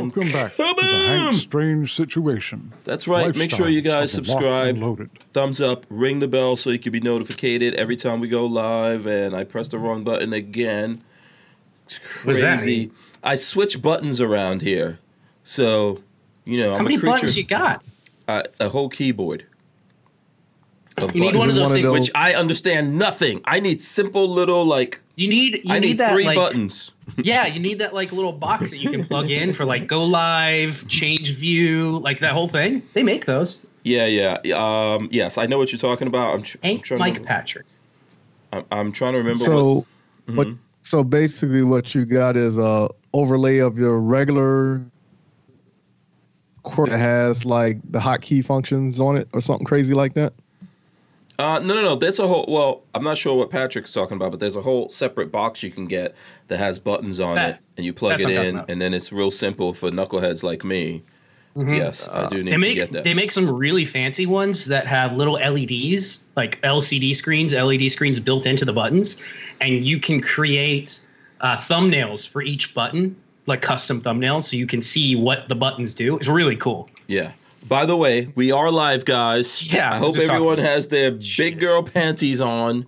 And Welcome back to the Hank Strange Situation. That's right. Make sure you guys Lifestyles of the Locked subscribe, thumbs up, ring the bell so you can be notified every time we go live. And I pressed the wrong button again. It's What does that crazy. I switch buttons around here, so you know How I'm many a creature. buttons you got? uh, a whole keyboard. of You need one of those things. Which I understand nothing. I need simple little like. You need you I need, need, that three like buttons. Yeah, you need that like little box that you can plug in for like go live, change view, like that whole thing. They make those. Yeah, yeah. Um, yes, I know what you're talking about. I'm, tr- I'm trying. Mike to, Patrick. I'm, I'm trying to remember. So, what, what? So basically, what you got is a overlay of your regular core that has like the hotkey functions on it, or something crazy like that. Uh, no, no, no. There's a whole. Well, I'm not sure what Patrick's talking about, but there's a whole separate box you can get that has buttons on That- it, and you plug it what I'm talking in, and then it's real simple for knuckleheads like me. Mhm. Yes, I do need They to make get that. they make some really fancy ones that have little LEDs, like LCD screens, LED screens built into the buttons, and you can create uh, thumbnails for each button, like custom thumbnails, so you can see what the buttons do. It's really cool. Yeah. By the way, we are live, guys. Yeah, I hope everyone talking. has their Shit. big girl panties on.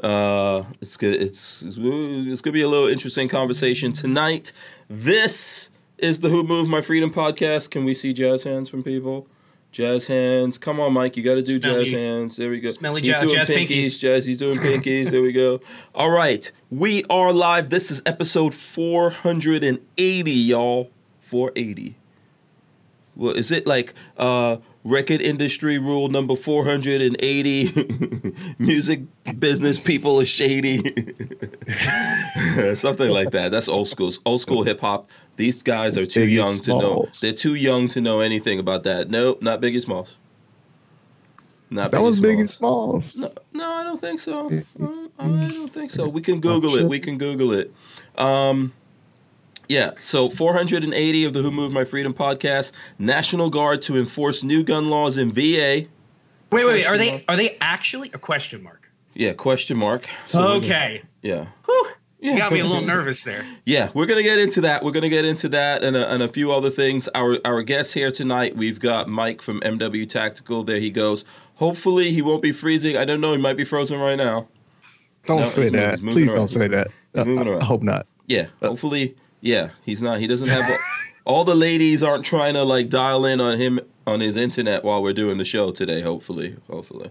Uh, it's good. It's it's gonna be a little interesting conversation tonight. This is the Who Moved My Freedom podcast. Can we see jazz hands from people? Jazz hands. Come on, Mike. You got to do Smelly- jazz hands. There we go. smelly He's jazz- doing jazz pinkies. pinkies. Jazz. He's doing pinkies. there we go. All right. We are live. This is episode 480, y'all. 480. Well, is it like uh, record industry rule number 480? Music business people are shady. Something like that. That's old school. Old school hip hop. These guys are too Biggie young to know. They're too young to know anything about that. Nope, not Biggie Smalls. Not That Biggie was Biggie Smalls. Smalls. No, I don't think so. Uh, I don't think so. We can Google it. We can Google it. Um, yeah. So 480 of the Who Moved My Freedom podcast. National Guard to enforce new gun laws in VA. Wait, wait, wait. Are Question they are they actually a question mark? Yeah. Question mark. So we're gonna- okay. yeah. Whew. Yeah. You got me a little nervous there. Yeah, we're gonna get into that. We're gonna get into that and a, and a few other things. Our our guest here tonight, we've got Mike from MW Tactical. There he goes. Hopefully, he won't be freezing. I don't know. He might be frozen right now. Don't No, say that. moving Please around. don't say that. Uh, I. I hope not. Yeah, hopefully, yeah, he's not. He doesn't have. all the ladies aren't trying to like dial in on him on his internet while we're doing the show today. Hopefully, hopefully,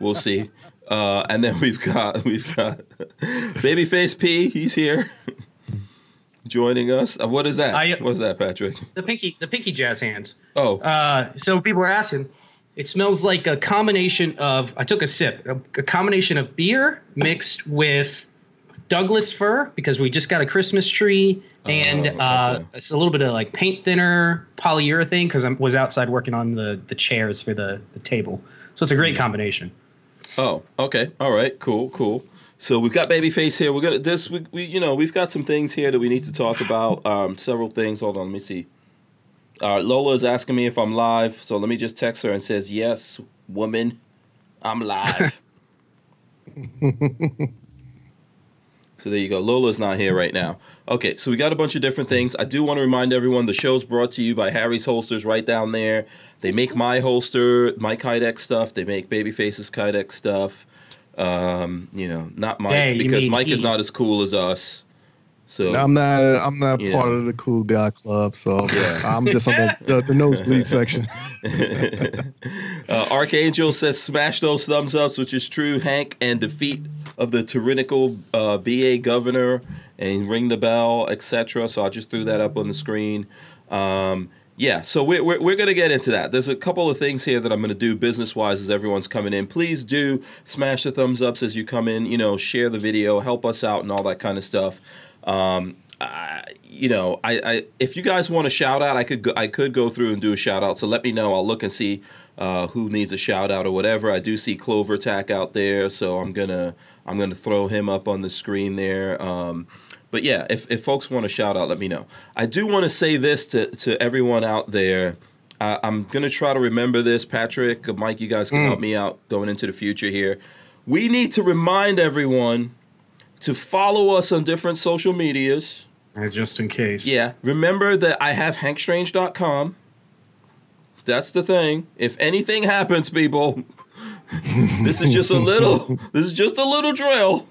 we'll see. Uh, and then we've got we've got Babyface P. He's here, joining us. Uh, what is that? I- What's that, Patrick? The pinky the pinky jazz hands. Oh, Uh, so people are asking. It smells like a combination of. I took a sip. A, a combination of beer mixed with Douglas fir because we just got a Christmas tree and Oh, uh, okay. it's a little bit of like paint thinner polyurethane because I was outside working on the the chairs for the the table. So it's a great combination. Oh, okay. All right. Cool. Cool. So we've got Babyface here. We're gonna this we, we you know we've got some things here that we need to talk about. Um, several things. Hold on. Let me see. All right. Lola is asking me if I'm live. So let me just text her and says yes, woman, I'm live. so there you go. Lola's not here right now. Okay. So we got a bunch of different things. I do want to remind everyone the show's brought to you by Harry's Holsters right down there. They make my holster, my Kydex stuff. They make Babyface's Kydex stuff. Um, you know, not Mike Hey, because mean Mike is not as cool as us. So I'm not. I'm not Yeah. part of the cool guy club, so Yeah. I'm just on the, the, the nosebleed section. uh, Archangel says smash those thumbs ups, which is true. Hank and defeat of the tyrannical uh, VA governor and ring the bell, etc. So I just threw that up on the screen. Um, yeah, so we're, we're, we're going to get into that. There's a couple of things here that I'm going to do business wise as everyone's coming in. Please do smash the thumbs ups as you come in. You know, share the video, help us out, and all that kind of stuff. Um, I, you know, I, I if you guys want a shout out, I could go, I could go through and do a shout out. So let me know. I'll look and see uh, who needs a shout out or whatever. I do see Clover Tack out there, so I'm gonna I'm gonna throw him up on the screen there. Um, but yeah, if, if folks want a shout out, let me know. I do want to say this to, to everyone out there. Uh, I'm going to try to remember this. Patrick, Mike, you guys can help me out going into the future here. We need to remind everyone to follow us on different social medias. Uh, just in case. Yeah. Remember that I have hankstrange.com. That's the thing. If anything happens, people, this is just a little this is just a little drill.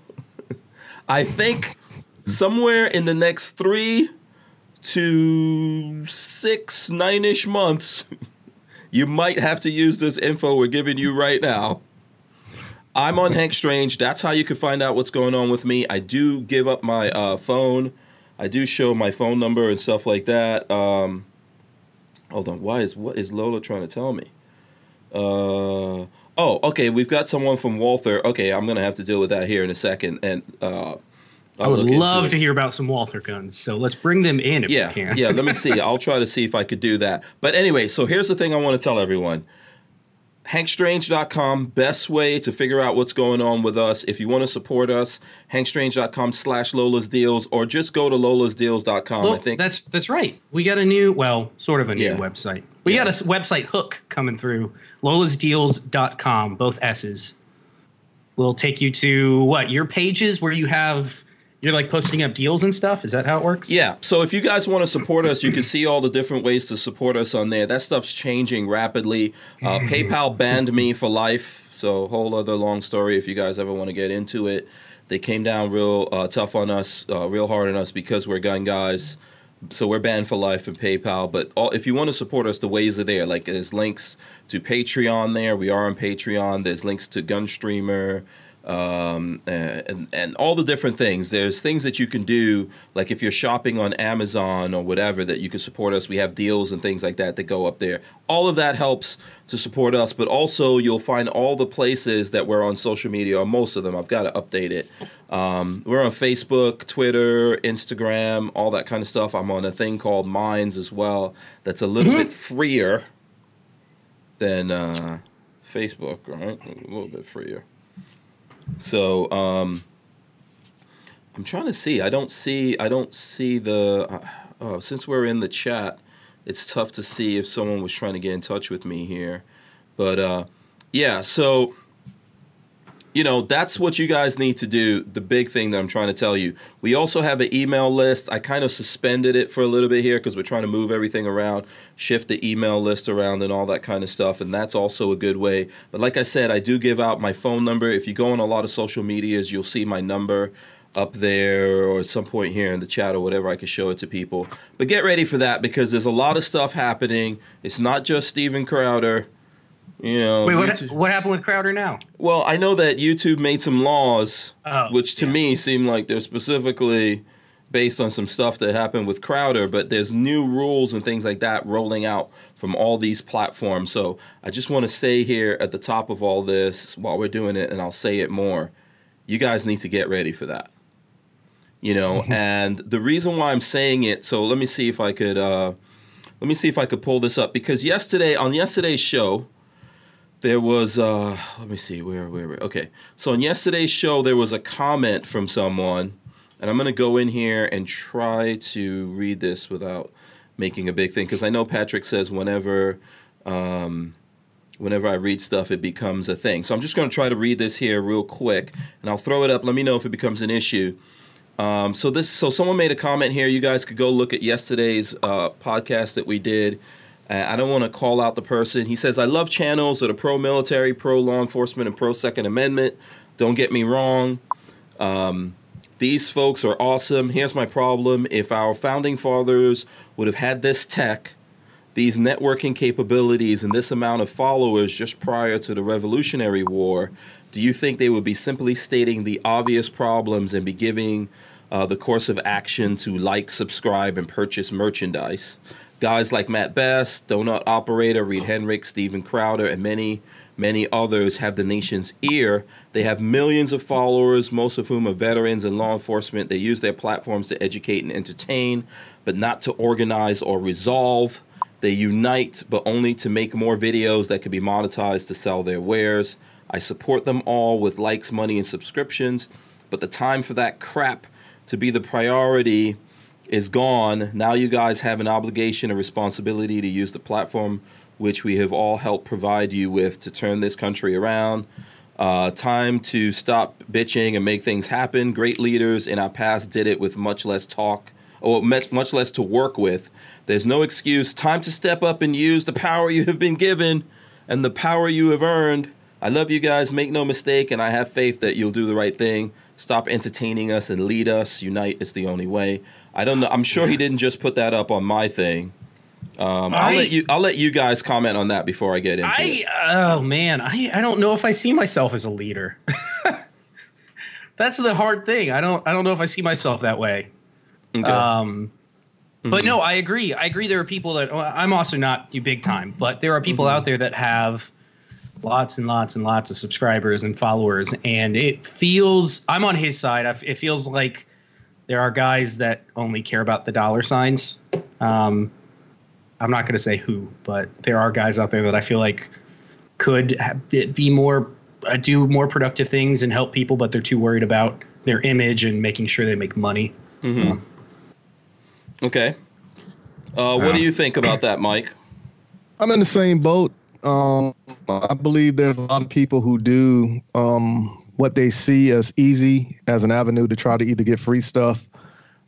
I think somewhere in the next three to six, nine ish months, you might have to use this info we're giving you right now. I'm on Hank Strange. That's how you can find out what's going on with me. I do give up my uh, phone. I do show my phone number and stuff like that. Um, hold on. Why is what is Lola trying to tell me? Uh, oh, okay. We've got someone from Walther. Okay, I'm gonna have to deal with that here in a second. And uh, I would love to hear about some Walther guns. So let's bring them in if yeah, we can. yeah. Let me see. I'll try to see if I could do that. But anyway, so here's the thing I want to tell everyone. HankStrange.com, best way to figure out what's going on with us. If you want to support us, HankStrange.com slash Lola's Deals, or just go to LolasDeals.com. Well, I think that's that's right. We got a new, well, sort of a new Yeah. website. We Yeah. got a website hook coming through. LolasDeals.com, both S's. Will take you to what your pages where you have you're like posting up deals and stuff. Is that how it works? Yeah. So if you guys want to support us, you can see all the different ways to support us on there. That stuff's changing rapidly. Uh, PayPal banned me for life. So whole other long story. If you guys ever want to get into it, they came down real uh, tough on us, uh, real hard on us because we're gun guys. So we're banned for life from PayPal. But all, if you want to support us, the ways are there. Like there's links to Patreon there. We are on Patreon. There's links to Gunstreamer um, and and all the different things. There's things that you can do, like if you're shopping on Amazon or whatever, that you can support us. We have deals and things like that that go up there. All of that helps to support us, but also you'll find all the places that we're on social media, or most of them. I've got to update it. Um, we're on Facebook, Twitter, Instagram, all that kind of stuff. I'm on a thing called Minds as well. That's a little bit freer than uh, Facebook, right? A little bit freer. So um, I'm trying to see. I don't see. I don't see the. Uh, oh, since we're in the chat, it's tough to see if someone was trying to get in touch with me here. But uh, yeah, so you know that's what you guys need to do. The big thing that I'm trying to tell you. We also have an email list. I kind of suspended it for a little bit here because we're trying to move everything around, shift the email list around, and all that kind of stuff. And that's also a good way. But like I said, I do give out my phone number. If you go on a lot of social medias, you'll see my number up there or at some point here in the chat or whatever I can show it to people. But get ready for that because there's a lot of stuff happening. It's not just Steven Crowder. You know, Wait, what, YouTube- what happened with Crowder now? well, I know that YouTube made some laws, Oh, which to yeah. me seem like they're specifically based on some stuff that happened with Crowder, but there's new rules and things like that rolling out from all these platforms. So I just want to say here at the top of all this while we're doing it, and I'll say it more, you guys need to get ready for that. You know, and the reason why I'm saying it, so let me see if I could uh let me see if I could pull this up because yesterday on yesterday's show, there was uh let me see where where where okay so on yesterday's show there was a comment from someone and i'm going to go in here and try to read this without making a big thing because i know patrick says whenever um whenever i read stuff it becomes a thing so i'm just going to try to read this here real quick and i'll throw it up let me know if it becomes an issue um, so this, so someone made a comment here. You guys could go look at yesterday's uh, podcast that we did. Uh, I don't want to call out the person. He says, "I love channels that are pro-military, pro-law enforcement, and pro-Second Amendment. Don't get me wrong. Um, these folks are awesome. Here's my problem: if our founding fathers would have had this tech, these networking capabilities, and this amount of followers just prior to the Revolutionary War, do you think they would be simply stating the obvious problems and be giving uh, the course of action to like, subscribe, and purchase merchandise? Guys like Mat Best, Donut Operator, Reed Henrik, Steven Crowder, and many, many others have the nation's ear. They have millions of followers, most of whom are veterans and law enforcement. They use their platforms to educate and entertain, but not to organize or resolve. They unite, but only to make more videos that could be monetized to sell their wares. I support them all with likes, money, and subscriptions, but the time for that crap to be the priority is gone. Now you guys have an obligation and responsibility to use the platform which we have all helped provide you with to turn this country around. Uh, time to stop bitching and make things happen. Great leaders in our past did it with much less talk or much, less to work with. There's no excuse. Time to step up and use the power you have been given and the power you have earned. I love you guys. Make no mistake, and I have faith that you'll do the right thing. Stop entertaining us and lead us. Unite is the only way. I don't know. I'm sure he didn't just put that up on my thing. Um, I, will let you. I'll let you guys comment on that before I get into I, it. Oh man, I I don't know if I see myself as a leader. That's the hard thing. I don't I don't know if I see myself that way. Okay. Um, but no, I agree. I agree. There are people that well, I'm also not you big time, but there are people out there that have lots and lots and lots of subscribers and followers, and it feels I'm on his side. It feels like there are guys that only care about the dollar signs. Um, I'm not going to say who, but there are guys out there that I feel like could be be more uh, do more productive things and help people, but they're too worried about their image and making sure they make money. okay. Uh, what do you think about that, Mike? I'm in the same boat. Um, I believe there's a lot of people who do um, what they see as easy as an avenue to try to either get free stuff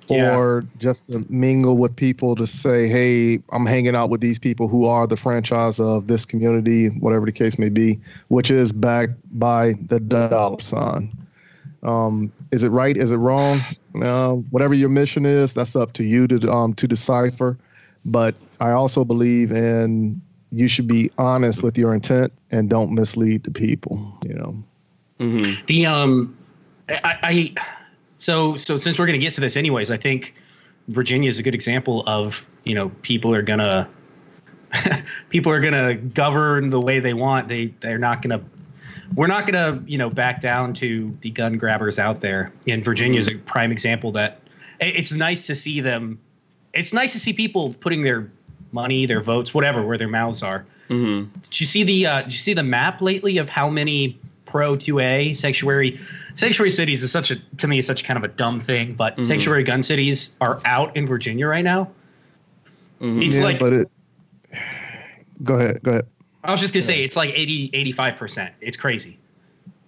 Yeah. or just to mingle with people to say, hey, I'm hanging out with these people who are the franchise of this community, whatever the case may be, which is backed by the dollar sign. Um, is it right? Is it wrong? Uh, whatever your mission is, that's up to you to um, to decipher. But I also believe in you should be honest with your intent and don't mislead the people. You know. The um, I, I so so since we're gonna get to this anyways, I think Virginia is a good example of you know people are gonna people are gonna govern the way they want. They they're not gonna we're not gonna you know back down to the gun grabbers out there. And Virginia is a prime example that it's nice to see them. It's nice to see people putting their money, their votes, whatever, where their mouths are. Mm-hmm. Did you see the uh, did you see the map lately of how many pro 2A sanctuary sanctuary cities is such a to me is such kind of a dumb thing, but mm-hmm. sanctuary gun cities are out in Virginia right now. Mm-hmm. It's yeah, like but it. Go ahead. Go ahead. I was just gonna say it's like 80 85 percent. It's crazy.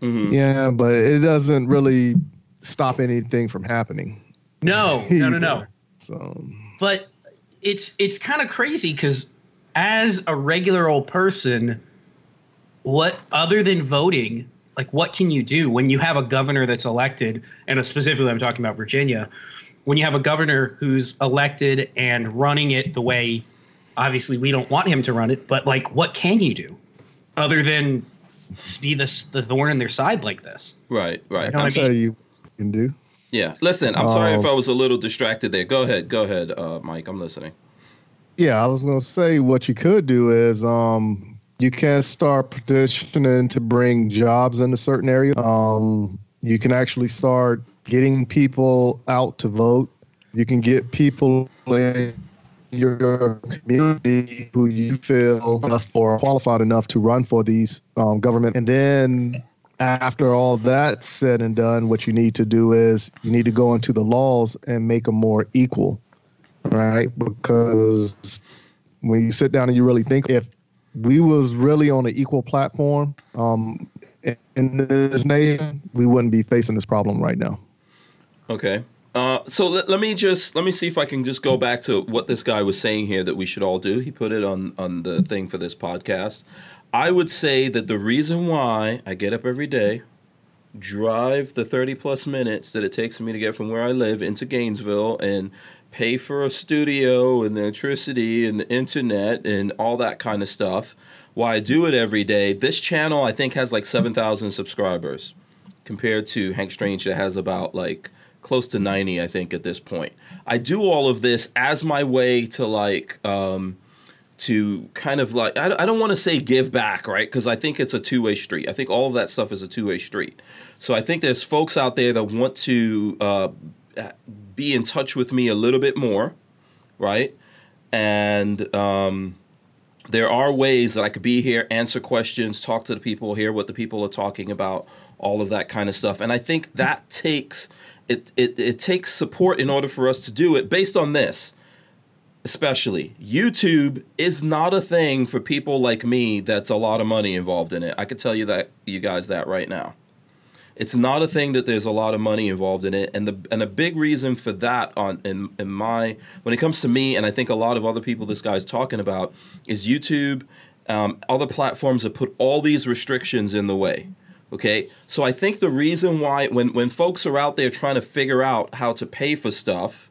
Mm-hmm. Yeah, but it doesn't really stop anything from happening. No, no, no, no. So but it's it's kind of crazy because as a regular old person what other than voting like what can you do when you have a governor that's elected and specifically i'm talking about virginia when you have a governor who's elected and running it the way obviously we don't want him to run it but like what can you do other than be this the thorn in their side like this Right, right. know I'm what I mean? you, can do. Yeah. Listen, I'm sorry if Um, I was a little distracted there. Go ahead. Go ahead, uh, Mike. I'm listening. Yeah, I was gonna say what you could do is um you can start petitioning to bring jobs into certain areas. Um, you can actually start getting people out to vote. You can get people in your community who you feel enough or qualified enough to run for these um, government. And then after all that's said and done, what you need to do is you need to go into the laws and make them more equal right? Because when you sit down and you really think, if we was really on an equal platform um, in this nation, we wouldn't be facing this problem right now. Okay. Uh, so let, let me just let me see if I can just go back to what this guy was saying here that we should all do. He put it on on the thing for this podcast. I would say that the reason why I get up every day, drive the 30 plus minutes that it takes me to get from where I live into Gainesville and pay for a studio and the electricity and the internet and all that kind of stuff. Why I do it every day. This channel I think has like 7,000 subscribers compared to Hank Strange that has about like close to 90 I think at this point. I do all of this as my way to like um to kind of like I, I don't want to say give back right because i think it's a two-way street i think all of that stuff is a two-way street so i think there's folks out there that want to uh, be in touch with me a little bit more right and um, there are ways that i could be here answer questions talk to the people hear what the people are talking about all of that kind of stuff and i think that takes it, it, it takes support in order for us to do it based on this especially YouTube is not a thing for people like me that's a lot of money involved in it. I could tell you that you guys that right now. It's not a thing that there's a lot of money involved in it, and the and a big reason for that on in in my when it comes to me, and I think a lot of other people this guy's talking about is YouTube. Um, other platforms have put all these restrictions in the way. Okay, so I think the reason why when when folks are out there trying to figure out how to pay for stuff,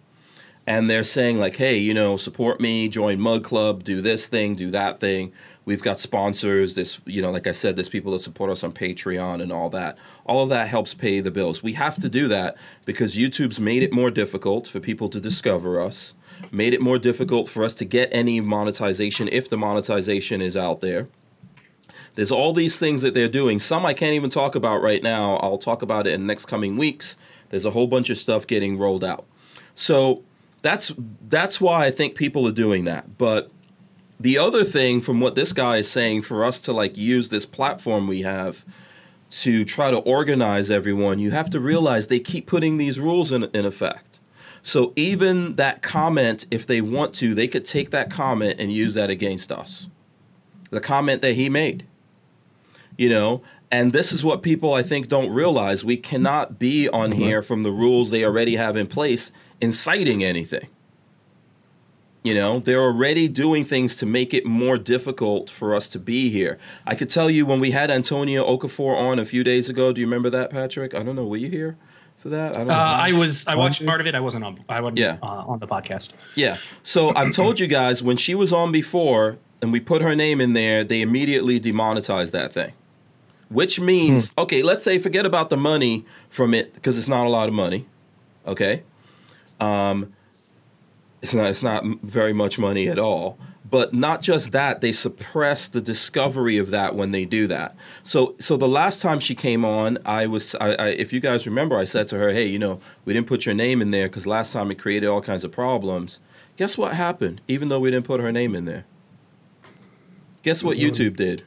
and they're saying like, hey, you know, support me, join Mug Club, do this thing, do that thing. We've got sponsors. This, you know, like I said, there's people that support us on Patreon and all that. All of that helps pay the bills. We have to do that because YouTube's made it more difficult for people to discover us, made it more difficult for us to get any monetization if the monetization is out there. There's all these things that they're doing. Some I can't even talk about right now. I'll talk about it in next coming weeks. There's a whole bunch of stuff getting rolled out. So that's that's why I think people are doing that. But the other thing from what this guy is saying for us to like use this platform we have to try to organize everyone, you have to realize they keep putting these rules in, in effect. So even that comment, if they want to, they could take that comment and use that against us. The comment that he made you know and this is what people i think don't realize we cannot be on mm-hmm. here from the rules they already have in place inciting anything. You know they're already doing things to make it more difficult for us to be here. I could tell you when we had antonia okafor on a few days ago do you remember that patrick? I don't know were you here for that? I don't uh, i was i watched part of it. I wasn't on i wasn't yeah. Uh, on the podcast. Yeah. So i've told you guys when she was on before and we put her name in there they immediately demonetized that thing. Which means hmm. okay let's say forget about the money from it because it's not a lot of money okay um it's not it's not very much money at all. But not just that they suppress the discovery of that when they do that. So so the last time she came on i was I, I if you guys remember i said to her hey you know we didn't put your name in there because last time it created all kinds of problems. Guess what happened? Even though we didn't put her name in there. Guess what youtube did?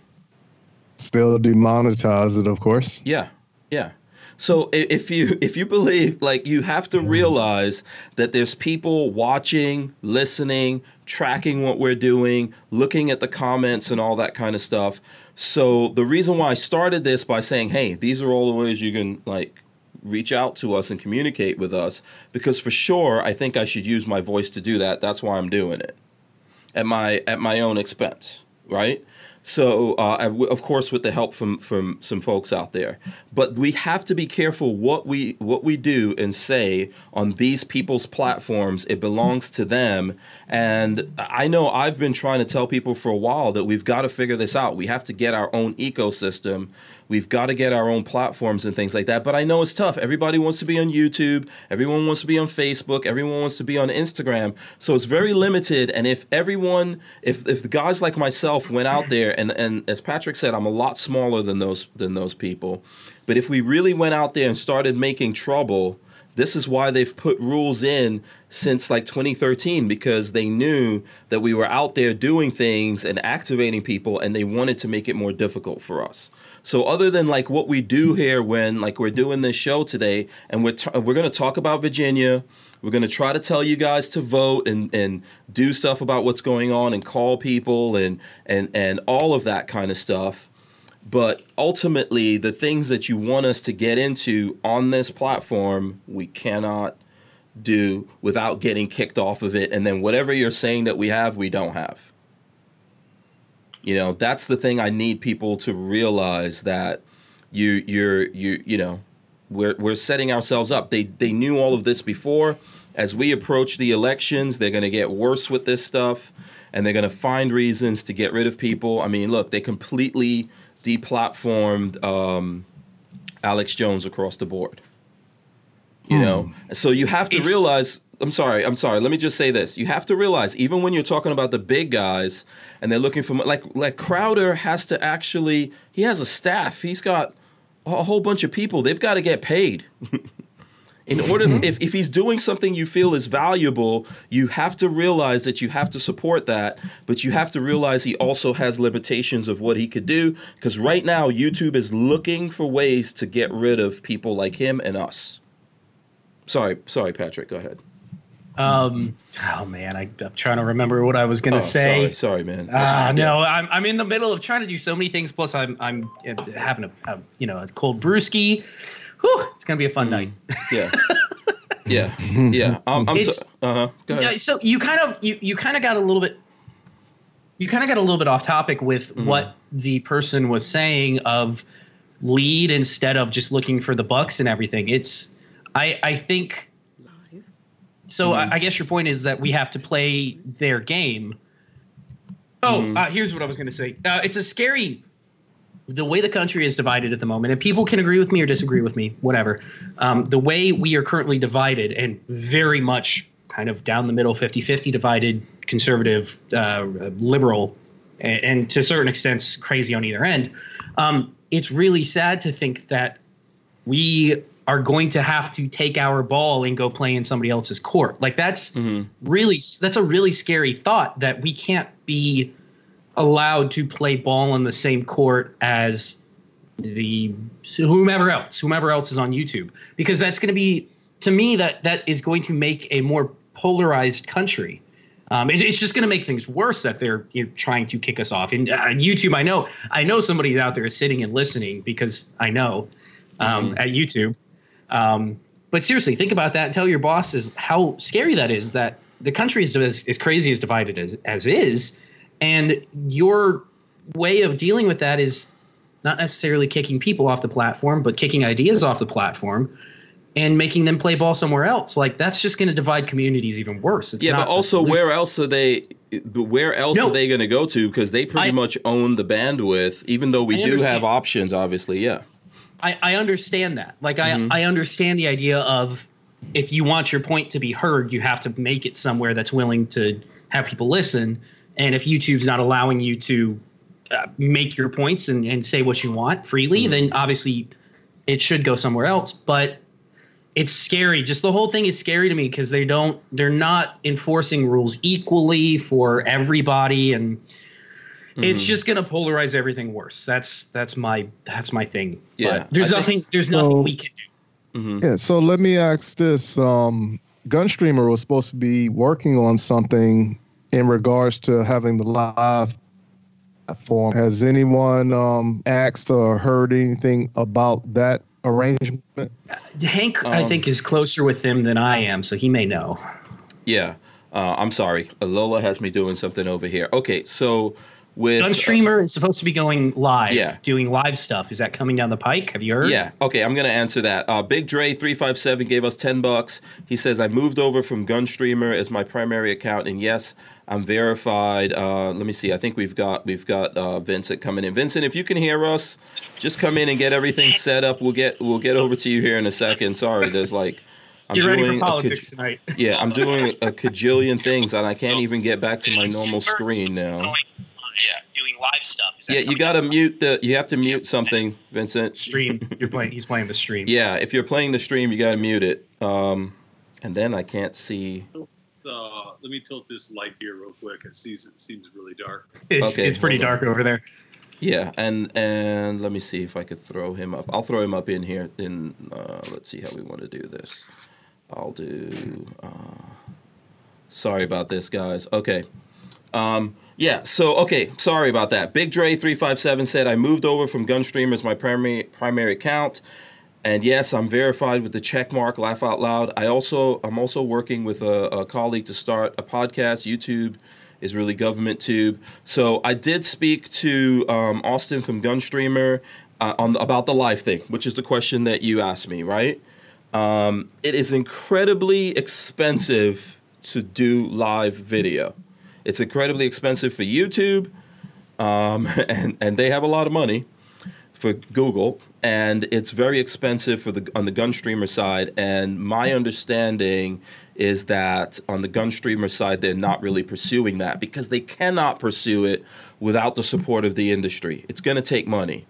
Still demonetize it, of course. Yeah, yeah. So if you if you believe like you have to mm-hmm. realize that there's people watching, listening, tracking what we're doing, looking at the comments and all that kind of stuff. So the reason why I started this by saying, "Hey, these are all the ways you can like reach out to us and communicate with us because for sure I think I should use my voice to do that. That's why I'm doing it. At my at my own expense, right? So, uh, of course, with the help from from some folks out there, but we have to be careful what we what we do and say on these people's platforms. It belongs to them, and I know I've been trying to tell people for a while that we've got to figure this out. We have to get our own ecosystem We've got to get our own platforms and things like that. But I know it's tough. Everybody wants to be on YouTube. Everyone wants to be on Facebook. Everyone wants to be on Instagram. So it's very limited. And if everyone, if if the guys like myself went out there and and as Patrick said, I'm a lot smaller than those than those people. But if we really went out there and started making trouble, this is why they've put rules in since like 2013 because they knew that we were out there doing things and activating people and they wanted to make it more difficult for us. So other than like what we do here when like we're doing this show today and we're t- we're going to talk about Virginia, we're going to try to tell you guys to vote and and do stuff about what's going on and call people and and and all of that kind of stuff. But ultimately, the things that you want us to get into on this platform, we cannot do without getting kicked off of it. And then whatever you're saying that we have, we don't have. You know, that's the thing I need people to realize that you you're you you know, we're we're setting ourselves up. They they knew all of this before. As we approach the elections, they're going to get worse with this stuff and they're going to find reasons to get rid of people. I mean, look, they completely deplatformed um, Alex Jones across the board. You mm. know, so you have to realize I'm sorry. I'm sorry. Let me just say this. You have to realize, even when you're talking about the big guys and they're looking for like like Crowder has to actually he has a staff. He's got a whole bunch of people. They've got to get paid. In order, if, if he's doing something you feel is valuable, you have to realize that you have to support that, but you have to realize he also has limitations of what he could do. Because right now, YouTube is looking for ways to get rid of people like him and us. Sorry, sorry, Patrick, go ahead. Um, oh man, I, am trying to remember what I was gonna oh, say. Sorry, sorry, man. Ah, uh, no, I'm I'm in the middle of trying to do so many things. Plus, I'm I'm having a, a you know a cold brewski. whew, it's gonna be a fun night. Yeah. Yeah. Yeah. I'm, I'm so, uh huh. Go ahead. Yeah, so you kind of you you kind of got a little bit you kind of got a little bit off topic with Mm-hmm. what the person was saying of lead instead of just looking for the bucks and everything. It's I I think so. Mm-hmm. I, I guess your point is that we have to play their game. Oh, Mm-hmm. uh, here's what I was going to say. Uh, it's a scary the way the country is divided at the moment, and people can agree with me or disagree with me, whatever. Um, the way we are currently divided and very much kind of down the middle, 50 50 divided, conservative, uh, liberal, and, and to a certain extent, crazy on either end. Um, it's really sad to think that we are going to have to take our ball and go play in somebody else's court. Like that's really that's a really scary thought that we can't be allowed to play ball on the same court as the whomever else, whomever else is on YouTube, because that's going to be to me that that is going to make a more polarized country. Um, it, it's just going to make things worse that they're you know, trying to kick us off. And uh, YouTube, I know, I know somebody's out there sitting and listening because I know um, at YouTube. Um, but seriously, think about that and tell your bosses how scary that is. That the country is as, as crazy as divided as as is, and your way of dealing with that is not necessarily kicking people off the platform, but kicking ideas off the platform and making them play ball somewhere else. Like that's just going to divide communities even worse. It's Yeah, not but also where else are they? Where else No. are they going to go to? Because they pretty I- much own the bandwidth. Even though we I do have options, obviously. Yeah. I, I understand that. Like Mm-hmm. I, I understand the idea of if you want your point to be heard, you have to make it somewhere that's willing to have people listen. And if YouTube's not allowing you to uh, make your points and, and say what you want freely, Mm-hmm. then obviously it should go somewhere else. But it's scary. Just the whole thing is scary to me because they don't they're not enforcing rules equally for everybody and Mm-hmm. it's just gonna polarize everything worse. That's that's my that's my thing. Yeah, But there's I nothing think- there's nothing we can do. Yeah, so let me ask this. Um, Gunstreamer was supposed to be working on something in regards to having the live platform. Has anyone um, asked or heard anything about that arrangement? Hank, I Um, think, is closer with them than I am, so he may know. Yeah. Uh, I'm sorry. Lola has me doing something over here. Okay, so with Gunstreamer is supposed to be going live, Yeah. doing live stuff. Is that coming down the pike? Have you heard? Yeah. Okay. I'm gonna answer that. Uh, Big Dre three five seven gave us ten bucks. He says I moved over from Gunstreamer as my primary account, and yes, I'm verified. Uh, let me see. I think we've got we've got uh, Vincent coming in. Vincent, if you can hear us, just come in and get everything set up. We'll get we'll get over to you here in a second. Sorry, there's like. I'm ready doing for a politics tonight. yeah, I'm doing a cajillion things, and I can't even get back to my normal screen now. Yeah, doing live stuff. Is that Yeah, you gotta mute the. You have to mute something, Vincent. stream? You're playing. He's playing the stream. Yeah, if you're playing the stream, you gotta mute it. Um, and then I can't see. Uh, let me tilt this light here real quick. It seems it seems really dark. It's, Okay, it's pretty dark over there. Yeah, and and let me see if I could throw him up. I'll throw him up in here. In uh, let's see how we want to do this. I'll do. Uh, sorry about this, guys. Okay. Um, yeah. So okay. Sorry about that. Big Dre three five seven said I moved over from Gunstream as my primary primary account. And yes, I'm verified with the check mark. Laugh out loud. I also I'm also working with a, a colleague to start a podcast. YouTube is really government tube. So I did speak to um, Austin from Gunstreamer uh, on the, about the live thing, which is the question that you asked me, right? Um, it is incredibly expensive to do live video. It's incredibly expensive for YouTube, um, and and they have a lot of money for Google, and it's very expensive for the on the Gunstreamer side. And my understanding is that on the gun streamer side, they're not really pursuing that because they cannot pursue it without the support of the industry. It's going to take money.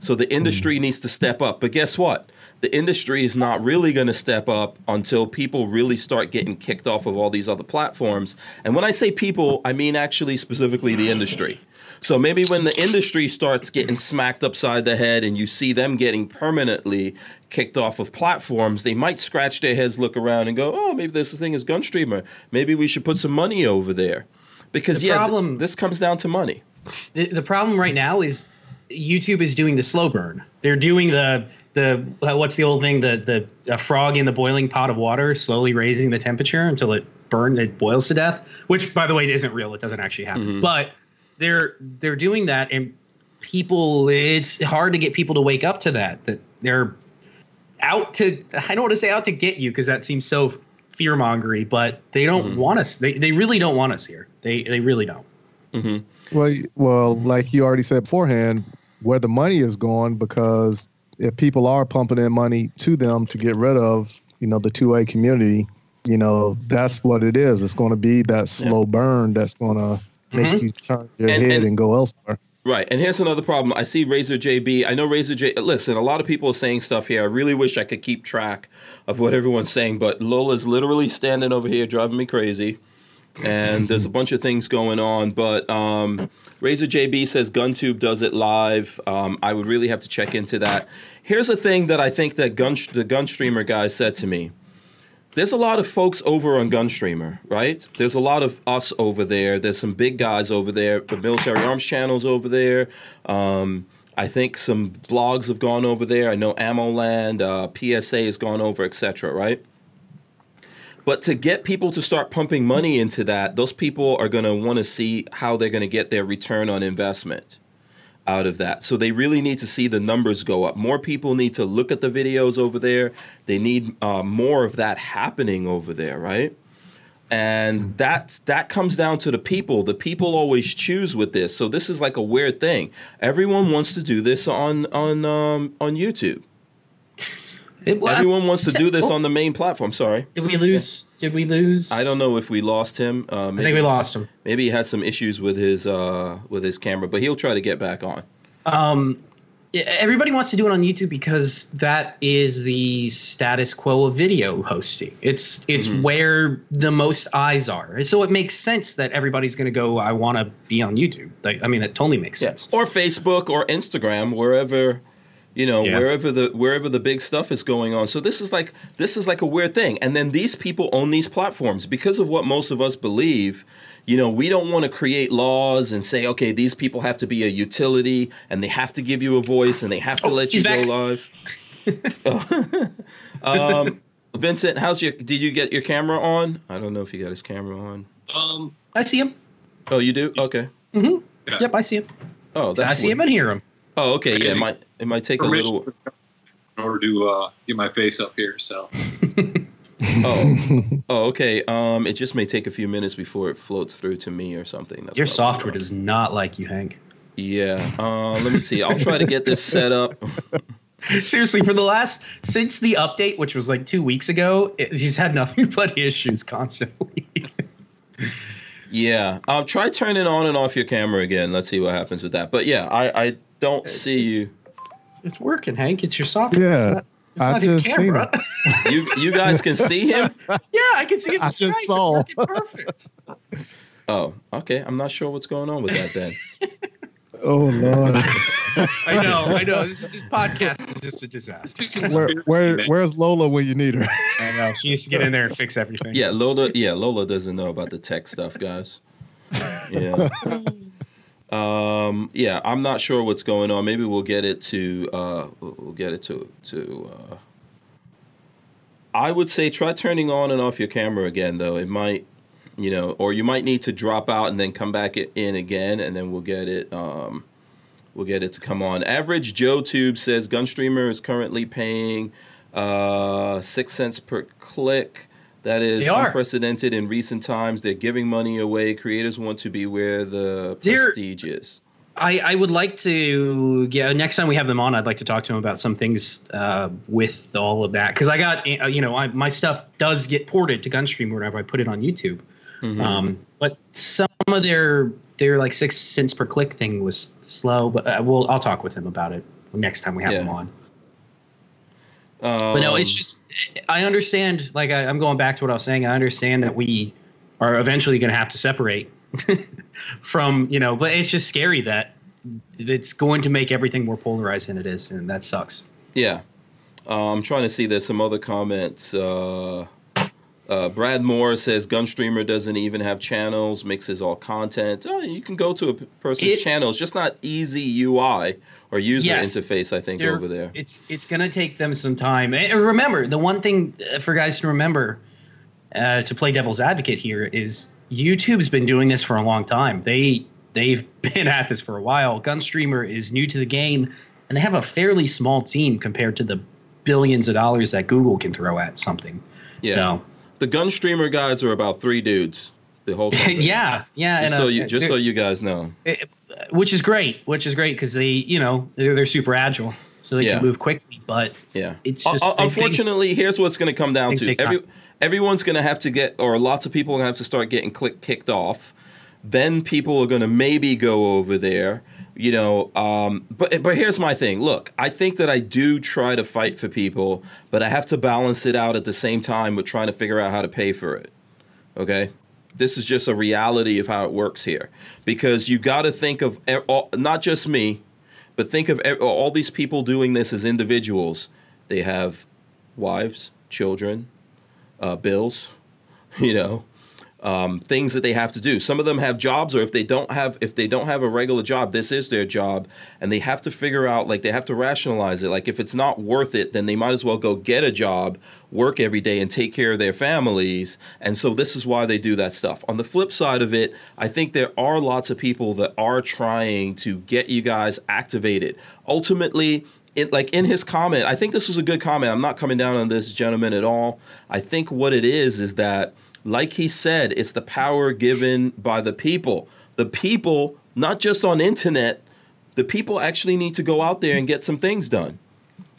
So the industry needs to step up. But guess what? The industry is not really going to step up until people really start getting kicked off of all these other platforms. And when I say people, I mean actually specifically the industry. So maybe when the industry starts getting smacked upside the head and you see them getting permanently kicked off of platforms, they might scratch their heads, look around, and go, "Oh, maybe this thing is Gunstreamer. Maybe we should put some money over there." Because The yeah, th- this comes down to money. the, the problem right now is YouTube is doing the slow burn. They're doing the the uh, what's the old thing? The the a frog in the boiling pot of water, slowly raising the temperature until it burns, it boils to death. Which, by the way, isn't real. It doesn't actually happen. Mhm. But they're they're doing that, and people. It's hard to get people to wake up to that. That they're out to. I don't want to say out to get you because that seems so fear mongery, but they don't Mhm. want us. They they really don't want us here. They they really don't. hmm Well, well, like you already said beforehand, where the money is going, because if people are pumping in money to them to get rid of, you know, the two A community, you know, that's what it is. It's going to be that slow burn that's going to make Mhm. you turn your And- head and- and, go elsewhere. Right, and here's another problem. I see Razor JB. I know Razor J. Listen, a lot of people are saying stuff here. I really wish I could keep track of what everyone's saying, but Lola's literally standing over here driving me crazy, and there's a bunch of things going on. But um, Razor JB says GunTube does it live. Um, I would really have to check into that. Here's a thing that I think that gun the Gunstreamer guy said to me. There's a lot of folks over on Gunstreamer, right? There's a lot of us over there. There's some big guys over there. The military arms channels over there. Um, I think some blogs have gone over there. I know AmmoLand, uh, PSA has gone over, etc. Right? But to get people to start pumping money into that, those people are going to want to see how they're going to get their return on investment out of that. So they really need to see the numbers go up. More people need to look at the videos over there. They need uh, more of that happening over there, right? And that's that comes down to the people. The people always choose with this. So this is like a weird thing. Everyone wants to do this on on um, on YouTube. It, Everyone wants to do this on the main platform. Sorry, Did we lose? Did we lose? I don't know if we lost him. Uh, I maybe, think we lost him. maybe he had some issues with his uh, with his camera, but he'll try to get back on. Um, everybody wants to do it on YouTube because that is the status quo of video hosting. It's it's Mhm. where the most eyes are, and so it makes sense that everybody's going to go. I want to be on YouTube. Like, I mean, that totally makes sense. or Facebook or Instagram, wherever you know, Yeah. wherever the wherever the big stuff is going on. So this is like this is like a weird thing. And then these people own these platforms because of what most of us believe. You know, we don't want to create laws and say, okay, these people have to be a utility and they have to give you a voice and they have to Oh, let you he's go back. live. um, Vincent, how's your? Did you get your camera on? I don't know if you got his camera on. Um, I see him. Oh, you do? Okay. mm-hmm. yeah. Yep, I see him. Oh, that's I see weird. him and hear him. Oh, okay. Yeah, it might it might take a little. in order to uh, get my face up here. So Oh, oh, okay. Um, it just may take a few minutes before it floats through to me or something. That's Your software does not like you, Hank. Yeah. Uh, let me see. I'll try to get this set up. Seriously, for the last since the update, which was like two weeks ago, it, he's had nothing but issues constantly. Yeah. Um, try turning on and off your camera again. Let's see what happens with that. But yeah, I I don't see you. It's working, Hank. It's your software. Yeah, it's not, it's I not his camera. You you guys can see him. yeah, I can see it. I just right. saw. It's perfect. Oh, okay. I'm not sure what's going on with that then. oh Lord, I know, I know. This, this podcast is just a disaster. where, where where's Lola when you need her? I know. She needs to get in there and fix everything. Yeah, Lola. Yeah, Lola doesn't know about the tech stuff, guys. Yeah. Um. Yeah, I'm not sure what's going on. Maybe we'll get it to. Uh. We'll get it to to. Uh, I would say try turning on and off your camera again, though. It might, you know, or you might need to drop out and then come back in again, and then we'll get it. Um, we'll get it to come on. Average Joe Tube says Gunstreamer is currently paying uh, six cents per click. That is unprecedented in recent times. They're giving money away. Creators want to be where the They're- prestige is. I, I would like to yeah next time we have them on i'd like to talk to them about some things uh, with all of that because i got uh, you know I, my stuff does get ported to gunstream whenever i put it on youtube Mhm. um, but some of their their like six cents per click thing was slow but uh, we'll i'll talk with him about it next time we have Yeah. them on but no it's Um, just i understand like I, i'm going back to what i was saying i understand that we are eventually going to have to separate from you know but it's just scary that it's going to make everything more polarized than it is and that sucks Yeah. Uh, I'm trying to see. There's some other comments. Uh, Uh, Brad Moore says Gunstreamer doesn't even have channels, mixes all content. Oh, you can go to a person's It- channel. It's just not easy UI or user Yes. interface, I think, over there. It's it's gonna take them some time. And remember, the one thing uh, for guys to remember uh, to play devil's advocate here is YouTube's been doing this for a long time. They they've been at this for a while. Gunstreamer is new to the game, and they have a fairly small team compared to the billions of dollars that Google can throw at something. Yeah. So The gun streamer guys are about three dudes. The whole yeah, yeah, Just and, so uh, you just so you guys know. it- which is great, which is great because they, you know, they're, they're super agile, so they Yeah. can move quickly. But Yeah. It's Uh, just- uh, they- things- unfortunately, here's what's going to come down to every everyone's going to have to get, or lots of people are going to have to start getting click kicked off. Then people are going to maybe go over there, you know. Um, but but here's my thing. Look, I think that I do try to fight for people, but I have to balance it out at the same time with trying to figure out how to pay for it. Okay. This is just a reality of how it works here, because you got to think of not just me, but think of all these people doing this as individuals. They have wives, children, uh, bills, you know, um, things that they have to do. Some of them have jobs, or if they don't have, if they don't have a regular job, this is their job, and they have to figure out, like, they have to rationalize it. Like, if it's not worth it, then they might as well go get a job, work every day, and take care of their families. And so this is why they do that stuff. On the flip side of it, I think there are lots of people that are trying to get you guys activated. Ultimately, it, like in his comment, I think this was a good comment. I'm not coming down on this gentleman at all. I think what it is is that, like he said, it's the power given by the people. The people, not just on internet, the people actually need to go out there and get some things done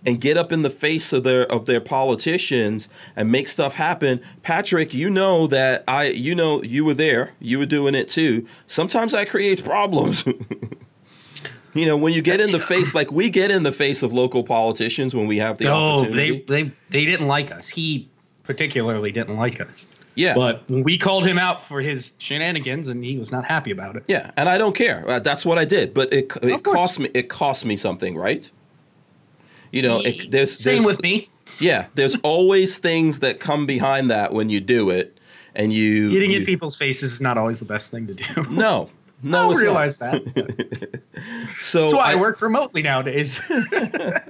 and get up in the face of their of their politicians and make stuff happen. Patrick, you know that I you know you were there. You were doing it too. Sometimes that creates problems. you know, when you get in the face like we get in the face of local politicians when we have the no, opportunity. they they they didn't like us. He particularly didn't like us. Yeah. But we called him out for his shenanigans, and he was not happy about it. Yeah, and I don't care. Uh, that's what I did, but it it Of course. cost me it cost me something, right? You know, it, there's Same there's, with me. Yeah, there's always things that come behind that when you do it, and you Getting you, in people's faces is not always the best thing to do. No, no, I it's realize not. that. So That's why I, I, work remotely nowadays.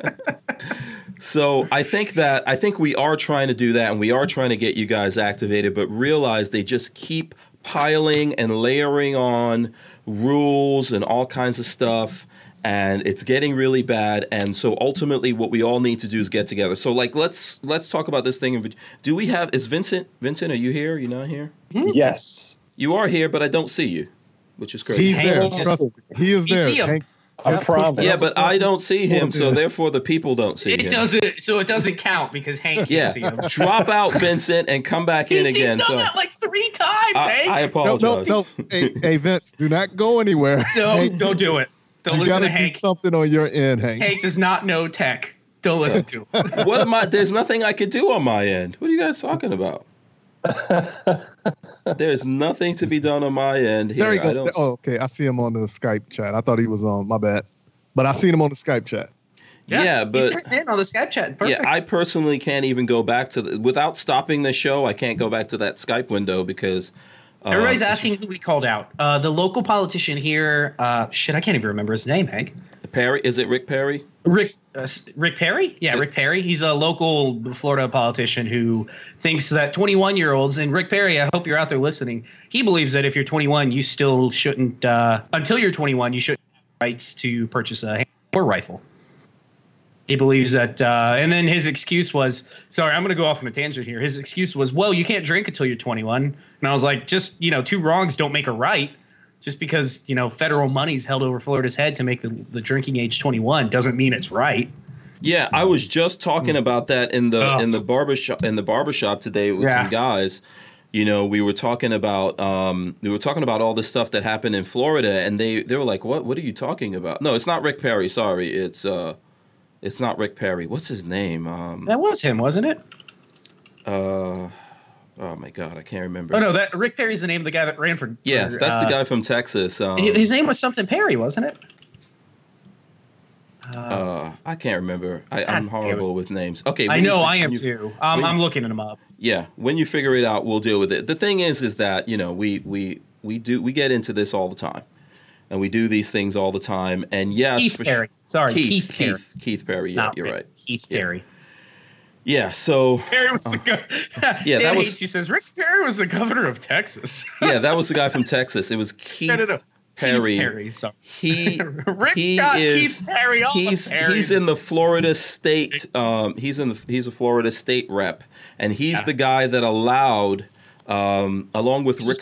so I think that I think we are trying to do that, and we are trying to get you guys activated, but realize they just keep piling and layering on rules and all kinds of stuff. And it's getting really bad, and so ultimately, what we all need to do is get together. So, like, let's let's talk about this thing. Do we have? Is Vincent? Vincent, are you here? You not here? Yes. You are here, but I don't see you, which is crazy. He's Hank there. just- He is You there. see him. Hank, I'm just Yeah, but I don't see him, so therefore the people don't see it him. doesn't, so it doesn't count because Hank can't Yeah, see him. drop out, Vincent, and come back in again. He's again. done So that like three times, I, Hank. I No, apologize. no, no. hey, hey, Vince, do not go anywhere. no, Hank, don't do it. Don't you listen gotta to do Hank. something on your end, Hank. Hank does not know tech. Don't listen to him. What am I? There's nothing I could do on my end. What are you guys talking about? There's nothing to be done on my end here. there you I go. don't. Oh, okay. I see him on the Skype chat. I thought he was on. My bad. But I seen him on the Skype chat. yeah, he's but sitting in on the Skype chat. Perfect. yeah, I personally can't even go back to the, without stopping the show. I can't go back to that Skype window because um, Everybody's asking who we called out. Uh, the local politician here. Uh, shit, I can't even remember his name. Hank. Perry. Is it Rick Perry? Rick uh, Rick Perry? Yeah, Rick Perry. He's a local Florida politician who thinks that 21 year olds and Rick Perry. I hope you're out there listening. He believes that if you're 21, you still shouldn't uh, until you're 21, you shouldn't have rights to purchase a or rifle. He believes that, uh, and then his excuse was, sorry, I'm going to go off on a tangent here. His excuse was, well, you can't drink until you're 21. And I was like, just you know, two wrongs don't make a right. Just because you know federal money's held over Florida's head to make the, the drinking age 21 doesn't mean it's right. Yeah, I was just talking about that in the in the barbershop in the barbershop today with Yeah. some guys. You know, we were talking about um, we were talking about all the stuff that happened in Florida, and they they were like, "What? What are you talking about?" No, it's not Rick Perry. Sorry, it's uh, it's not Rick Perry. What's his name? Um, That was him, wasn't it? uh, oh my God, I can't remember. Oh no, that Rick Perry's the name of the guy that ran for. yeah, for, that's uh, the guy from Texas. Um, His name was something Perry, wasn't it? Uh, I can't remember. I, I'm horrible with names. Okay, I when you know I am you- too. Um, I'm you- looking them up. Yeah, when you figure it out, we'll deal with it. The thing is, is that you know we we we do we get into this all the time, and we do these things all the time. And yes, Keith for Perry. Sure. Sorry, Keith Keith, Perry. Keith Keith Perry. Yeah, Not you're Rick, right. Keith Yeah. Perry. Yeah, so Perry was the go- Yeah, that was- H, He says Rick Perry was the governor of Texas. yeah, that was the guy from Texas. It was Keith no, no, no. Perry. Keith Perry. Sorry. He Rick he is Keith Perry. All he's he's in the Florida state. Um, he's in the he's a Florida state rep, and he's Yeah. the guy that allowed, um, along with Rick,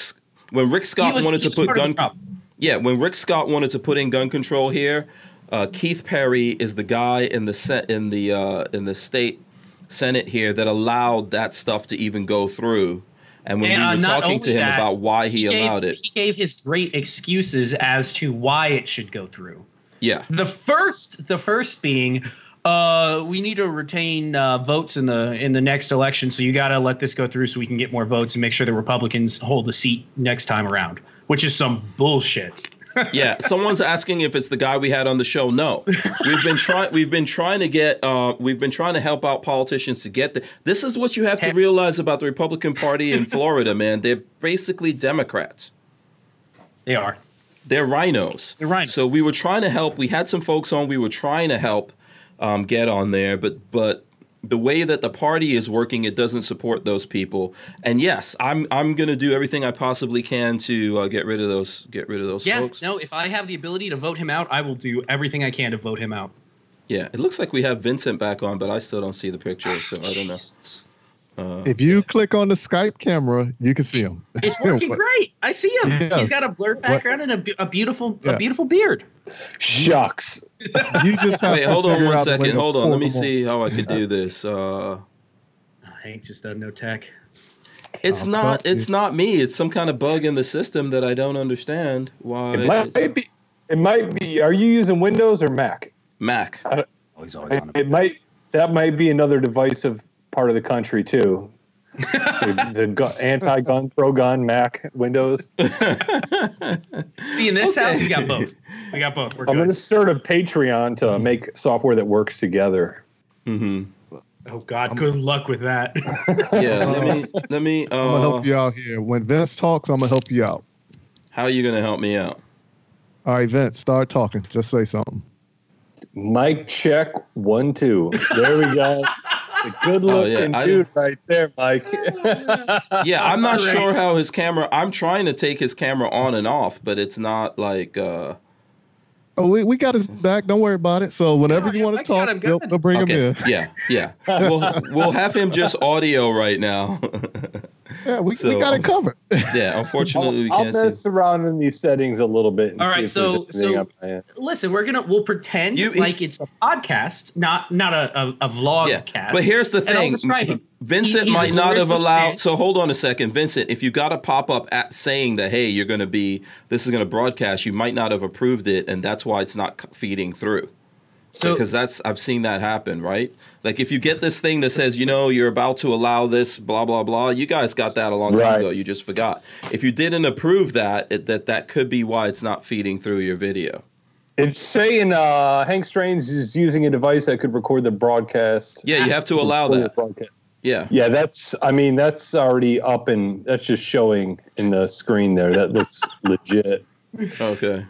when Rick Scott was- wanted to put part of the gun. Yeah, when Rick Scott wanted to put in gun control here, uh, Keith Perry is the guy in the set in the uh, in the state senate here that allowed that stuff to even go through. And when And, uh, we were not talking to him that, about why he, gave, allowed it, He gave his great excuses as to why it should go through. yeah, The first, the first being, uh, we need to retain uh, votes in the in the next election, so you got to let this go through so we can get more votes and make sure the Republicans hold the seat next time around, which is some bullshit. Yeah. Someone's asking if it's the guy we had on the show. No, we've been trying. We've been trying to get. Uh, we've been trying to help out politicians to get the. This is what you have to realize about the Republican Party in Florida, man. They're basically Democrats. They are. They're RINOs. They're RINOs. So we were trying to help. We had some folks on. We were trying to help um, get on there, but but the way that the party is working, it doesn't support those people. And yes, I'm I'm gonna do everything I possibly can to uh, get rid of those get rid of those Yeah. folks. No, if I have the ability to vote him out, I will do everything I can to vote him out. Yeah, it looks like we have Vincent back on, but I still don't see the picture, so I don't know. Jesus. If you click on the Skype camera, you can see him. It's working great. I see him. Yeah. He's got a blurred background and a, a beautiful Yeah. a beautiful beard. Shucks. You just have Wait, to hold on figure one out the way second. to Hold on. Let me see how I could do this. Uh, Hank just doesn't know tech. it's Oh, not. It's you. not me. It's some kind of bug in the system that I don't understand. Why? It might it's- be. It might be. Are you using Windows or Mac? Mac. Oh, he's always It, it might. That might be another divisive part of the country too. the the gu- anti-gun, pro-gun Mac Windows. See, in this Okay. house, we got both. We got both. We're I'm going to start a Patreon to make software that works together. hmm Oh God, good luck with that. Yeah. Let me. Let me. I'm gonna Uh, help you out here. When Vince talks, I'm gonna help you out. how are you gonna help me out? All right, Vince, start talking. Just say something. Mic check one two. There we go. The good looking I- dude right there, Mike. Yeah, I'm not Sorry. sure how his camera. I'm trying to take his camera on and off, but it's not like. uh Oh, we, we got his back. Don't worry about it. So whenever Yeah, you want to talk, him we'll, good. we'll bring Okay. him in. Yeah. Yeah. We'll we'll have him just audio right now. Yeah, we, So- we got um, it covered. yeah. Unfortunately, we I'll, I'll can't see. mess around in these settings a little bit. And All see if so- so- up my end. Listen, we're gonna we'll pretend You- like it's a podcast, not not a a, a vlog Yeah, cast. but here's the thing. Vincent He- might not have allowed. man. So hold on a second, Vincent. If you got a pop up at saying that, hey, you're going to be this is going to broadcast, you might not have approved it, and that's why it's not feeding through. So because that's I've seen that happen, right? Like if you get this thing that says, you know, you're about to allow this, blah blah blah. You guys got that a long time Right. ago. You just forgot. If you didn't approve that, it, that that could be why it's not feeding through your video. It's saying uh, Hank Strange is using a device that could record the broadcast. Yeah, you have to allow that. broadcast. Yeah. Yeah, that's. I mean, that's already up and that's just showing in the screen there. That looks legit. Okay.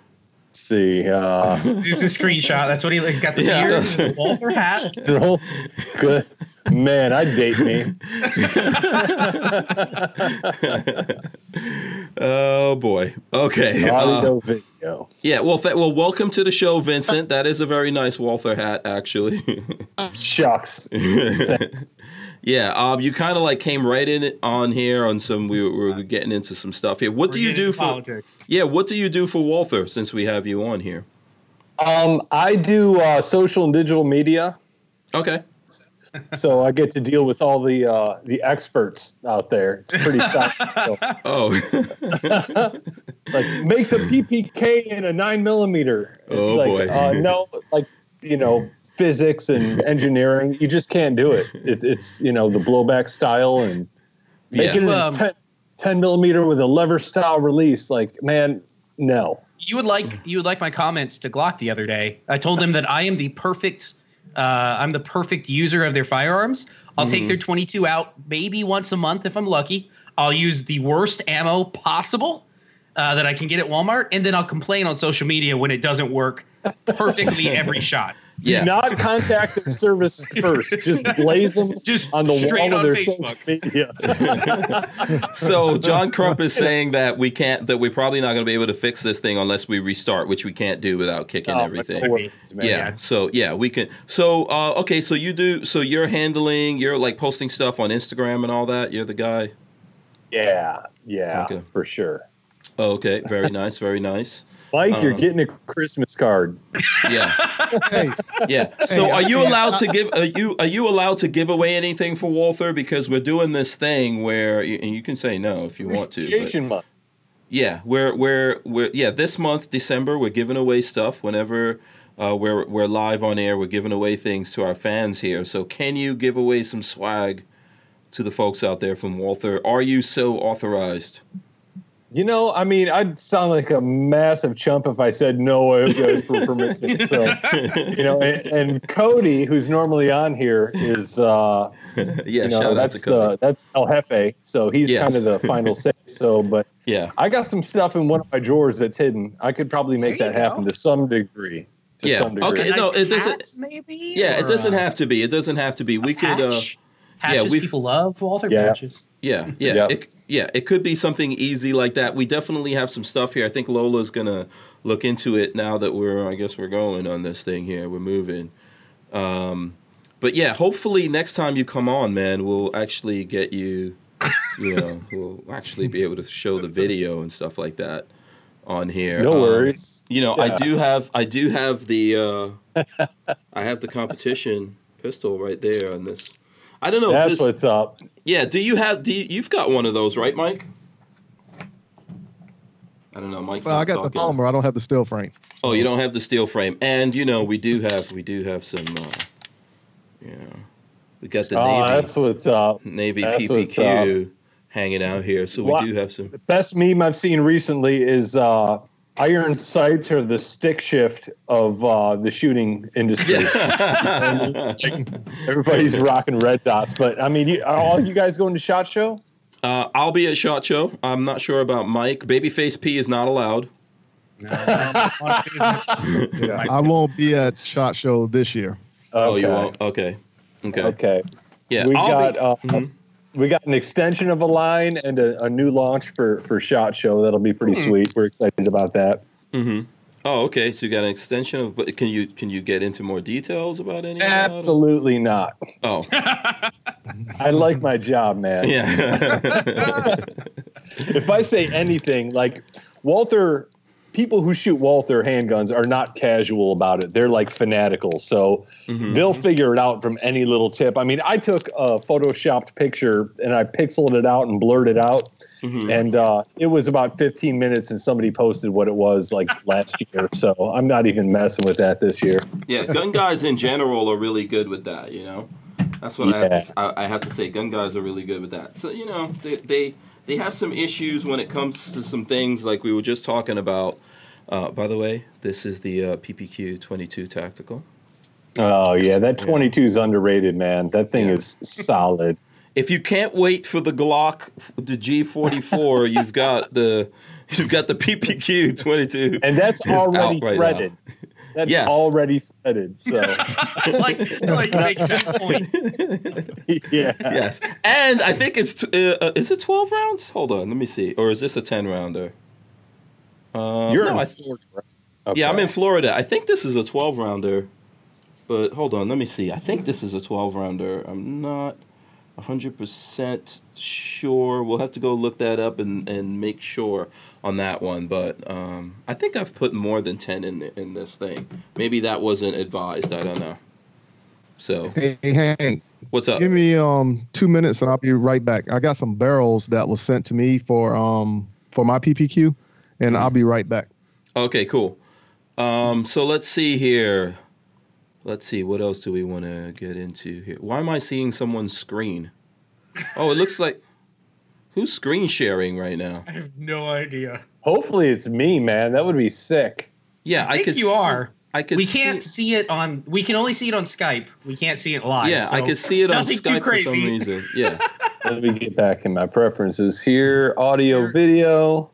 Let's see, uh, It's a screenshot. That's what he. He's got the Yeah, beard, that's- the Walther hat. good man. I date me. Oh boy. Okay. Uh, video. yeah. Well, th- well, welcome to the show, Vincent. That is a very nice Walther hat, actually. Shucks. Yeah. Um, you kind of like came right in on here on some. We were, we were getting into some stuff here. What do you do for? politics? Yeah. What do you do for Walther? Since we have you on here. Um, I do uh, social and digital media, Okay. so I get to deal with all the uh, the experts out there. It's pretty fun. Oh. like make the PPK in a nine millimeter. It's Oh, like, boy. Uh, no, like you know, physics and engineering, you just can't do it. it it's you know the blowback style and Yeah. making it Um, a 10, 10 millimeter with a lever style release. Like man, no. you would like you would like my comments to Glock the other day. I told them that I am the perfect uh, I'm the perfect user of their firearms. I'll Mm-hmm. take their 22 out maybe once a month if I'm lucky. I'll use the worst ammo possible uh, that I can get at Walmart, and then I'll complain on social media when it doesn't work perfectly every shot. Yeah. Do not contact the service first. Just blaze them Just on the straight wall of on their Facebook. social media. so John Crump is saying that we can't that we're probably not going to be able to fix this thing unless we restart, which we can't do without kicking Oh, everything. my words, man. yeah. So yeah, we can. So uh, okay. So you do. So you're handling. You're like posting stuff on Instagram and all that. You're the guy. Yeah, yeah, Okay. for sure. Oh, okay. Very nice. Very nice. Mike, you're Um, getting a Christmas card. Yeah. Hey, Yeah. So are you allowed to give? Are you are you allowed to give away anything for Walther? Because we're doing this thing where you, and you can say no if you want to. but- Appreciation month. Yeah, we're we're we're yeah. This month, December, we're giving away stuff. Whenever uh, we're we're live on air, we're giving away things to our fans here. So, can you give away some swag to the folks out there from Walther? Are you so authorized? You know, I mean, I'd sound like a massive chump if I said no I guys for permission. So, you know, and, and Cody, who's normally on here, is uh, yeah, you know shout out that's to Cody. the that's El Jefe. So he's Yes. kind of the final say. So, but yeah, I got some stuff in one of my drawers that's hidden. I could probably make that you happen to some degree. To Yeah, some degree. okay. no, it doesn't- maybe. yeah. It doesn't uh, have to be. It doesn't have to be. We could. Uh, patch? Patches we've- people love Walther Yeah. patches. Yeah, yeah, Yeah. It, yeah. It could be something easy like that. We definitely have some stuff here. I think Lola's gonna look into it now that we're. I guess we're going on this thing here. We're moving. Um, but yeah, hopefully next time you come on, man, we'll actually get you. You know, we'll actually be able to show the video and stuff like that on here. no Um, worries. you know, I do have. I do have the. Uh, I have the competition pistol right there on this. I don't know. That's does- what's up. Yeah, do you have? Do you, you've got one of those, right, Mike? I don't know, Mike. well, not I got the polymer. I don't have the steel frame. Oh, you don't have the steel frame, and you know we do have we do have some. Uh, yeah, we got the Oh, navy that's what's up. navy that's what's PPQ hanging out here, so we What- do have some. The best meme I've seen recently is uh, iron sights are the stick shift of uh, the shooting industry. Everybody's rocking red dots, but I mean, are all you guys going to Shot Show? uh, I'll be at Shot Show. I'm not sure about Mike. Babyface P is not allowed. Yeah, I won't be at Shot Show this year. Oh, you Okay. won't. Okay. Okay. Okay. Yeah. we I'll got be, uh, Mhm. We got an extension of a line and a, a new launch for for Shot Show. That'll be pretty Hmm. sweet. We're excited about that. Mm-hmm. Oh, okay. So you got an extension of, but can you can you get into more details about any? of that? Absolutely not. Oh, I like my job, man. yeah. if I say anything, like Walther, people who shoot Walther handguns are not casual about it. They're like fanatical. So Mm-hmm. they'll figure it out from any little tip. I mean, I took a photoshopped picture and I pixeled it out and blurred it out. Mm-hmm. And uh, it was about 15 minutes, and somebody posted what it was like last year. So I'm not even messing with that this year. yeah, gun guys in general are really good with that. You know, that's what I, have to, I, I have to say. Gun guys are really good with that. So you know, they they they have some issues when it comes to some things like we were just talking about. Uh, by the way, this is the uh, PPQ 22 tactical. Oh, yeah. That 22 is underrated, man. That thing Yeah. is solid. If you can't wait for the Glock, the G44, you've got the you've got the PPQ 22. And that's already right now. threaded. That's Yes. already threaded. So, like, I like making that point. yeah. yes, and I think it's t- uh, uh, is it 12 rounds? Hold on, let me see. Or is this a 10 rounder? Um, You're no, in Florida, right? Yeah, I'm in Florida. I think this is a 12 rounder. But hold on, let me see. I think this is a 12 rounder. I'm not 100% sure. We'll have to go look that up and, and make sure on that one. But um, I think I've put more than 10 in the, in this thing. Maybe that wasn't advised. I don't know. So, Hey, Hank, what's up? give me um two minutes and I'll be right back. I got some barrels that was sent to me for um for my PPQ, and I'll be right back. Okay, cool. Um, so let's see here. Let's see. What else do we want to get into here? Why am I seeing someone's screen? Oh, it looks like. Who's screen sharing right now? I have no idea. Hopefully it's me, man. That would be sick. Yeah, I, I think could. you see- are. I could. We can't see it on. We can only see it on Skype. We can't see it live. Yeah, I so could see it on nothing too Skype for some crazy. reason. Yeah. Let me get back in my preferences here. Audio, video.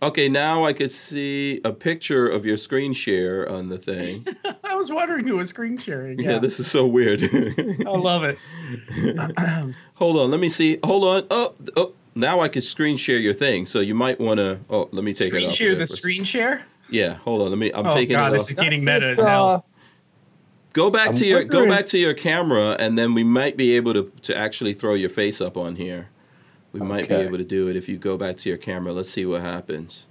Okay, now I could see a picture of your screen share on the thing. I was wondering who was screen sharing. Yeah, Yeah, this is so weird. I love it. Hold on, let me see. Hold on. Oh, oh, now I can screen share your thing. So you might want to. Oh, let me take screen it off. share the for a sec. screen share. Yeah, hold on. Let me. I'm oh taking god, it this is getting meta as Uh, hell. Go back I'm to your go back to your camera, and then we might be able to to actually throw your face up on here. We might be able to do it if you go back to your camera. Let's see what happens.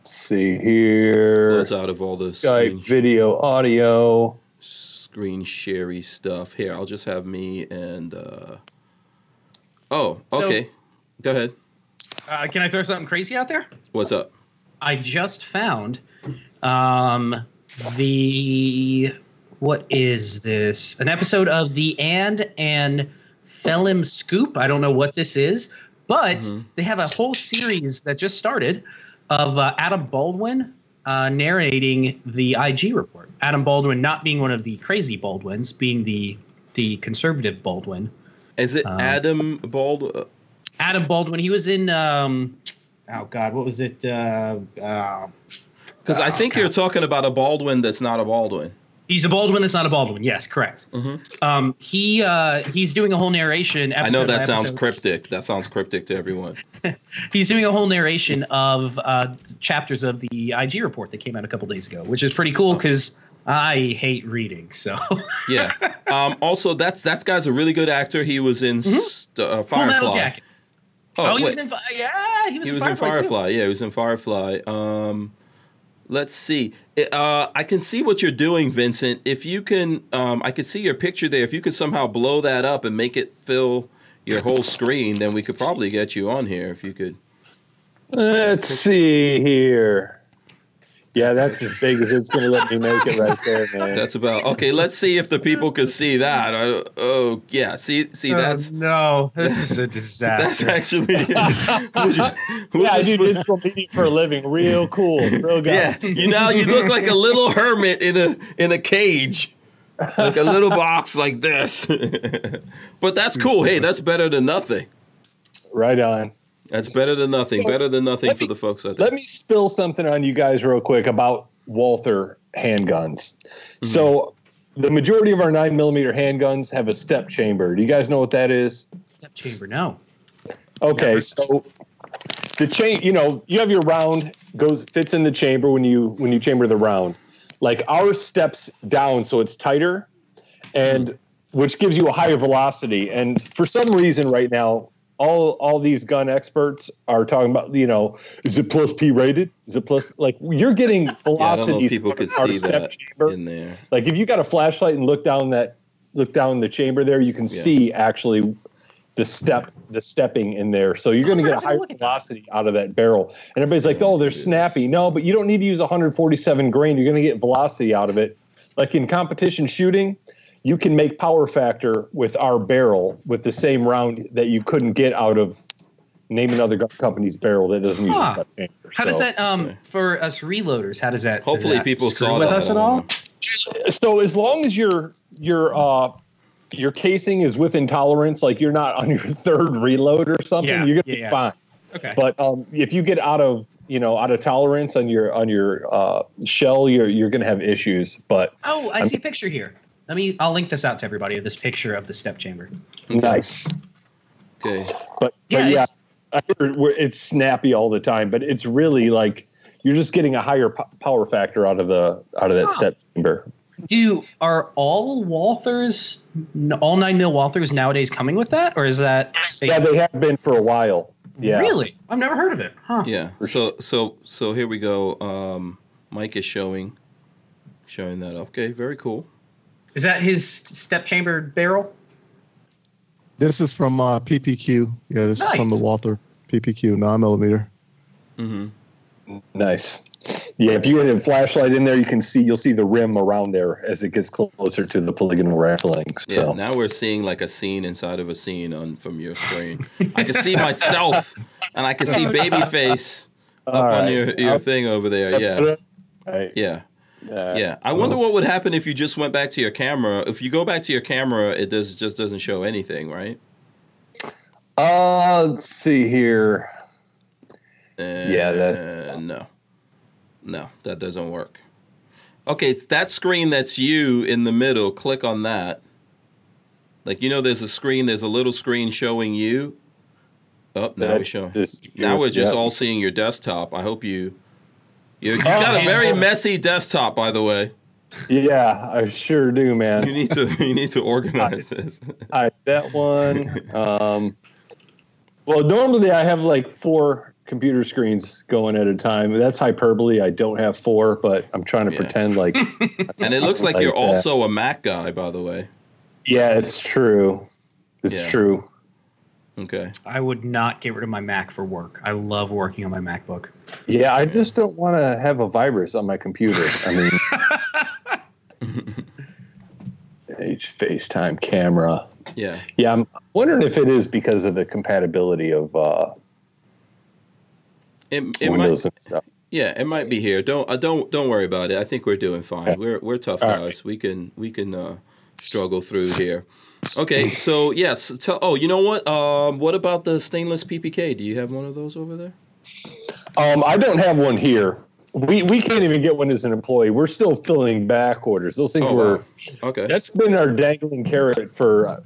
Let's see here. Close out of all the screen, Skype, video, audio. screen sharey stuff. Here, I'll just have me and. uh Oh, So- okay. go ahead. Uh, can I throw something crazy out there? What's up? I just found um, the what is this? An episode of the And and Felem Scoop. I don't know what this is, but Mhm. they have a whole series that just started of uh, Adam Baldwin uh, narrating the IG report. Adam Baldwin not being one of the crazy Baldwins, being the the conservative Baldwin. Is it Um, Adam Bald? uh, Adam Baldwin. He was in. Um, oh God, what was it? Uh, uh, Because I think you're talking about a Baldwin that's not a Baldwin. He's a Baldwin that's not a Baldwin. Yes, correct. Mhm. Um, he uh, he's doing a whole narration. I know that sounds episode. cryptic. That sounds cryptic to everyone. He's doing a whole narration of uh, chapters of the IG report that came out a couple days ago, which is pretty cool because I hate reading. So Yeah. Um, also, that's that guy's a really good actor. He was in st- uh, Mm-hmm. Full Metal Firefly. Jacket. Oh, Oh, he was in. Yeah, he was, he in was Firefly. in. Firefly. Yeah, he was in Firefly. Um, let's see. Uh, I can see what you're doing, Vincent. If you can, um, I can see your picture there. If you could somehow blow that up and make it fill your whole screen, then we could probably get you on here. If you could. Let's see here. Yeah, that's as big as it's going to let me make it right there, man. That's about okay. Let's see if the people could see that. Uh, oh yeah, see see Oh, that's no, this is a disaster. that's actually. we'll just- we'll yeah, I just do put- digital media for a living. Real cool. Real guy. Yeah, you know, you look like a little hermit in a in a cage, like a little box like this. but that's cool. Hey, that's better than nothing. Right on. That's better than nothing. Better than nothing for me- the folks out there. Let me spill something on you guys real quick about Walther handguns. Mm-hmm. So, the majority of our nine millimeter handguns have a step chamber. Do you guys know what that is? Step chamber, no. Okay, Never. so the chain, you know, you have your round goes fits in the chamber when you when you chamber the round. Like ours steps down so it's tighter and mm-hmm. which gives you a higher velocity. And for some reason right now, all all these gun experts are talking about, you know, is it plus P rated? Is it plus like you're getting Yeah, I don't know velocities if people out could of see that chamber. in there. Like if you got a flashlight and look down that look down the chamber there, you can Yeah. see actually the step the stepping in there. So you're going to get a higher look at that. velocity out of that barrel. And everybody's like, "Oh, they're snappy." No, but you don't need to use 147 grain. You're going to get velocity out of it. Like in competition shooting, you can make power factor with our barrel with the same round that you couldn't get out of name another gun company's barrel that doesn't use Huh. a step chamber. How does that um for us reloaders? How does that? does Hopefully, that people screw saw with that. us at all? so as long as your your uh your casing is within tolerance, like you're not on your third reload or something, Yeah, you're gonna yeah, be yeah. fine. Okay. But um, if you get out of you know out of tolerance on your on your uh, shell, you're you're gonna have issues. But oh, I I'm- see a picture here. Let me. I'll link this out to everybody. This picture of the step chamber. nice. Okay. But Yeah, but yeah, it's- I heard we're- it's snappy all the time. But it's really like you're just getting a higher po- power factor out of the out of that Wow. step chamber. Do are all Walthers, all nine mil Walthers nowadays coming with that, or is that? Yeah, they have been for a while. Yeah. Really? I've never heard of it. Huh? Yeah. So so so here we go. Um, Mike is showing showing that. Okay. Very cool. Is that his step chamber barrel? This is from uh, PPQ. Yeah, this is from the Nice. Walther PPQ nine millimeter. Mm-hmm. Nice. Yeah, if you had a flashlight in there, you can see you'll see the rim around there as it gets closer to the polygonal wrestling. Yeah, now we're seeing like a scene inside of a scene on from your screen. I can see myself, and I can see Babyface up All on your your I'll- thing over there. Yeah, Right. yeah, Uh, yeah. I wonder what would happen if you just went back to your camera. If you go back to your camera, it does just doesn't show anything, right? Uh, let's see here. yeah, that- no, no, that doesn't work. Okay, it's that screen that's you in the middle. Click on that. Like you know, there's a screen. There's a little screen showing you. Oh, now we That show. just- Now we're just yeah. all seeing your desktop. I hope you. You, you got a very messy desktop, by the way. Yeah, I sure do, man. You need to you need to organize this. All right, that one. Um, well, normally I have like four computer screens going at a time. That's hyperbole. I don't have four, but I'm trying to Yeah. pretend like. And it looks like Like you're that. also a Mac guy, by the way. yeah, it's true. It's Yeah. true. Okay. I would not get rid of my Mac for work. I love working on my MacBook. Yeah, I just don't want to have a virus on my computer. I mean, H FaceTime camera. Yeah. Yeah, I'm wondering if it is because of the compatibility of uh, It, it might, Windows and stuff. Yeah, it might be here. Don't uh, don't don't worry about it. I think we're doing fine. Okay. We're we're tough All guys. right. We can we can uh, struggle through here. Okay, so yes. Tell, oh, you know what? Um, what about the stainless PPK? Do you have one of those over there? Um, I don't have one here. We we can't even get one as an employee. We're still filling back orders. Those things Oh, were. wow. Okay. That's been our dangling carrot for uh,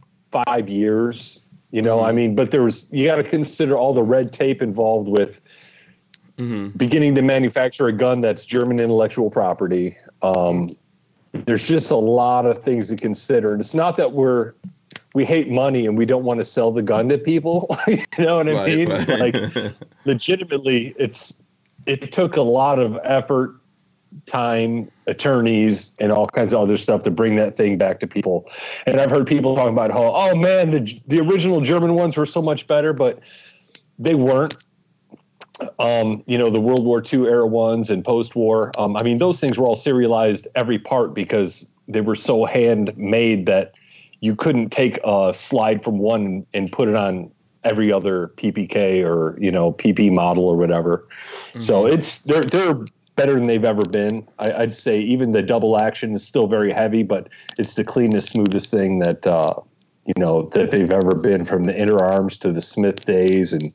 five years. You know, Mm-hmm. I mean, but there was you got to consider all the red tape involved with Mhm. beginning to manufacture a gun that's German intellectual property. Um, there's just a lot of things to consider, and it's not that we're we hate money and we don't want to sell the gun to people. you know what I Right, mean? right. Like legitimately, it's it took a lot of effort, time, attorneys, and all kinds of other stuff to bring that thing back to people. And I've heard people talking about how, oh man, the the original German ones were so much better, but they weren't. Um, you know, the World War II era ones and post-war. Um, I mean, those things were all serialized every part because they were so handmade that you couldn't take a slide from one and put it on every other PPK or you know PP model or whatever. So it's they're they're better than they've ever been. I, I'd say even the double action is still very heavy, but it's the cleanest, smoothest thing that uh, you know that they've ever been from the Interarms to the Smith days and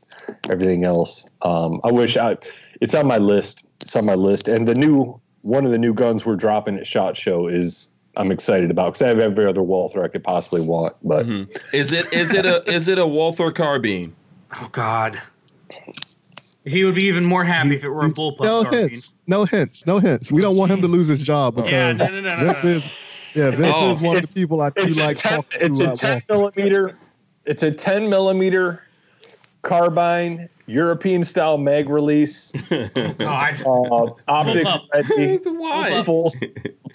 everything else. Um, I wish I it's on my list. It's on my list, and the new one of the new guns we're dropping at Shot Show is. I'm excited about because I have every other Walther I could possibly want, but Is it is it a is it a Walther carbine? Oh God. He would be even more happy if it were a bullpup no carbine. hints. No hints. No hints. We don't want him to lose his job because Yeah, no, no, no, no, this no. is yeah, this Oh. is one of the people I do like a 10, talking it's a 10 millimeter it's a 10 millimeter carbine european style mag release God. uh, optics ready Why? full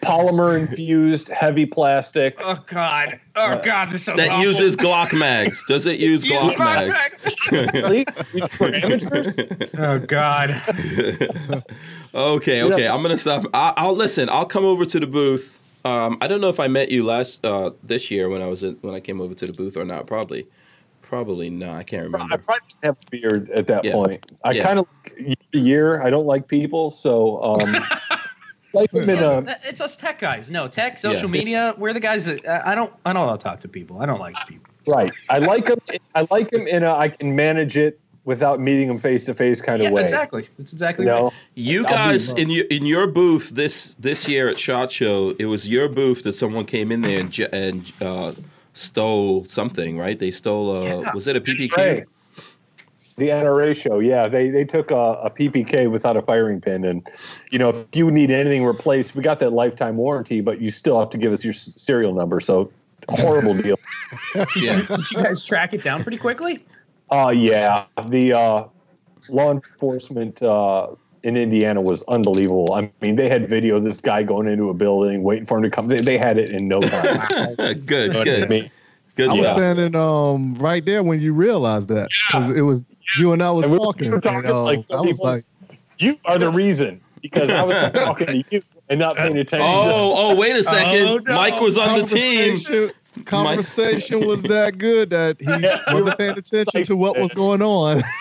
polymer infused heavy plastic Oh God. Oh God. This sounds That awful. uses Glock mags. Does it use Use Glock Glock mags? mag. for amateurs Oh God. Okay, okay. I'm gonna stop. I, I'll listen. I'll come over to the booth. Um, I don't know if I met you last uh, this year when I was in, when I came over to the booth or not. Probably, probably not. I can't remember. i probably didn't have a beard at that Yeah. point i Yeah. kind of year to year i don't like people so um like them in a It's, it's us tech guys. No tech, social Yeah. media. We're the guys that I I don't. I don't want to talk to people. I don't like people. right i like them i like them in a i can manage it without meeting them face to face kind of Yeah, way exactly. That's exactly you right. know You I'll guys in your in your booth this this year at Shot Show, it was your booth that someone came in there and j- and uh, stole something, right? They stole. a Yeah. Was it a PPK? Right. The NRA show, yeah, they they took a, a PPK without a firing pin, and you know if you need anything replaced, we got that lifetime warranty, but you still have to give us your s- serial number. So horrible deal. Did, you, did you guys track it down pretty quickly? Uh yeah, the uh, law enforcement uh, in Indiana was unbelievable. I mean, they had video of this guy going into a building, waiting for him to come. They, they had it in no time. good, You know what I good, mean? good I was stuff. standing um right there when you realized that 'Cause it was you and I was And we were talking. talking and, um, like I was like, You are the reason. because I was talking to you and not paying attention. Oh, oh, wait a second. Oh, no. Mike was on the team. Conversation- Conversation was that good that he wasn't paying attention to what was going on.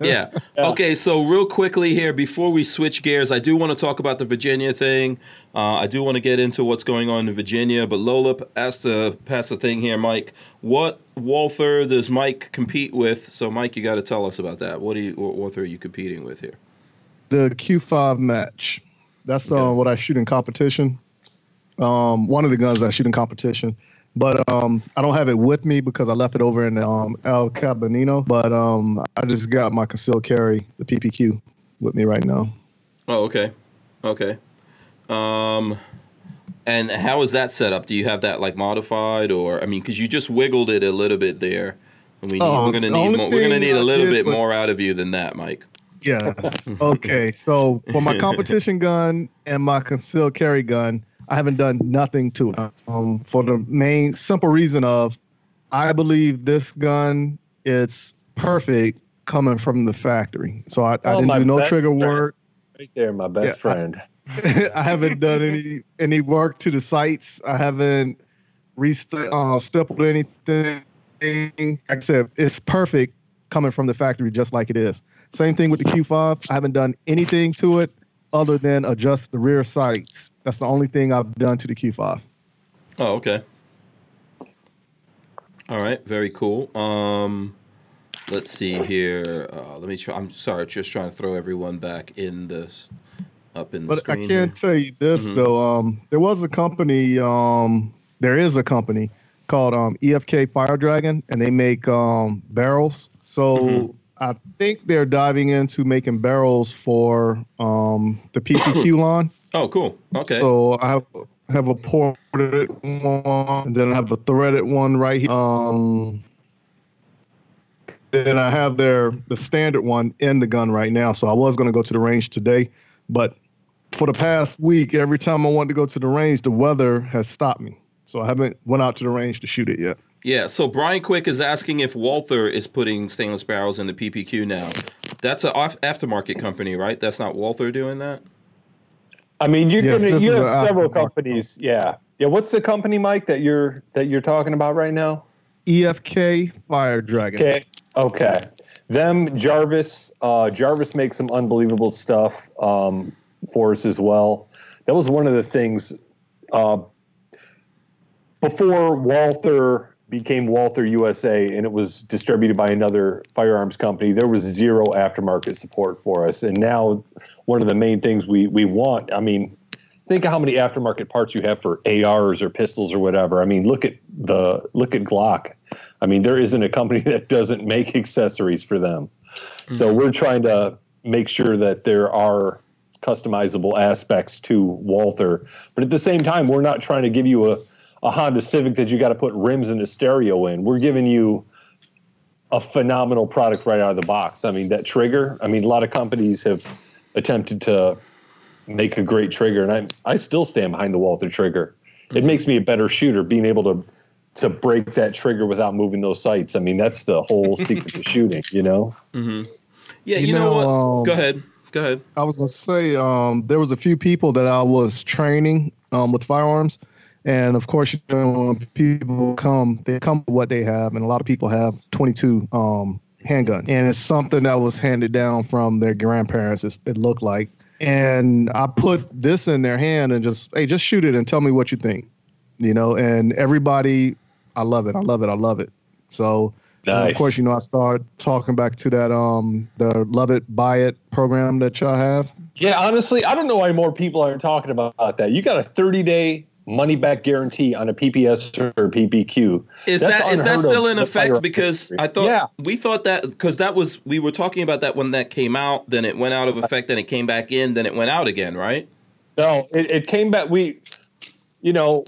Yeah. Okay. So real quickly here, before we switch gears, I do want to talk about the Virginia thing. Uh, I do want to get into what's going on in Virginia. But Lola asked to pass the thing here, Mike. What Walther does Mike compete with? So Mike, you got to tell us about that. What do you, what Walther are you competing with here? the Q5 match. That's Okay. uh, what I shoot in competition. Um, one of the guns I shoot in competition, but um, I don't have it with me because I left it over in um, El Cabanino. But um, I just got my concealed carry, the PPQ, with me right now. Oh, okay. Okay. Um, and how is that set up? Do you have that like modified, or I mean, because you just wiggled it a little bit there, and we need, Oh, we're gonna need only more, we're gonna need a I little did bit was- more out of you than that, Mike. Yeah. okay. So for my competition gun and my concealed carry gun, I haven't done nothing to it. Um, for the main simple reason of, I believe this gun it's perfect coming from the factory. So I, I Oh, didn't do no trigger friend. work. Right there, my best Yeah, friend. I haven't done any any work to the sights. I haven't rest- uh, stippled anything. Like I said, it's perfect coming from the factory just like it is. Same thing with the Q5. I haven't done anything to it other than adjust the rear sights. That's the only thing I've done to the Q5. Oh, okay. All right, very cool. Um, let's see here. Uh, let me try. I'm sorry, just trying to throw everyone back in this up in the But I screen. can tell you this Mhm. though. Um, there was a company. Um, there is a company called um, EFK Fire Dragon, and they make um, barrels. So Mhm. I think they're diving into making barrels for um, the PPQ line. Oh, cool. Okay. So I have have a ported one, and then I have a threaded one right here. Um, then I have their the standard one in the gun right now. So I was going to go to the range today, but for the past week, every time I wanted to go to the range, the weather has stopped me. So I haven't went out to the range to shoot it yet. Yeah, so Brian Quick is asking if Walther is putting stainless barrels in the PPQ now. That's an off- aftermarket company, right? That's not Walther doing that? I mean, you're Yes, gonna you have several aftermarket. companies. Yeah, yeah. What's the company, Mike, that you're that you're talking about right now? EFK Fire Dragon. Okay, okay. Them Jarvis. Uh, Jarvis makes some unbelievable stuff um, for us as well. That was one of the things uh, before Walther became Walther USA and it was distributed by another firearms company. There was zero aftermarket support for us, and now one of the main things we we want. I mean, think of how many aftermarket parts you have for ARs or pistols or whatever. I mean, look at the look at Glock. I mean, there isn't a company that doesn't make accessories for them. So mm-hmm. we're trying to make sure that there are customizable aspects to Walther, but at the same time, we're not trying to give you a, a Honda Civic that you got to put rims and a stereo in. We're giving you a phenomenal product right out of the box. I mean, that trigger. I mean, a lot of companies have attempted to make a great trigger, and I I still stand behind the Walther trigger. It makes me a better shooter, being able to to break that trigger without moving those sights. I mean, that's the whole secret to shooting. You know. Yeah, you, You know, know, what? um, Go ahead. Go ahead. I was gonna say um, there was a few people that I was training um, with firearms, and of course, you know, when people come, they come with what they have, and a lot of people have 22 um, handgun, and it's something that was handed down from their grandparents. It's, it looked like, and I put this in their hand and just, hey, just shoot it and tell me what you think, you know, and everybody, I love it, I love it, I love it. So. Nice. of course, you know, I started talking back to that um the love it buy it program that y'all have. Yeah, honestly, I don't know why more people aren't talking about that. You got a 30 day money back guarantee on a PPS or PPQ. Is That's that is that still in in effect? Because. I thought Yeah. we thought that because that was we were talking about that when that came out, then it went out of effect, then it came back in, then it went out again, right? No, it, it came back. We, you know,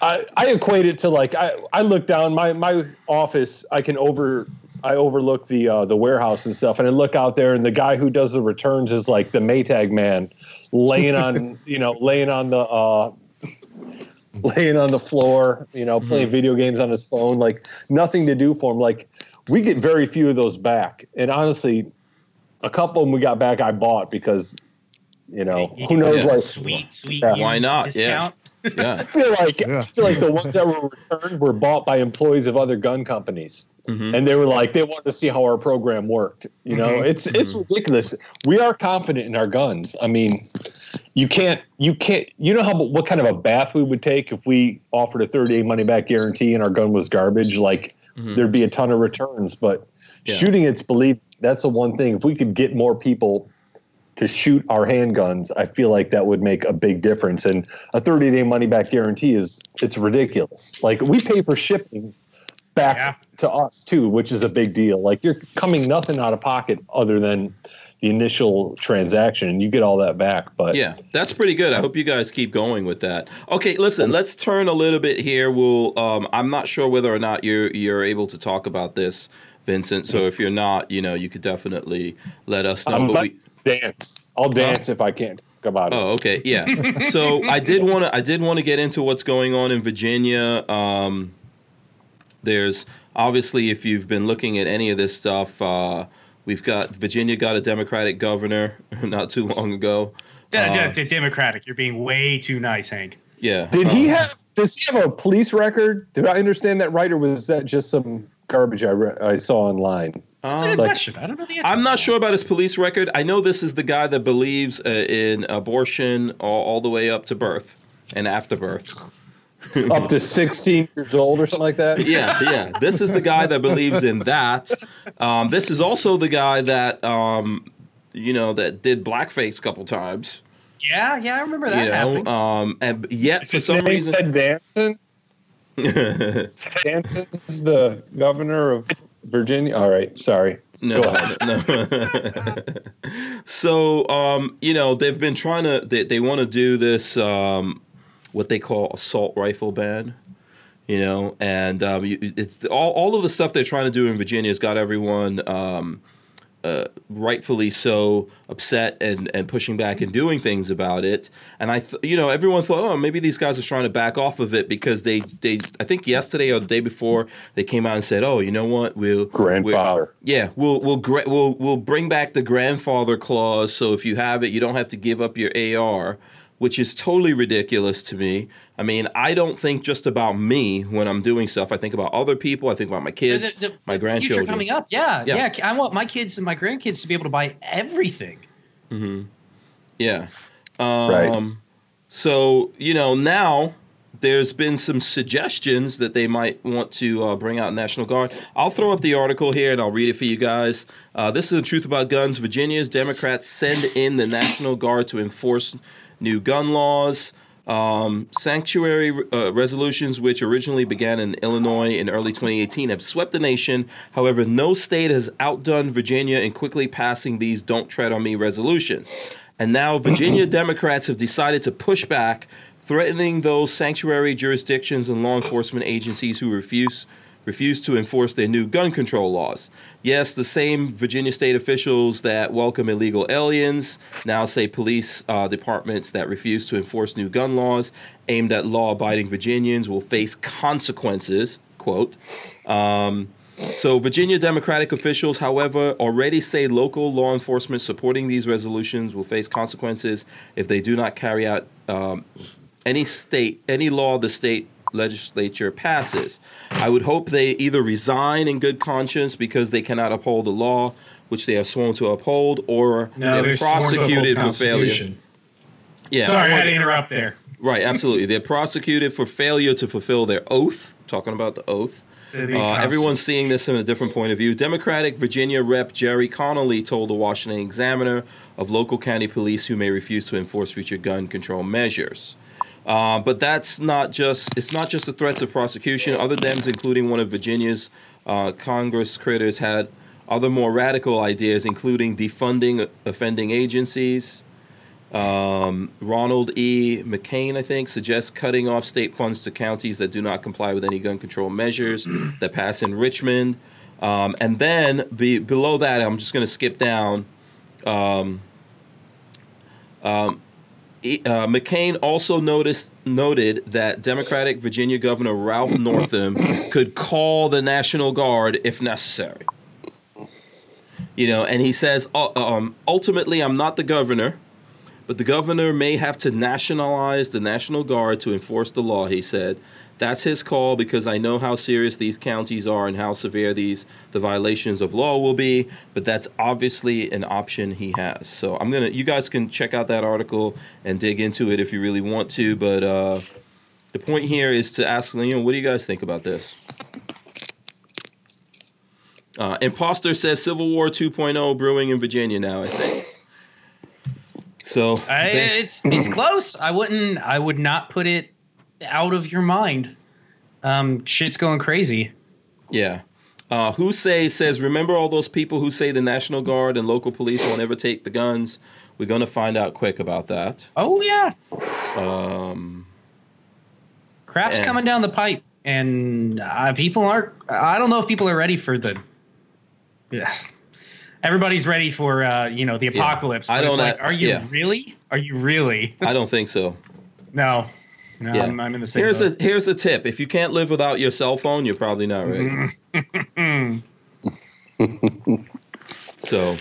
I I equate it to like I I look down my my office. I can over I overlook the uh, the warehouse and stuff, and I look out there, and the guy who does the returns is like the Maytag man, laying on you know laying on the. Uh, laying on the floor, you know, playing video games on his phone, like nothing to do for him. Like we get very few of those back. And honestly, a couple of them we got back I bought because You know, You who knows? get a Like, sweet, sweet. Yeah. Why not? Yeah. Discount. Yeah. I feel like Yeah. I feel like the ones that were returned were bought by employees of other gun companies, Mhm. and they were like they wanted to see how our program worked. You know, Mhm. it's it's ridiculous. We are confident in our guns. I mean, you can't you can't you know how what kind of a bath we would take if we offered a 30 day money back guarantee and our gun was garbage. Like Mhm. there'd be a ton of returns, but Yeah. shooting it's believe that's the one thing. If we could get more people to shoot our handguns, I feel like that would make a big difference. And a 30 day money back guarantee is it's ridiculous. Like we pay for shipping back Yeah. to us too, which is a big deal. Like you're coming nothing out of pocket other than the initial transaction and you get all that back. But Yeah, that's pretty good. I hope you guys keep going with that. Okay, listen, let's turn a little bit here. We'll um, I'm not sure whether or not you're you're able to talk about this, Vincent. So if you're not, you know, you could definitely let us know. I'm but we dance i'll dance if I can't about it. Oh, okay, yeah. so I did want to I did want to get into what's going on in Virginia. Um, there's obviously, if you've been looking at any of this stuff, uh, we've got Virginia got a Democratic governor not too long ago. De- de- Uh, de- Democratic. You're being way too nice, Hank. Yeah. Did he um, have? Does he have a police record? Did I understand that right, or was that just some garbage I re- I saw online? That's a um, good like- question. I don't know the answer. I'm not sure about his police record. I know this is the guy that believes uh, in abortion all, all the way up to birth and after birth. Up to 16 years old or something like that. Yeah, yeah. This is the guy that believes in that. Um, this is also the guy that, um, you know, that did blackface a couple times. Yeah, yeah, I remember that you know, um, and yet for some reason, Ted Danson. Danson is the governor of Virginia. All right, sorry. No, Go ahead. no. so, um, you know, they've been trying to. They, they want to do this, um, what they call assault rifle ban. You know, and um, you, it's all all of the stuff they're trying to do in Virginia has got everyone. Um, uh, rightfully so upset and, and pushing back and doing things about it. And I, th- you know, everyone thought, oh, maybe these guys are trying to back off of it because they, they, I think yesterday or the day before, they came out and said, oh, you know what, we'll Grandfather. yeah, we'll we'll gra- we'll we'll bring back the grandfather clause. So if you have it, you don't have to give up your AR, which is totally ridiculous to me. I mean, I don't think just about me when I'm doing stuff. I think about other people. I think about my kids, The- the- my the grandchildren. Coming up, yeah, Yeah. yeah, I want my kids and my grandkids to be able to buy everything. Hmm. Yeah. Um, Right. So you know now there's been some suggestions that they might want to uh, bring out National Guard. I'll throw up the article here and I'll read it for you guys. Uh, this is the truth about guns. Virginia's Democrats send in the National Guard to enforce new gun laws. Um, sanctuary uh, resolutions, which originally began in Illinois in early 2018, have swept the nation. However, no state has outdone Virginia in quickly passing these "Don't Tread on Me" resolutions. And now Virginia Democrats have decided to push back, threatening those sanctuary jurisdictions and law enforcement agencies who refuse refuse to enforce their new gun control laws. Yes, the same Virginia state officials that welcome illegal aliens now say police uh, departments that refuse to enforce new gun laws aimed at law-abiding Virginians will face consequences. Quote. Um, so, Virginia Democratic officials, however, already say local law enforcement supporting these resolutions will face consequences if they do not carry out um, any state, any law the state legislature passes. I would hope they either resign in good conscience because they cannot uphold the law which they are sworn to uphold, or they're prosecuted for failure. Yeah, Sorry, I had to interrupt there. right, absolutely. They're prosecuted for failure to fulfill their oath. Talking about the oath. Uh, everyone's seeing this in a different point of view. Democratic Virginia Rep. Gerry Connolly told the Washington Examiner of local county police who may refuse to enforce future gun control measures. Uh, but that's not just it's not just the threats of prosecution. Other Dems, including one of Virginia's uh, Congress critters, had other more radical ideas, including defunding offending agencies. Um, Ronald E. McCain, I think, suggests cutting off state funds to counties that do not comply with any gun control measures that pass in Richmond. Um, and then be, below that, I'm just going to skip down. Um, um, uh, McCain also noticed noted that Democratic Virginia Governor Ralph Northam could call the National Guard if necessary. You know, and he says, uh, um, ultimately, I'm not the governor, but the governor may have to nationalize the National Guard to enforce the law, he said. That's his call because I know how serious these counties are and how severe these the violations of law will be, but that's obviously an option he has. So I'm going to you guys can check out that article and dig into it if you really want to, but uh the point here is to ask you know, what do you guys think about this? Uh, Imposter says Civil War 2.0 brewing in Virginia now, I think. So I, they- it's it's close. I wouldn't. I would not put it out of your mind. Um, shit's going crazy. Yeah. Uh, who say says remember all those people who say the National Guard and local police won't ever take the guns? We're gonna find out quick about that. Oh yeah, Um, crap's Yeah. coming down the pipe, and uh, people aren't. I don't know if people are ready for the. Yeah. Everybody's ready for uh, you know the Yeah. apocalypse. I don't- like, are you yeah. really? Are you really? I don't think so. no, no, Yeah. I'm, I'm in the same. Here's boat. a here's a tip: if you can't live without your cell phone, you're probably not ready. so,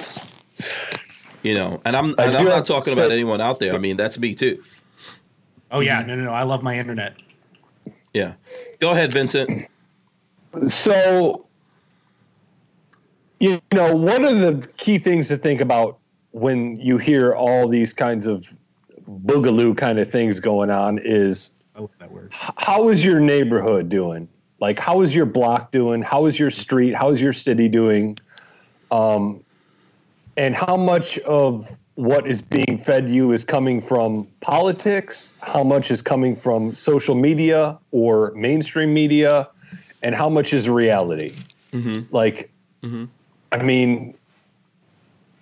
you know, and I'm I and do I'm not to talking about anyone out there. I mean, that's me too. Oh yeah, no, no, no. I love my internet. Yeah. Go ahead, Vincent. So, you know, one of the key things to think about when you hear all these kinds of boogaloo kind of things going on is Oh, that word. how is your neighborhood doing? Like, how is your block doing? How is your street? How is your city doing? Um, and how much of what is being fed you is coming from politics? How much is coming from social media or mainstream media? And how much is reality? Like, I mean,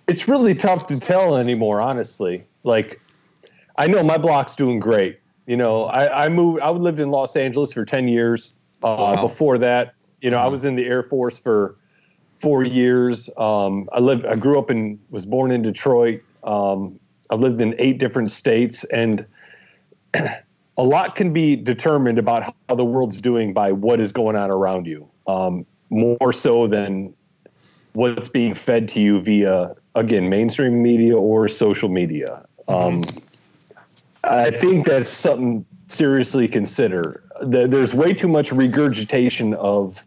it's really tough to tell anymore, honestly. Like, I know my block's doing great. You know, I, I moved, I lived in Los Angeles for 10 years. Uh, Wow. Before that, you know, I was in the Air Force for four years. Um, I lived, I grew up and was born in Detroit. Um, I lived in eight different states, and a lot can be determined about how the world's doing by what is going on around you, um, more so than what's being fed to you via, again, mainstream media or social media. Um, I think that's something seriously consider. There- There's way too much regurgitation of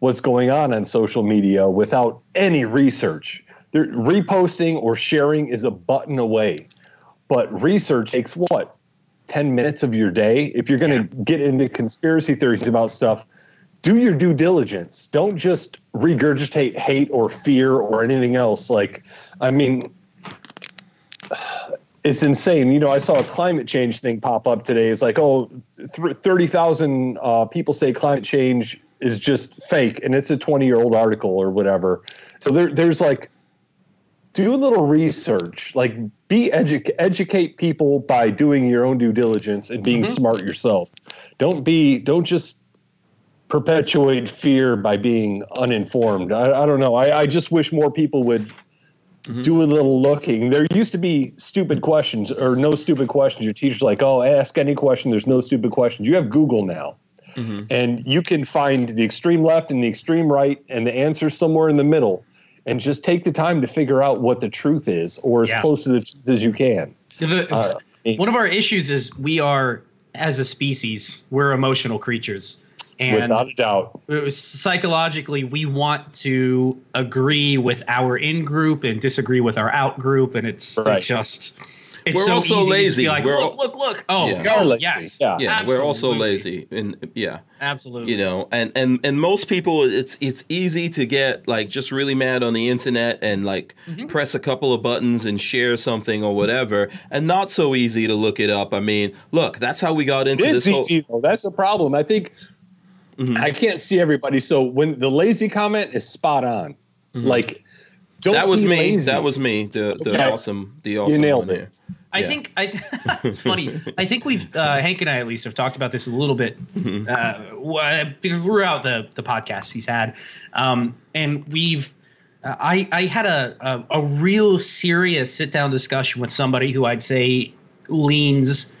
what's going on on social media without any research. There, reposting or sharing is a button away, but research takes what 10 minutes of your day. If you're going to get into conspiracy theories about stuff, do your due diligence. Don't just regurgitate hate or fear or anything else. Like, I mean, it's insane. You know, I saw a climate change thing pop up today. It's like, oh, th- 30,000 uh, people say climate change is just fake, and it's a 20 year old article or whatever. So there, there's like, do a little research. Like, be edu- educate people by doing your own due diligence and being smart yourself. Don't be, don't just perpetuate fear by being uninformed. I, I don't know. I, I just wish more people would do a little looking. There used to be stupid questions or no stupid questions. Your teacher's like, oh, ask any question. There's no stupid questions. You have Google now. And you can find the extreme left and the extreme right and the answer somewhere in the middle. And just take the time to figure out what the truth is or as Yeah. close to the truth as you can. The- Uh, one of our issues is we are, as a species, we're emotional creatures, and without a doubt. it was- psychologically we want to agree with our in group and disagree with our out group, and it's Right. just. It's We're so also easy to lazy. be like, We're look, look, look. Oh, Yeah. Lazy. yes. Yeah. Yeah, we're also lazy, and yeah, Absolutely. you know, and and and most people, it's it's easy to get like just really mad on the internet and like Mm-hmm. press a couple of buttons and share something or whatever, and not so easy to look it up. I mean, look, that's how we got into It this is whole- though. That's a problem. I think Mhm. I can't see everybody. So when the lazy comment is spot on, like don't Mm-hmm. That was be me. lazy. That was me. The the Okay. awesome the awesome nailed one it. here. I Yeah. think I. it's funny. I think we've uh, Hank and I at least have talked about this a little bit Mm-hmm. uh, throughout the the podcasts he's had, um, and we've. Uh, I I had a, a a real serious sit down discussion with somebody who I'd say leans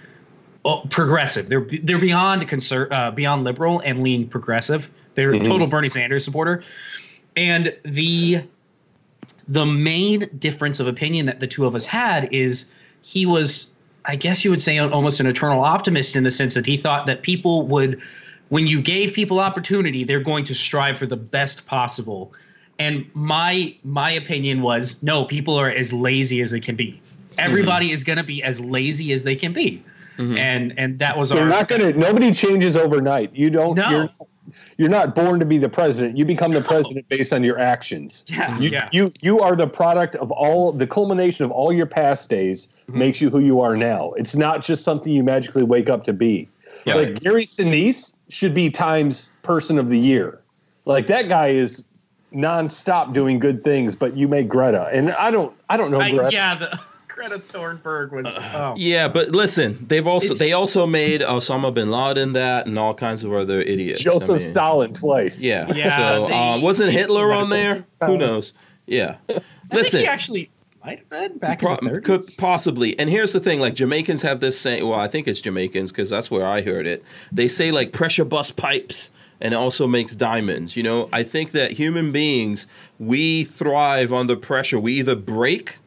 progressive. They're they're beyond conser- uh, beyond liberal and lean progressive. They're a total Bernie Sanders supporter, and the the main difference of opinion that the two of us had is he was, I guess you would say, almost an eternal optimist in the sense that he thought that people would, when you gave people opportunity, they're going to strive for the best possible. And my my opinion was, no, people are as lazy as they can be. Everybody Mm-hmm. is going to be as lazy as they can be. And and that was They're our not gonna. Nobody changes overnight. You don't. No. You're, you're not born to be the president. You become the president based on your actions. Yeah, You, yeah. you you are the product of all the culmination of all your past days Mm-hmm. makes you who you are now. It's not just something you magically wake up to be. Yeah. Like Gary Sinise should be Times Person of the Year. Like that guy is nonstop doing good things, but you make Greta, and I don't I don't know I, Greta. yeah, the Greta Thunberg was. Oh. Yeah, but listen, they've also It's- they also made Osama bin Laden that and all kinds of other idiots. I Joseph mean, Stalin twice. Yeah. Yeah, so they- uh, wasn't Hitler on there? Who knows? Yeah. I think Listen, he actually might have been back Pro- in the 30s. could possibly. And here's the thing: like Jamaicans have this saying. Well, I think it's Jamaicans because that's where I heard it. They say like pressure bust pipes, and it also makes diamonds. You know, I think that human beings we thrive under pressure. We either break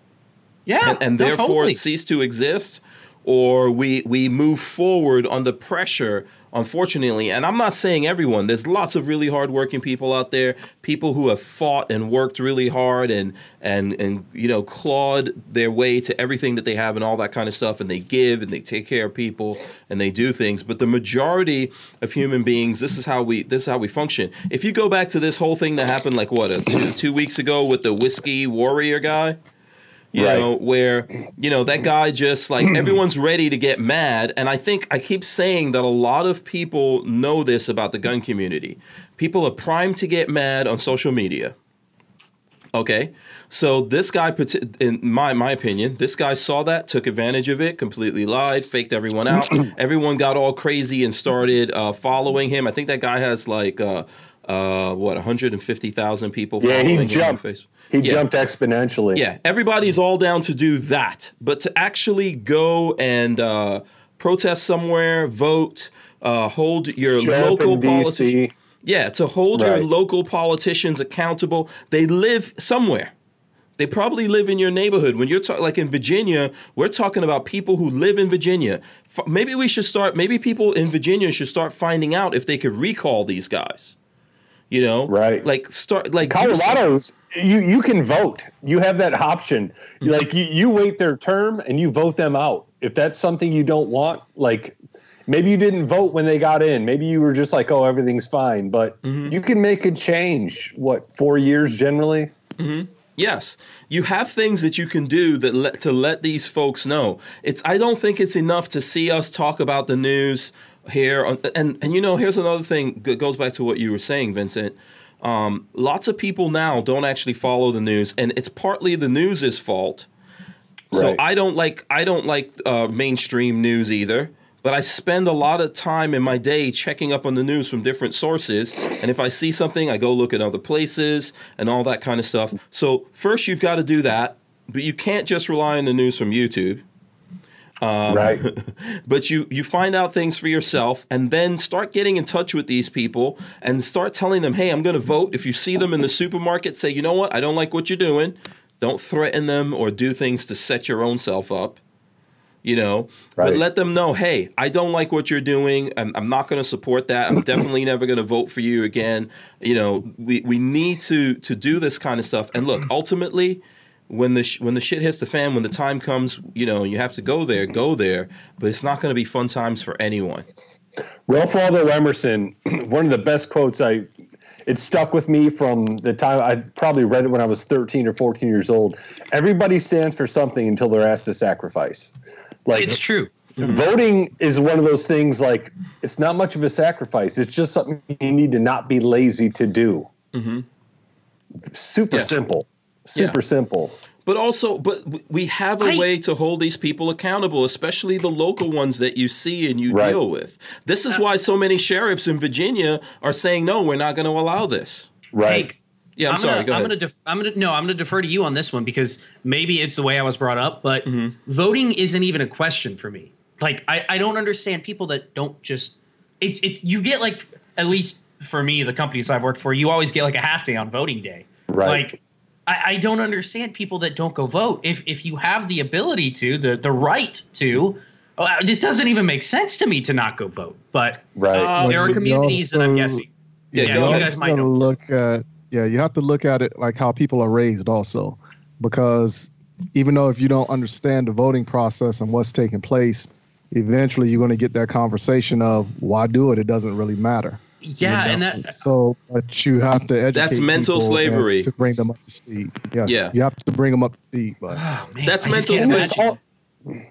yeah, and, and no, therefore totally. cease to exist, or we we move forward under pressure. Unfortunately, and I'm not saying everyone. There's lots of really hardworking people out there, people who have fought and worked really hard and and and you know clawed their way to everything that they have and all that kind of stuff, and they give and they take care of people and they do things. But the majority of human beings, this is how we this is how we function. If you go back to this whole thing that happened like what a two, two weeks ago with the whiskey warrior guy you Right. know where you know that guy just like everyone's ready to get mad. And i think i keep saying that a lot of people know this about the gun community. People are primed to get mad on social media. Okay? So this guy in my my opinion this guy saw that took advantage of it completely lied faked everyone out. Everyone got all crazy and started uh, following him. I think that guy has like uh, uh, what 150000 people Yeah, following he him on jumped. He Yeah. jumped exponentially. Yeah, everybody's all down to do that, but to actually go and uh, protest somewhere, vote, uh, hold your Show local in politicians. DC. Yeah, to hold your local politicians accountable. They live somewhere. They probably live in your neighborhood. When you're talking, like in Virginia, we're talking about people who live in Virginia. F- Maybe we should start. Maybe people in Virginia should start finding out if they could recall these guys. You know, Right. Like start like do Colorado's you you can vote. You have that option. Mm-hmm. Like you, you wait their term and you vote them out. If that's something you don't want, like maybe you didn't vote when they got in. Maybe you were just like, oh, everything's fine. But Mm-hmm. you can make a change. What four years generally? Yes, you have things that you can do that let, to let these folks know. It's I don't think it's enough to see us talk about the news here. On, and and you know, here's another thing that goes back to what you were saying, Vincent. Um, lots of people now don't actually follow the news, and it's partly the news's fault. So Right. I don't like I don't like uh, mainstream news either. But I spend a lot of time in my day checking up on the news from different sources, and if I see something, I go look at other places and all that kind of stuff. So first, you've got to do that, but you can't just rely on the news from YouTube. Um, right. But you you find out things for yourself, and then start getting in touch with these people and start telling them, "Hey, I'm going to vote." If you see them in the supermarket, say, "You know what? I don't like what you're doing." Don't threaten them or do things to set your own self up you know but let them know hey i don't like what you're doing i'm, I'm not going to support that i'm definitely never going to vote for you again you know we, we need to to do this kind of stuff and look ultimately when the sh- when the shit hits the fan when the time comes you know you have to go there go there but it's not going to be fun times for anyone Ralph Waldo Emerson, one of the best quotes I it stuck with me from the time I probably read it when I was 13 or 14 years old. Everybody stands for something until they're asked to sacrifice. Like It's true. voting is one of those things like it's not much of a sacrifice. It's just something you need to not be lazy to do. Mm-hmm. Super Yeah. simple. Super Yeah. simple. But also, but we have a I- way to hold these people accountable, especially the local ones that you see and you Right. deal with. This is why so many sheriffs in Virginia are saying, no, we're not going to allow this. Right. Hey, Yeah, I'm, I'm sorry. Gonna, go I'm gonna. Def- I'm gonna. No, I'm gonna defer to you on this one because maybe it's the way I was brought up, but Mm-hmm. voting isn't even a question for me. Like, I, I don't understand people that don't just. It's it. You get like at least for me, the companies I've worked for, you always get like a half day on voting day. Right. Like, I, I don't understand people that don't go vote. If if you have the ability to, the the right to, uh, it doesn't even make sense to me to not go vote. But Right. Uh, there are you communities that I'm guessing. Yeah, Yeah, go you guys might know. look at yeah you have to look at it like how people are raised also because even though if you don't understand the voting process and what's taking place eventually you're going to get that conversation of why do it it doesn't really matter Yeah, You and that so but you have to educate That's mental slavery. to bring them up to speed yes, Yeah. you have to bring them up to speed but oh, man, That's I mental can't And it's imagine. all-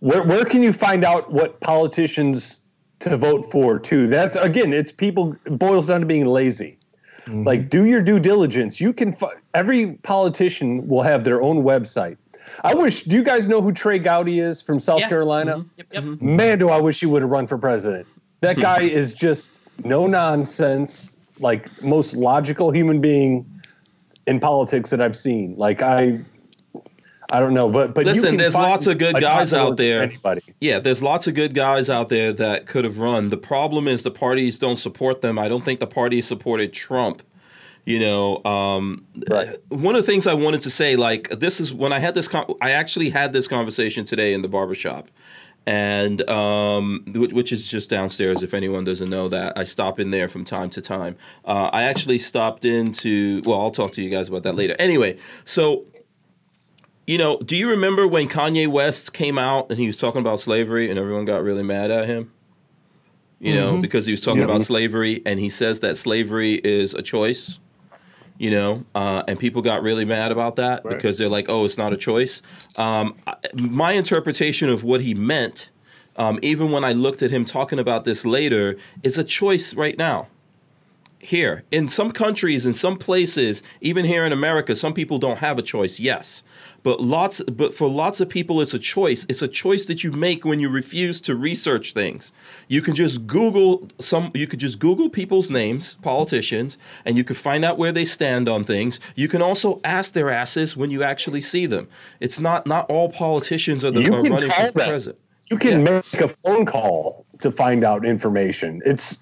where where can you find out what politicians to vote for too? That's again, it's people it boils down to being lazy. Mhm. Like do your due diligence. You can fi- every politician will have their own website. I wish. Do you guys know who Trey Gowdy is from South Yeah. Carolina? Mm-hmm. Yep, yep. Man, do I wish he would have run for president. That hmm. guy is just no nonsense, like most logical human being in politics that I've seen. Like I, I don't know, but but Listen, there's lots of good guys out there. Anybody. Yeah, there's lots of good guys out there that could have run. The problem is the parties don't support them. I don't think the parties supported Trump. You know, um, Right. one of the things I wanted to say, like this is when I had this, con- I actually had this conversation today in the barbershop, and um, which, which is just downstairs. If anyone doesn't know that, I stop in there from time to time. Uh, I actually stopped into. Well, I'll talk to you guys about that later. Anyway, so you know, do you remember when Kanye West came out and he was talking about slavery and everyone got really mad at him? You know, because he was talking Yeah. about slavery and he says that slavery is a choice. You know, uh, and people got really mad about that Right. because they're like, "Oh, it's not a choice." Um, I- my interpretation of what he meant, um, even when I looked at him talking about this later, is a choice right now here. In some countries in some places even here in america some people don't have a choice yes. But lots but for lots of people it's a choice. It's a choice that you make when you refuse to research things. You can just google some you could just google people's names politicians and you can find out where they stand on things. You can also ask their asses when you actually see them. It's not not all politicians are, the, are running for president. You can Yeah. make a phone call to find out information. It's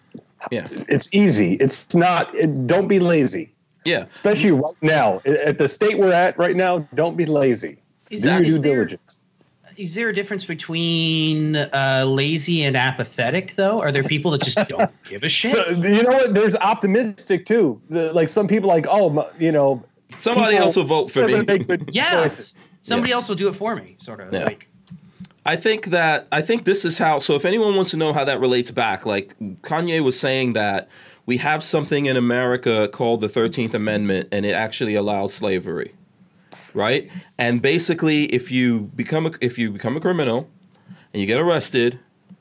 yeah it's easy. It's not. It, don't be lazy, yeah especially right now at the state we're at right now. Don't be lazy. Is, Do your is due there, diligence. is there a difference between uh, lazy and apathetic, though? Are there people that just don't give a shit? So you know what? There's optimistic too. The, like some people, like oh, m- you know, somebody else will vote for me gonna Make good yeah, choices. somebody else will do it for me, sort of. Yeah. Like, I think that I think this is how. So if anyone wants to know how that relates back, like Kanye was saying that we have something in America called the Thirteenth Amendment, and it actually allows slavery, right? And basically, if you become a, if you become a criminal and you get arrested,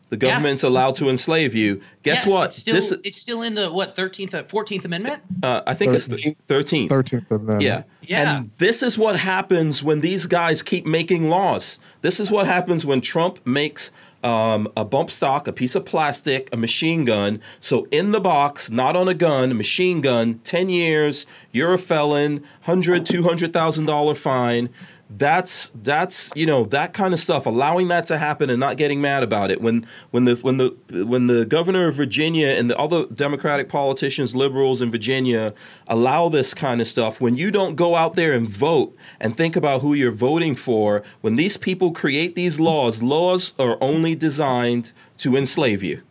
the Yeah. government's allowed to enslave you. Guess yes, what? It's still, this it's still in the what thirteenth, fourteenth Amendment. uh, I think it's the thirteenth. 13th amendment Yeah. Yeah. And this is what happens when these guys keep making laws. This is what happens when Trump makes um, a bump stock, a piece of plastic, a machine gun. So in the box, not on a gun, a machine gun, 10 years, you're a felon, $100,000, $200,000 fine. That's that's you know that kind of stuff. Allowing that to happen and not getting mad about it. When when the when the when the governor of Virginia and the other Democratic politicians, liberals in Virginia, allow this kind of stuff. When you don't go out there and vote and think about who you're voting for, when these people create these laws, laws are only designed to enslave you.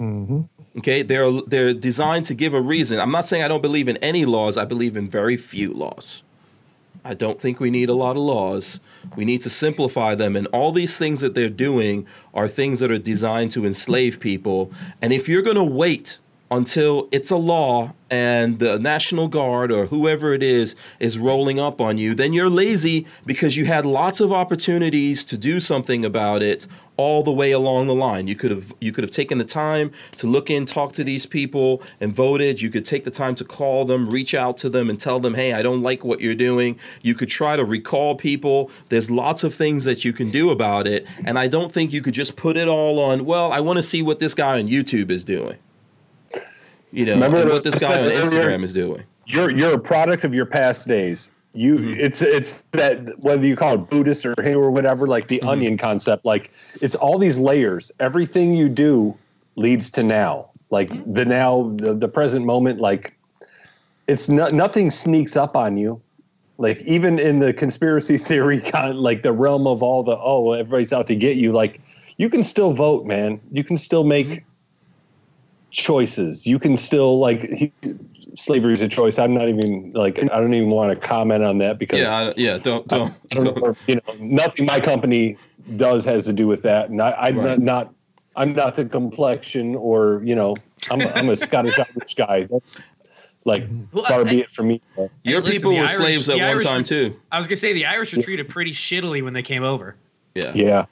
Mm-hmm. Okay, they're they're designed to give a reason. I'm not saying I don't believe in any laws. I believe in very few laws. I don't think we need a lot of laws. We need to simplify them. And all these things that they're doing are things that are designed to enslave people. And if you're going to wait until it's a law and the National Guard or whoever it is is rolling up on you, then you're lazy because you had lots of opportunities to do something about it all the way along the line. You could have you could have taken the time to look in, talk to these people and voted. You could take the time to call them, reach out to them and tell them, "Hey, I don't like what you're doing." You could try to recall people. There's lots of things that you can do about it, and I don't think you could just put it all on, "Well, I want to see what this guy on YouTube is doing." You know, Remember what this guy on? Instagram is doing. You're you're a product of your past days. You Mm-hmm. it's it's that whether you call it Buddhist or Hindu or whatever, like Mm-hmm. the onion concept. Like it's all these layers. Everything you do leads to now. Like Mm-hmm. the now, the, the present moment. Like it's not nothing sneaks up on you. Like even in the conspiracy theory kind like the realm of all the oh everybody's out to get you like you can still vote, man. You can still make Mm-hmm. Choices. You can still like he, slavery is a choice. I'm not even like I don't even want to comment on that because Yeah, I, yeah. Don't don't. I don't don't. know, you know, nothing my company does has to do with that, and I, I'm Right. not, not, I'm not the complexion or you know, I'm a, I'm a Scottish Irish guy. That's like Well, far I- be it from me. Your listen, people the were Irish- slaves at one Irish time too. I was gonna say the Irish were treated pretty shittily when they came over. Yeah, yeah,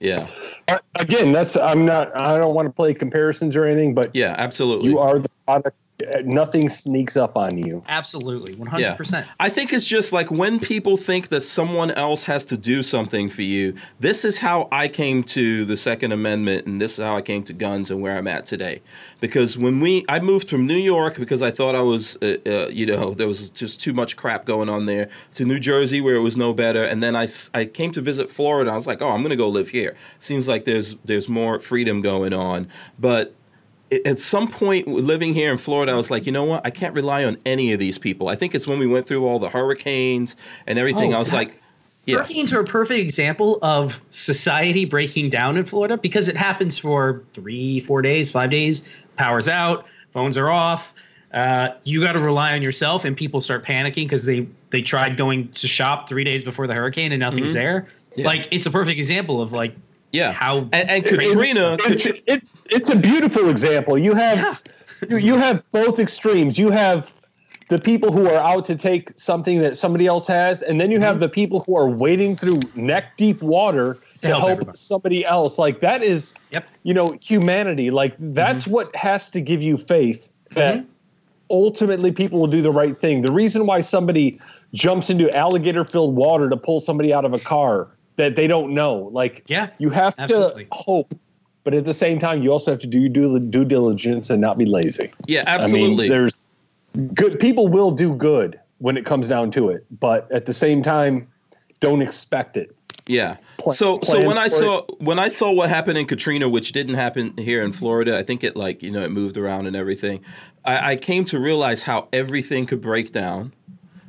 Yeah. yeah, again, that's I'm not. I don't want to play comparisons or anything, but yeah, absolutely. you are the product. Uh, Nothing sneaks up on you. Absolutely, one hundred percent. I think it's just like when people think that someone else has to do something for you. This is how I came to the Second Amendment, and this is how I came to guns and where I'm at today. Because when we, I moved from New York because I thought I was, uh, uh, you know, there was just too much crap going on there, to New Jersey where it was no better, and then I, I came to visit Florida. I was like, oh, I'm gonna go live here. Seems like there's there's more freedom going on, but a- at some point living here in Florida, I was like, you know what? I can't rely on any of these people. I think it's when we went through all the hurricanes and everything. Oh, I was that- like, yeah, Hurricanes are a perfect example of society breaking down in Florida because it happens for three, four days, five days. Power's out, phones are off. Uh, you got to rely on yourself, and people start panicking because they they tried going to shop three days before the hurricane and nothing's there. Yeah. Like it's a perfect example of like yeah. how and, and crazy Katrina, It's, Katri- it, it's a beautiful example. You have Yeah. you, you have both extremes. You have the people who are out to take something that somebody else has, and then you Mm-hmm. have the people who are wading through neck deep water to help help somebody else. Like that is, Yep. you know, humanity. Like that's Mm-hmm. what has to give you faith that ultimately people will do the right thing. The reason why somebody jumps into alligator filled water to pull somebody out of a car that they don't know, like Yeah, you have absolutely. to hope, but at the same time, you also have to do due, due diligence and not be lazy. yeah, I absolutely. mean, there's good people will do good when it comes down to it, but at the same time, don't expect it. Yeah. Plan- so so when I for it. saw when I saw what happened in Katrina, which didn't happen here in Florida, I think it like you know it moved around and everything. I, I came to realize how everything could break down.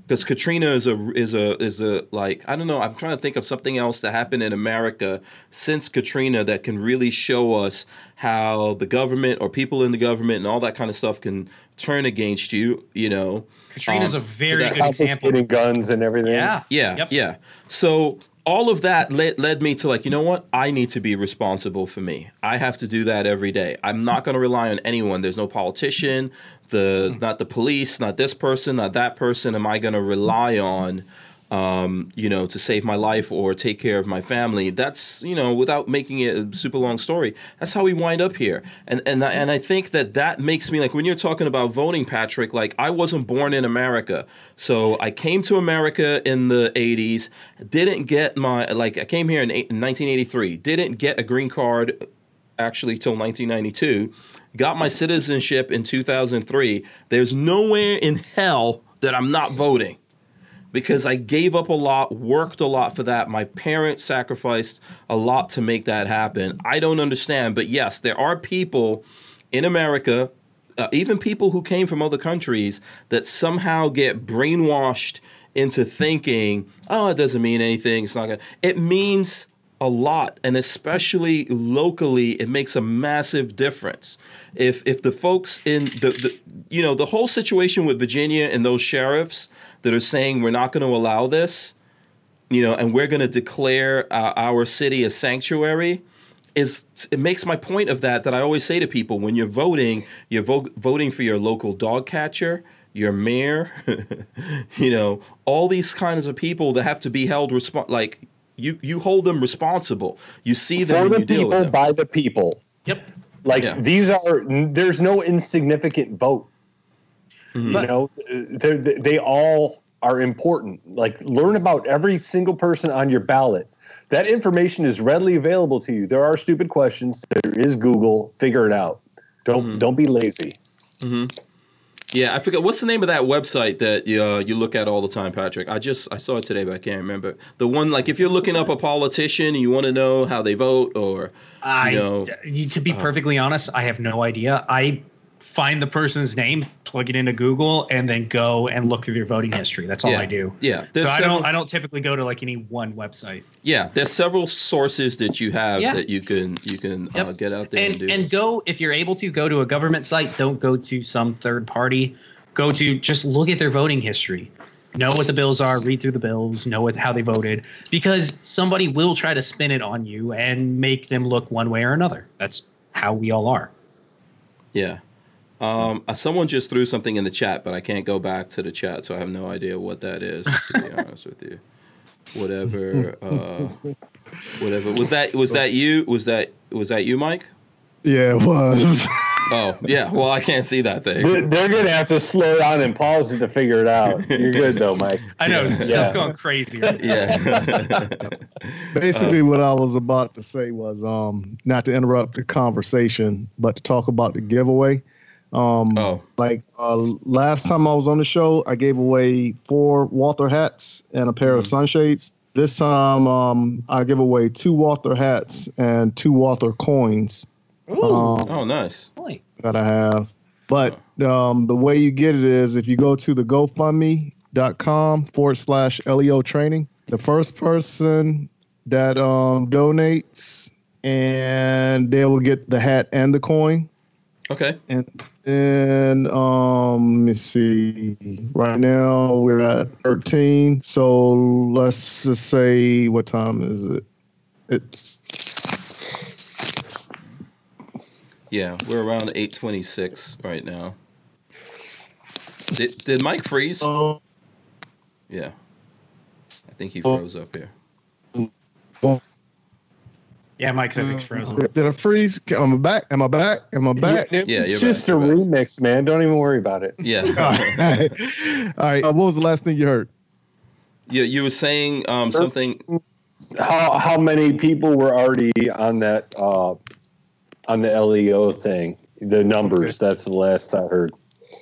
Because Katrina is a is a is a like I don't know I'm trying to think of something else that happened in America since Katrina that can really show us how the government or people in the government and all that kind of stuff can turn against you you know Katrina's Um, a very good example. Guns and everything. Yeah, yeah, Yep. yeah. So all of that led, led me to like, you know what? I need to be responsible for me. I have to do that every day. I'm not going to rely on anyone. There's no politician, the hmm. not the police, not this person, not that person. Am I going to rely on? Um, you know, to save my life or take care of my family. That's you know, without making it a super long story. That's how we wind up here. And and I- and I think that that makes me like when you're talking about voting, Patrick. Like I wasn't born in America, so I came to America in the '80s. Didn't get my like I came here in 1983. Didn't get a green card actually till 1992. Got my citizenship in 2003. There's nowhere in hell that I'm not voting because I gave up a lot, worked a lot for that. My parents sacrificed a lot to make that happen. I don't understand, but yes, there are people in America, uh, even people who came from other countries, that somehow get brainwashed into thinking, "Oh, it doesn't mean anything. It's not gonna." It means a lot and especially locally it makes a massive difference if if the folks in the, the you know the whole situation with Virginia and those sheriffs that are saying we're not going to allow this you know and we're going to declare uh, our city a sanctuary is it makes my point of that that I always say to people when you're voting you're vo- voting for your local dog catcher your mayor you know all these kinds of people that have to be held respon like you you hold them responsible. You see them For and the you deal with people, them. by the people. Yep. Like Yeah. these are, there's no insignificant vote. Mm-hmm. You know, they they all are important. Like learn about every single person on your ballot. That information is readily available to you. There are stupid questions. There is Google. Figure it out. Don't Mm-hmm. don't be lazy. Yeah, I forget what's the name of that website that uh, you look at all the time, Patrick. I just I saw it today, but I can't remember the one. Like if you're looking up a politician and you want to know how they vote, or I, you know, d- to be perfectly honest, I have no idea. I find the person's name, plug it into Google, and then go and look through their voting history. That's all Yeah. I do. Yeah, So there's I don't I don't typically go to like any one website. Yeah, there's several sources that you have Yeah. that you can you can uh, get out there and, and do. and go if you're able to go to a government site. Don't go to some third party. Go to just look at their voting history. Know what the bills are. Read through the bills. Know what how they voted because somebody will try to spin it on you and make them look one way or another. That's how we all are. Yeah. Um, uh, someone just threw something in the chat, but I can't go back to the chat, so I have no idea what that is. To be honest with you, whatever, uh, whatever was that? Was that you? Was that was that you, Mike? Yeah, it was. Oh, yeah. Well, I can't see that They're, thing. they're gonna have to slow down and pause it to figure it out. You're good though, Mike. I know Yeah. stuff's Yeah. going crazy. Right Yeah. Basically, what I was about to say was um, not to interrupt the conversation, but to talk about the giveaway. Um, oh, Like uh, last time I was on the show, I gave away four Walther hats and a pair of sunshades. This time, um, I give away two Walther hats and two Walther coins Ooh, um, oh, nice. that I have. But um, the way you get it is if you go to the GoFundMe.com forward slash LEO training, the first person that um, donates and they will get the hat and the coin. Okay. And then um, let me see. Right now we're at 13. So let's just say what time is it? It's Yeah, we're around eight twenty six right now. Did did Mike freeze? oh, Yeah. I think he froze up here. Yeah, Mike's I think's frozen. did I freeze? Am I back? Am I back? Am I back? It's Yeah, you're just back, a you're back. remix, man. Don't even worry about it. Yeah. All right. Uh, what was the last thing you heard? Yeah, you were saying um something How how many people were already on that uh, on the LEO thing? The numbers. That's the last I heard.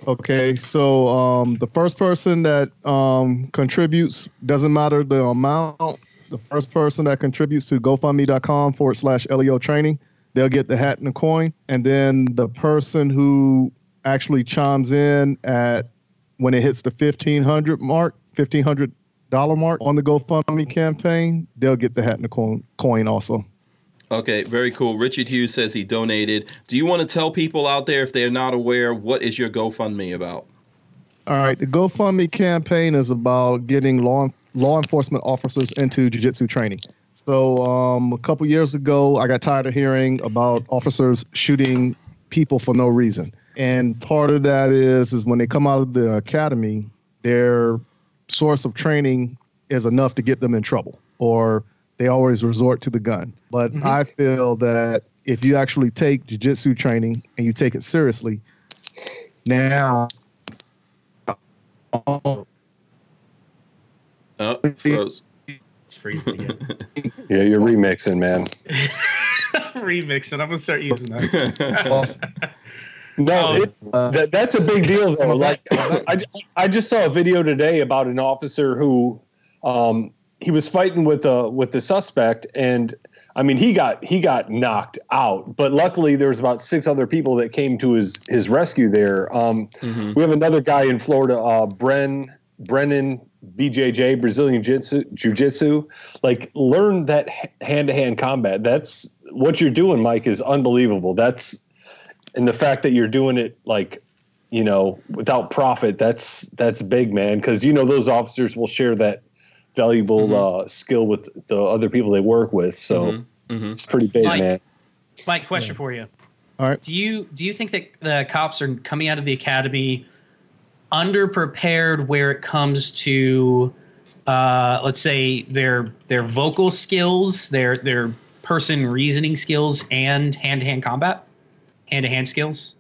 Okay, so um, the first person that um, contributes doesn't matter the amount. The first person that contributes to GoFundMe.com forward slash LEO training, they'll get the hat and the coin. And then the person who actually chimes in at when it hits the fifteen hundred mark, fifteen hundred dollar mark on the GoFundMe campaign, they'll get the hat and the coin, coin also. Okay, very cool. Richard Hughes says he donated. Do you want to tell people out there if they're not aware what is your GoFundMe about? All right, the GoFundMe campaign is about getting law law enforcement officers into jiu-jitsu training. So um, a couple years ago, I got tired of hearing about officers shooting people for no reason, and part of that is is when they come out of the academy, their source of training is enough to get them in trouble, or they always resort to the gun. But I feel that if you actually take jiu-jitsu training and you take it seriously, now Oh, froze. It's freezing again. Yeah, you're remixing, man. remixing. I'm gonna start using that. No, Um, it, that, that's a big deal though. Like I, I just saw a video today about an officer who um, he was fighting with a with the suspect and I mean he got he got knocked out, but luckily there was about six other people that came to his his rescue there. Um, Mhm. We have another guy in Florida, uh, Bren Brennan BJJ Brazilian Jiu-Jitsu, Jiu-Jitsu. Like learn that hand to hand combat. That's what you're doing, Mike. Is unbelievable. That's and the fact that you're doing it like you know without profit that's that's big man because you know those officers will share that valuable Mhm. uh, skill with the other people they work with so Mhm, mhm. it's pretty big Mike. man Mike, question for you. All right. Do you do you think that the cops are coming out of the academy underprepared where it comes to uh, let's say their their vocal skills, their their person reasoning skills, and hand to hand combat, hand to hand skills,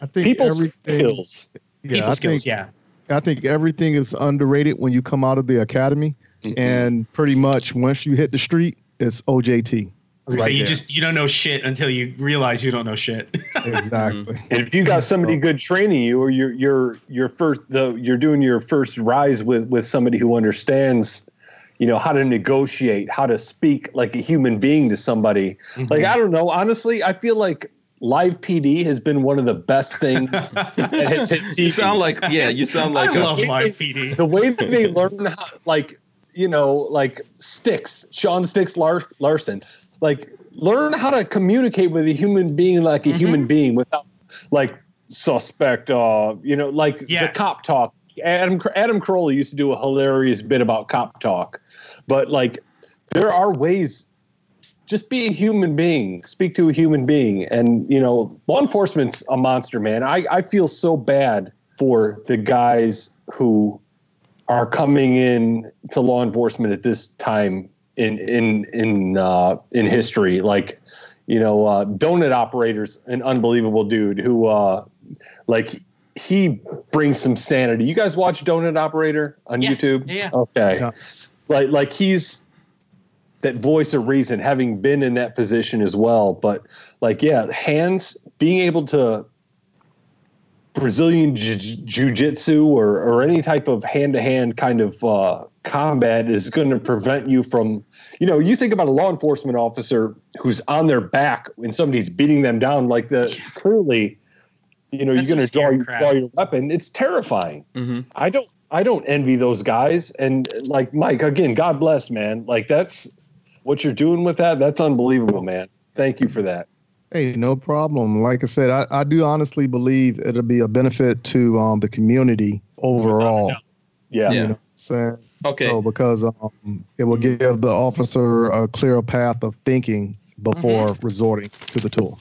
I think people everything. skills Yeah, people I skills. think yeah. I think everything is underrated when you come out of the academy, Mm-hmm. and pretty much once you hit the street, it's OJT. I Right say you there. just you don't know shit until you realize you don't know shit. Exactly. and if you got somebody good training you or you're you're you're first the you're doing your first rise with with somebody who understands you know how to negotiate how to speak like a human being to somebody mm-hmm. like i don't know honestly i feel like live PD has been one of the best things that has hit TV. You sound like yeah, you sound like I a, love live PD. the way that they learn how, like you know, like Sticks, Sean Sticks Lar- Larkin, like learn how to communicate with a human being like a Mm-hmm. human being without like suspect, uh, you know, like Yes. the cop talk. Adam Adam Carolla used to do a hilarious bit about cop talk, but like there are ways. Just be a human being. Speak to a human being, and you know, law enforcement's a monster, man. I I feel so bad for the guys who are coming in to law enforcement at this time in in in uh, in history. Like, you know, uh, donut operators, an unbelievable dude who, uh, like, he brings some sanity. You guys watch Donut Operator on Yeah, YouTube? yeah, yeah. Okay. Yeah. Like, like he's that voice of reason, having been in that position as well. But like, yeah, hands being able to Brazilian jiu- jiu-jitsu or, or any type of hand-to-hand kind of uh, combat is going to prevent you from, you know, you think about a law enforcement officer who's on their back when somebody's beating them down like the clearly, you know, That's you're going to draw, your- crap. draw your weapon. It's terrifying. Mhm. I don't, I don't envy those guys. And like Mike, again, God bless, man. Like that's what you're doing with that. That's unbelievable, man. Thank you for that. Hey, no problem. Like I said, I, I do honestly believe it'll be a benefit to um, the community overall. doubt. Yeah. Yeah. So, okay. so because um, it will give the officer a clearer path of thinking before resorting to the tool.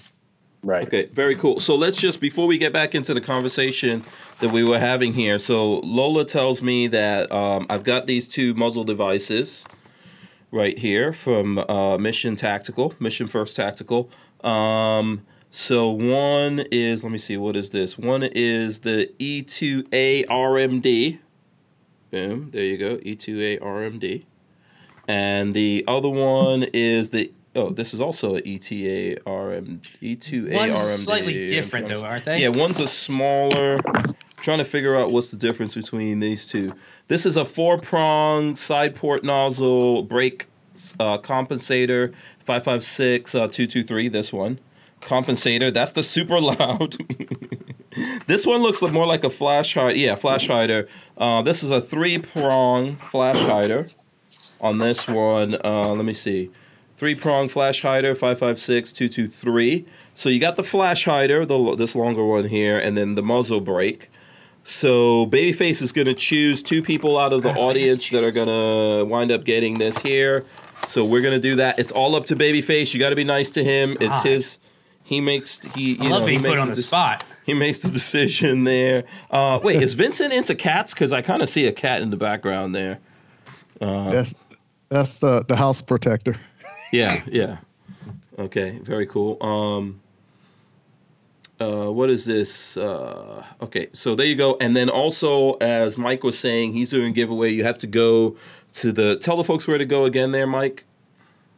Right. Okay, very cool. So let's just before we get back into the conversation that we were having here. So Lola tells me that um, I've got these two muzzle devices right here from uh, Mission Tactical, Mission First Tactical. Um, so one is let me see what is this? One is the E E2A RMD. Boom, there you go, E E2A RMD. And the other one is the oh, this is also a ETA RM E2A One's slightly different, though, aren't they? Yeah, one's a smaller. trying to figure out what's the difference between these two. This is a four prong side port muzzle brake uh, compensator 556 uh, 223. This one compensator. That's the super loud. this one looks more like a flash hider. Yeah, flash hider. Uh, this is a three prong flash hider. On this one, uh, let me see. Three prong flash hider, 556 223. So you got the flash hider, the this longer one here, and then the muzzle brake. So Babyface is going to choose two people out of the audience that are going to wind up getting this here. So we're going to do that. It's all up to Babyface. You got to be nice to him. It's God. his. He makes he. You I love know, he being put makes on the dec- spot. He makes the decision there. Uh, wait, is Vincent into cats? Because I kind of see a cat in the background there. Uh-huh. That's that's uh, the house protector. Yeah, yeah. Okay, very cool. Um uh what is this? Uh okay, so there you go. And then also as Mike was saying, he's doing a giveaway. You have to go to the tell the folks where to go again there, Mike.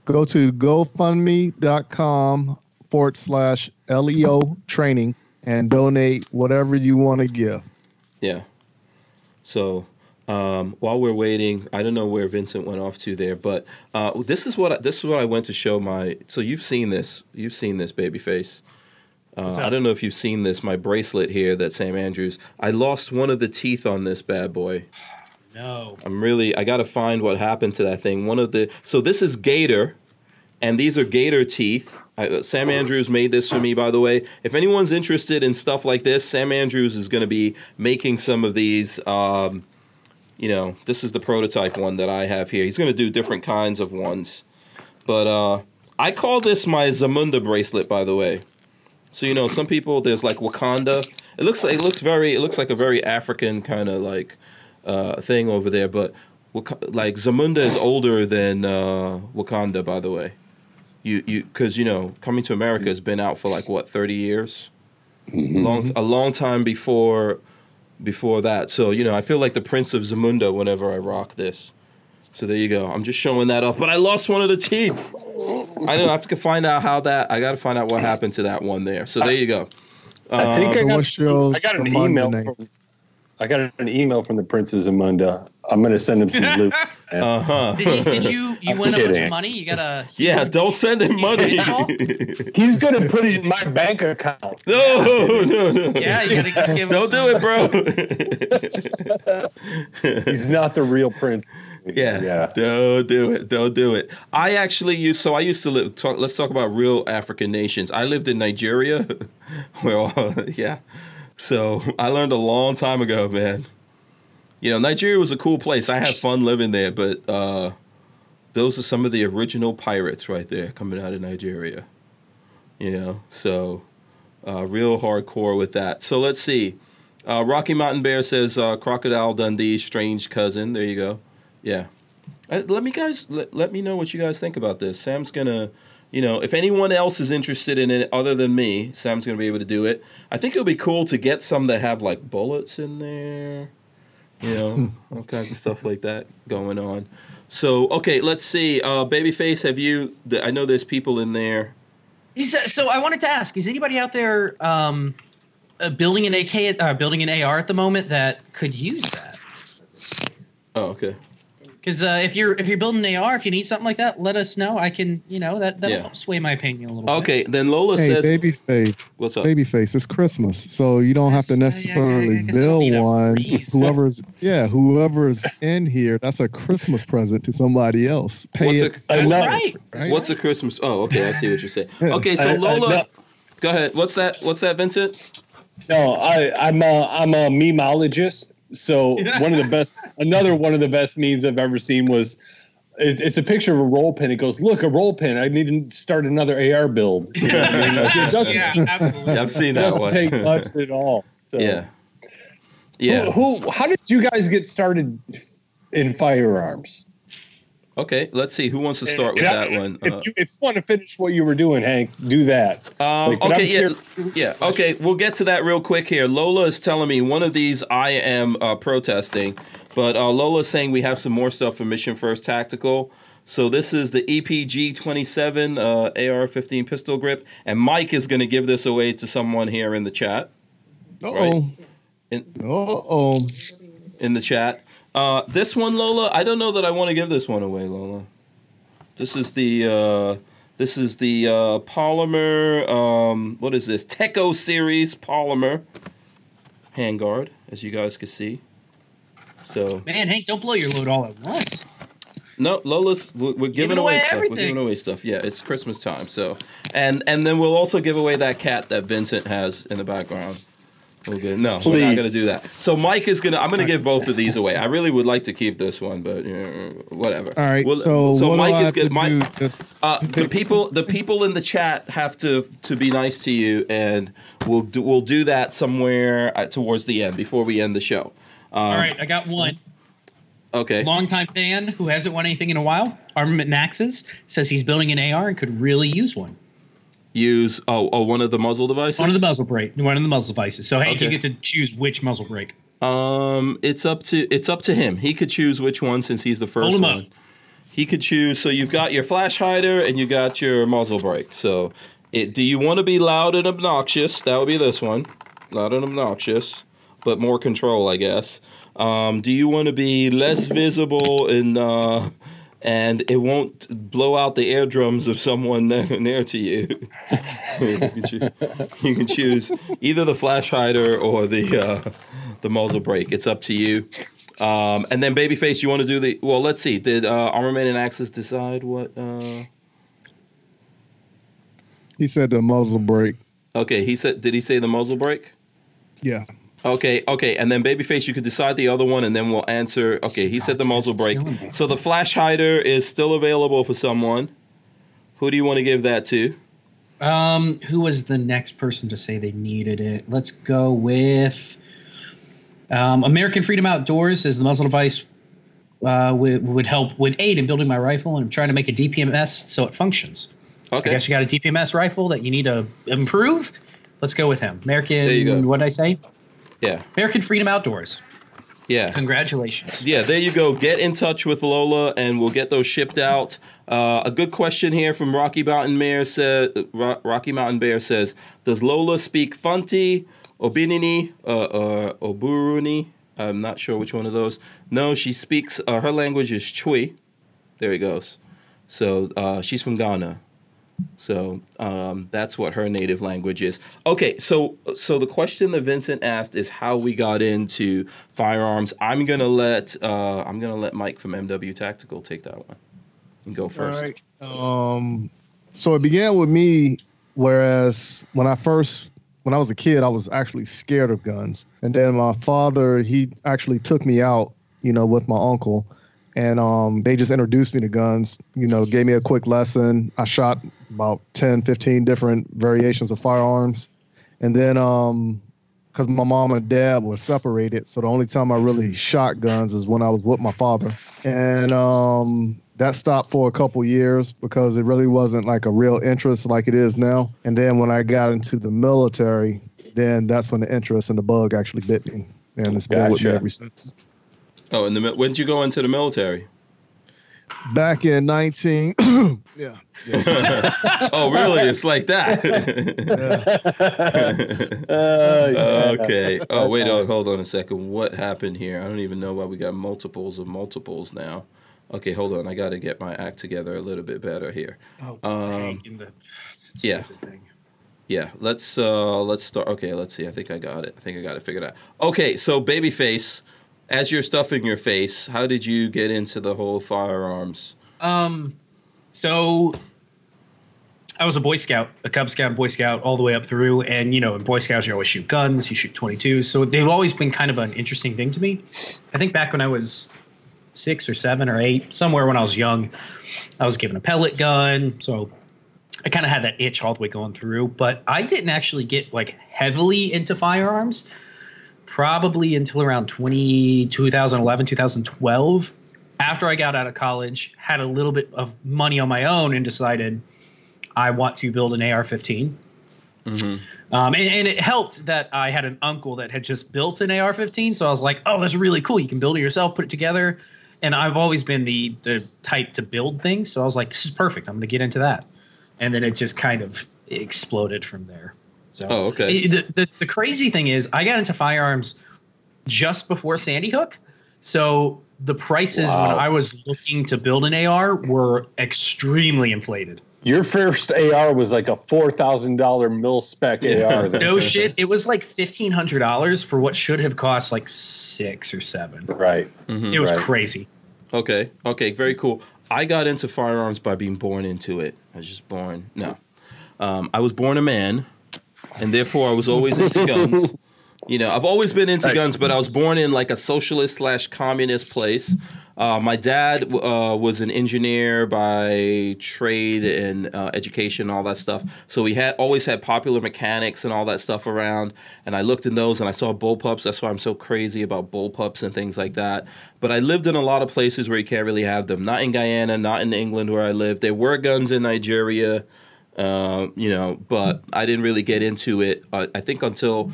Go to GoFundMe.com forward slash LEO training and donate whatever you want to give. Yeah. So um, while we're waiting, I don't know where Vincent went off to there, but uh, this is what I, this is what I went to show my. So you've seen this, you've seen this baby face. Uh, I don't know if you've seen this. My bracelet here that Sam Andrews. I lost one of the teeth on this bad boy. No. I'm really. I got to find what happened to that thing. One of the. So this is gator, and these are gator teeth. I, Sam Andrews made this for me, by the way. If anyone's interested in stuff like this, Sam Andrews is going to be making some of these. Um, you know, this is the prototype one that I have here. He's going to do different kinds of ones, but uh, I call this my Zamunda bracelet, by the way. So you know, some people there's like Wakanda. It looks like it looks very it looks like a very African kind of like uh, thing over there, but Wak- like Zamunda is older than uh, Wakanda, by the way. You you because you know, Coming to America has been out for like what thirty years, long a long time before before that. So you know, I feel like the Prince of Zamunda whenever I rock this. So there you go. I'm just showing that off, but I lost one of the teeth. I don't know. I have to find out how that. I got to find out what happened to that one there. So there you go. I think I Uh, got, your I got an email from I got an email from the Princes of Munda. I'm gonna send him some loot. Uh huh. Did, he, did you you I'm win a bunch kidding. of money? You got a Yeah, don't send him money. He's gonna put it in my bank account. no, no, no. Yeah, you gotta give. Don't some- do it, bro. He's not the real prince. Yeah. Yeah. Don't do it. Don't do it. I actually used so I used to live talk, let's talk about real African nations. I lived in Nigeria. well, yeah. So I learned a long time ago, man. You know, Nigeria was a cool place. I had fun living there, but uh those are some of the original pirates right there coming out of Nigeria. You know, so uh, real hardcore with that. So let's see. Uh, Rocky Mountain Bear says uh, Crocodile Dundee's strange cousin. There you go. Yeah. Uh, let me guys let me know what you guys think about this. Sam's gonna, you know, if anyone else is interested in it other than me, Sam's gonna be able to do it. I think it'll be cool to get some that have like bullets in there, you know, all kinds of stuff like that going on. So okay, let's see. Uh, Babyface, have you? I know there's people in there. Is that- so I wanted to ask: Is anybody out there um, uh, building an AK, uh, building an AR at the moment that could use that? Oh, okay. Because uh, if you're if you're building an AR, if you need something like that, let us know. I can, you know, that that Yeah. will sway my opinion a little bit. Okay, then Lola Hey, says, babyface, "What's up?" babyface. It's Christmas, so you don't have to That's- uh, yeah, I necessarily guess I don't build one. Whoever's yeah, whoever's in here, that's a Christmas present to somebody else. Pay What's it. a That's right. right? What's a Christmas? Oh, okay, I see what you're saying. Yeah. Okay, so I- I- Lola, no. go ahead. What's that? What's that, Vincent? No, I, I'm a I'm a memeologist. So one of the best, another one of the best memes I've ever seen was, it, it's a picture of a roll pin. It goes, "Look, a roll pin. I need to start another AR build." You know, I mean, like, yeah, absolutely. I've seen it that doesn't one. take much at all. So. yeah, yeah. Who, who? How did you guys get started in firearms? Okay, let's see. Who wants to start with Yeah, that one? If Uh, you, if you want to finish what you were doing, Hank, do that. Um, Like, okay, I'm yeah, yeah. Okay, we'll get to that real quick here. Lola is telling me one of these I am uh, protesting, but uh, Lola's saying we have some more stuff for Mission First Tactical. So this is the EPG 27 uh, AR-15 pistol grip, and Mike is going to give this away to someone here in the chat. Uh oh. In- Uh oh. in the chat. Uh, this one, Lola, I don't know that I want to give this one away, Lola. This is the uh, this is the uh, polymer. Um, what is this? Tekko series polymer handguard, as you guys can see. So Man, Hank, don't blow your load all at once. no, Lola's we're, we're giving, away away, stuff. We're giving away stuff. Yeah, it's Christmas time. So and and then we'll also give away that cat that Vincent has in the background. We're good. No, we're not gonna do that. So Mike is gonna. I'm gonna give both of these away. I really would like to keep this one, but uh, whatever. All right. Well, so, so what Mike do I is have good. to Mike. Just uh, the people, the people in the chat have to to be nice to you, and we'll do, we'll do that somewhere at, towards the end before we end the show. Um, all right, I got one. Okay. Longtime fan who hasn't won anything in a while, Armament Naxes, says he's building an AR and could really use one. Use oh oh one of the muzzle devices. One of the muzzle brake, one of the muzzle devices. So Hank, you get to choose which muzzle brake. Um, it's up to it's up to him. He could choose which one since he's the first him up. one. He could choose. So you've got your flash hider and you got your muzzle brake. So, it, do you want to be loud and obnoxious? That would be this one, loud and obnoxious, but more control, I guess. Um, do you want to be less visible and uh, and it won't blow out the eardrums of someone near, near to you? you, can choo- you can choose either the flash hider or the uh, the muzzle brake. It's up to you. Um, and then babyface, you want to do the well? Let's see. Did uh, Armament and Axis decide what? Uh, he said the muzzle brake. okay, he said. Did he say the muzzle brake? Yeah. Okay, okay, and then babyface, you could decide the other one, and then we'll answer. Okay, he said the muzzle brake. me. So the flash hider is still available for someone. Who do you want to give that to? Um, who was the next person to say they needed it? Let's go with um, American Freedom Outdoors. Says the muzzle device uh, would, would help would aid in building my rifle, and I'm trying to make a DPMS so it functions. Okay. I guess you got a DPMS rifle that you need to improve. Let's go with him. American. There you go. What did I say? Yeah, American Freedom Outdoors. yeah. Congratulations. Yeah, there you go. Get in touch with Lola, and we'll get those shipped out. Uh, a good question here from Rocky Mountain Bear says. Rocky Mountain Bear says, "Does Lola speak Fante, Obinini, uh, uh, Oburuni, I'm not sure which one of those. No, she speaks. Uh, her language is Twi. There he goes. So uh, she's from Ghana. So um, that's what her native language is. Okay, so so the question that Vincent asked is how we got into firearms. I'm gonna let uh, I'm gonna let Mike from MW Tactical take that one and go first. Right. Um, so it began with me, whereas when I first, when I was a kid, I was actually scared of guns. And then my father, he actually took me out, you know, with my uncle. And um, they just introduced me to guns, you know, gave me a quick lesson. I shot about 10, 15 different variations of firearms. And then, um, because my mom and dad were separated, so the only time I really shot guns is when I was with my father. And um, that stopped for a couple years because it really wasn't like a real interest like it is now. And then when I got into the military, then that's when the interest and the bug actually bit me, and it's been with me ever since. Oh, and the when did you go into the military? Back in 19, yeah, oh, really? It's like that. Uh, yeah. okay. Oh, wait. Oh, hold on a second. What happened here? I don't even know why we got multiples of multiples now. Okay, hold on. I got to get my act together a little bit better here. Oh, Um, the yeah. thing. Yeah, let's uh let's start. Okay, let's see. I think I got it. I think I got it figured out. Okay, so babyface, as you're stuffing your face, how did you get into the whole firearms? Um, so I was a Boy Scout, a Cub Scout, Boy Scout, all the way up through. And you know, in Boy Scouts, you always shoot guns, you shoot 22s. So they've always been kind of an interesting thing to me. I think back when I was six or seven or eight, somewhere when I was young, I was given a pellet gun. So I kind of had that itch all the way going through. But I didn't actually get like heavily into firearms probably until around 20, 2011, 2012. After I got out of college, had a little bit of money on my own and decided I want to build an AR 15. Um, and, and it helped that I had an uncle that had just built an AR 15. So I was like, oh, that's really cool. You can build it yourself, put it together. And I've always been the, the type to build things. So I was like, this is perfect. I'm going to get into that. And then it just kind of exploded from there. So Oh, okay. it- the, the, the crazy thing is, I got into firearms just before Sandy Hook. So the prices when I was looking to build an AR were extremely inflated. Your first AR was like a four thousand dollar mil spec AR. then. No shit. It was like fifteen hundred dollars for what should have cost like six or seven. Right. It was Right. crazy. Okay, okay, very cool. I got into firearms by being born into it. I was just born. No, um, I was born a man, and therefore I was always into guns. You know, I've always been into guns, but I was born in like a socialist slash communist place. Uh, my dad uh, was an engineer by trade and uh, education, all that stuff. So we had always had popular mechanics and all that stuff around. And I looked in those and I saw bullpups. That's why I'm so crazy about bullpups and things like that. But I lived in a lot of places where you can't really have them. Not in Guyana, not in England where I lived. There were guns in Nigeria, uh, you know, but I didn't really get into it. Uh, I think until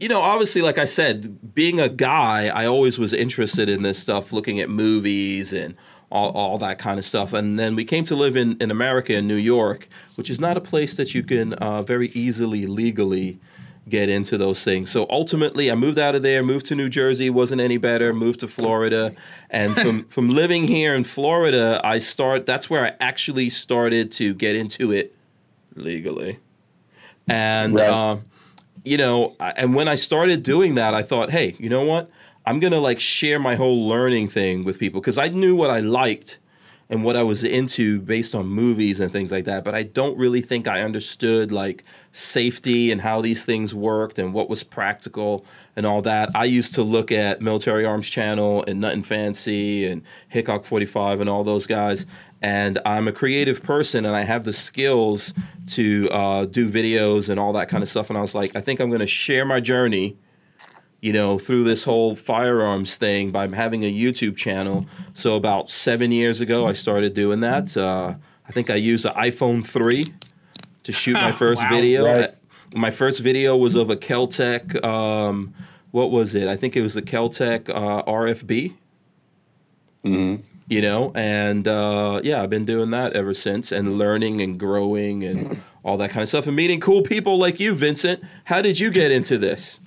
you know, obviously, like I said, being a guy, I always was interested in this stuff, looking at movies and all, all that kind of stuff. And then we came to live in, in America, in New York, which is not a place that you can uh, very easily legally get into those things. So ultimately, I moved out of there, moved to New Jersey, wasn't any better, moved to Florida. And from, from living here in Florida, I start, that's where I actually started to get into it legally. And, Right. um, you know, I- and when I started doing that, I thought, hey, you know what? I'm gonna like share my whole learning thing with people because I knew what I liked and what I was into based on movies and things like that. But I don't really think I understood like safety and how these things worked and what was practical and all that. I used to look at Military Arms Channel and Nutnfancy and Hickok 45 and all those guys. And I'm a creative person and I have the skills to uh, do videos and all that kind of stuff. And I was like, I think I'm going to share my journey you know, through this whole firearms thing by having a YouTube channel. So about seven years ago, I started doing that. Uh, I think I used an iPhone 3 to shoot my first Wow. video. Right. My first video was of a Keltec. Um, what was it? I think it was the Keltec uh, RFB. You know, and uh, yeah, I've been doing that ever since, and learning and growing and all that kind of stuff, and meeting cool people like you, Vincent. How did you get into this?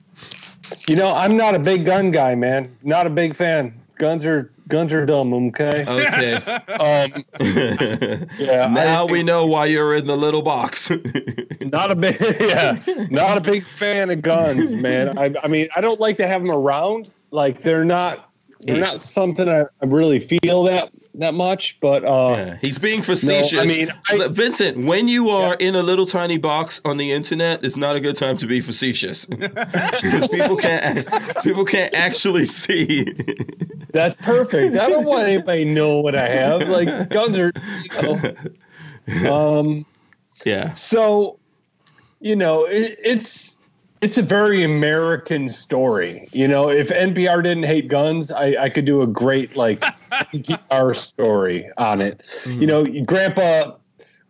You know, I'm not a big gun guy, man. Not a big fan. Guns are guns are dumb. Okay. Okay. Um, yeah. now I- we know why you're in the little box. Not a big, yeah, not a big fan of guns, man. I, I mean, I don't like to have them around. Like they're not, they're not something I, I really feel that that much. But uh, Yeah, he's being facetious. I mean, I- Vincent, when you are in a little tiny box on the internet, it's not a good time to be facetious because people can't people can't actually see. that's perfect. I don't want anybody to know what I have. Like guns are, you know. Um. yeah, So, you know, it, it's it's a very American story. You know, if NPR didn't hate guns, I, I could do a great like NPR story on it. You know, Grandpa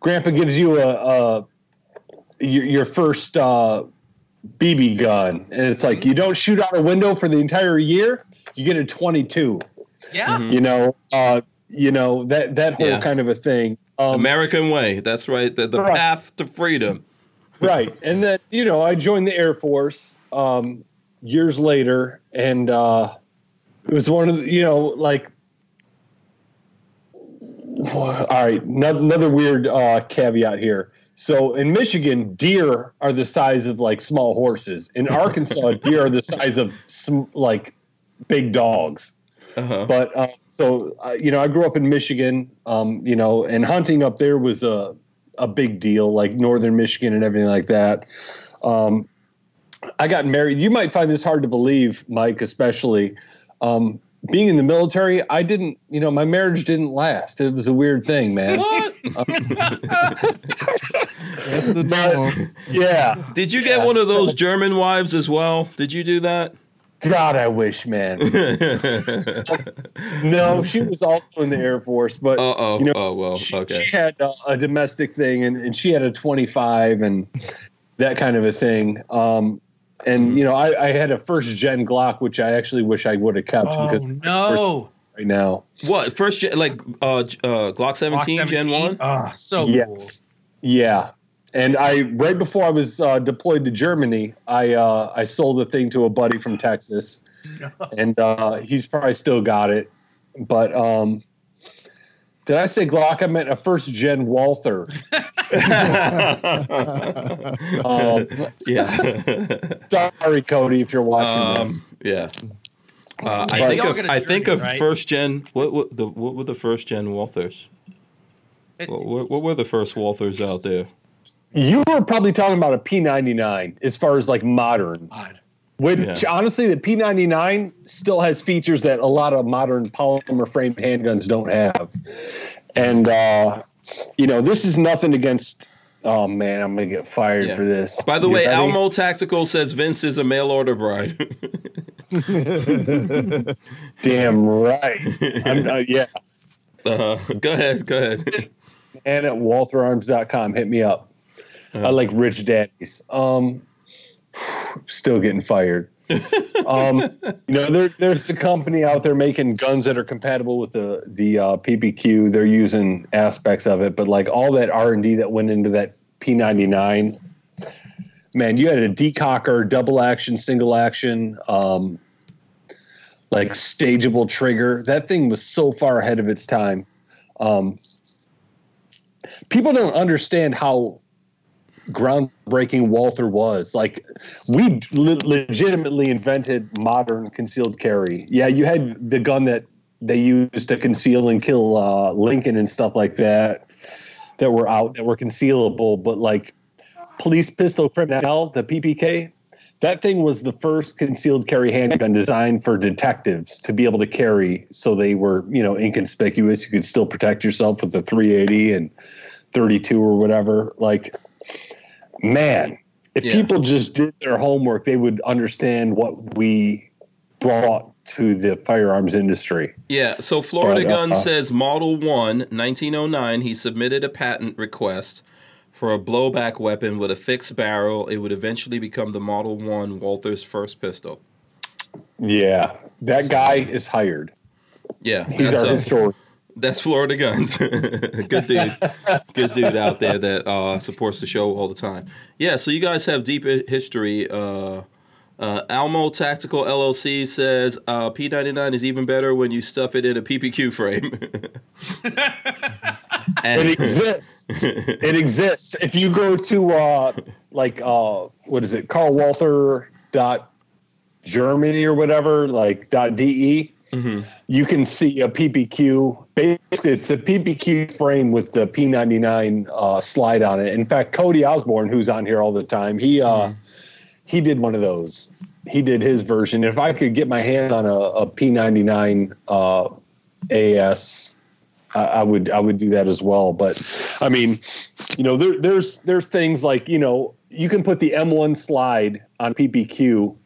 Grandpa gives you a, a your, your first uh, BB gun, and it's like you don't shoot out a window for the entire year. You get a 22. Yeah. You know, uh, you know that that whole Yeah. kind of a thing. Um, American way. That's right. The, the Right. path to freedom. Right and then you know i joined the air force um years later and uh it was one of the you know like all right no- another weird uh caveat here so in michigan deer are the size of like small horses in arkansas deer are the size of sm- like big dogs Uh-huh. but uh, so uh, you know, I grew up in Michigan. Um, you know, and hunting up there was a a big deal, like northern Michigan and everything like that. Um, I got married. You might find this hard to believe, Mike, especially. Um, being in the military, I didn't, you know, my marriage didn't last. It was a weird thing, man. What? That's the norm. yeah. Did you get one of those German wives as well? Did you do that? God, I wish, man. no, she was also in the Air Force, but Uh oh. you know, oh well. she, Okay. she had uh, a domestic thing and, and she had a 25 and that kind of a thing um, and you know I, I had a first gen glock which i actually wish i would have kept Oh because no. right now What first gen, like uh, uh Glock 17, Glock Gen 17? One? Oh, so Yes. cool. yeah and i right before i was uh, deployed to germany i uh, i sold the thing to a buddy from texas and uh, he's probably still got it but um did I say Glock? I meant a first gen Walther. Um, yeah. sorry, Cody, if you're watching um, this. yeah. Uh, I think Y'all of get a I think of right? first gen. What what the what were the first gen Walthers? It- What, what, what were the first Walthers out there? You were probably talking about a P99 as far as like modern. God. Which Yeah. honestly, the P99 still has features that a lot of modern polymer frame handguns don't have. And uh, you know, this is nothing against. Oh man, I'm gonna get fired Yeah. for this. By the You way, ready? Almo Tactical says Vince is a mail order bride. Damn right. I'm, uh, yeah, uh, go ahead, go ahead. and at waltherarms.com, hit me up. Uh-huh. I like rich daddies. Um, still getting fired. um, you know, there, there's a company out there making guns that are compatible with the the uh, PPQ. They're using aspects of it, but like all that R and D that went into that P99, man, you had a decocker, double action, single action, um, like stageable trigger. That thing was so far ahead of its time. Um, people don't understand how groundbreaking Walther was. Like we le- legitimately invented modern concealed carry. Yeah, you had the gun that they used to conceal and kill uh, Lincoln and stuff like that that were out that were concealable, but like police pistol criminal, the PPK. That thing was the first concealed carry handgun designed for detectives to be able to carry, so they were, you know, inconspicuous. You could still protect yourself with the 380 and 32 or whatever. Like, man, if Yeah. people just did their homework, they would understand what we brought to the firearms industry. Yeah, so Florida But, uh, Gun says Model 1, 1909, he submitted a patent request for a blowback weapon with a fixed barrel. It would eventually become the Model 1 Walther's first pistol. Yeah, that guy is hired. Yeah, He's our a- historian. That's Florida Guns. Good dude. Good dude out there that uh, supports the show all the time. Yeah, so you guys have deep history uh, Uh, Almo Tactical LLC says uh, P99 is even better when you stuff it in a PPQ frame. and, It exists. it exists. If you go to uh like uh what is it, Carl Walther dot Germany or whatever, like dot DE, you can see a PPQ. Basically, it's a PPQ frame with the P99 uh, slide on it. In fact, Cody Osborne, who's on here all the time, he uh he did one of those. He did his version. If I could get my hand on a, a P99 uh, AS, I, I would I would do that as well. But I mean, you know, there, there's there's things like you know you can put the M1 slide on PPQ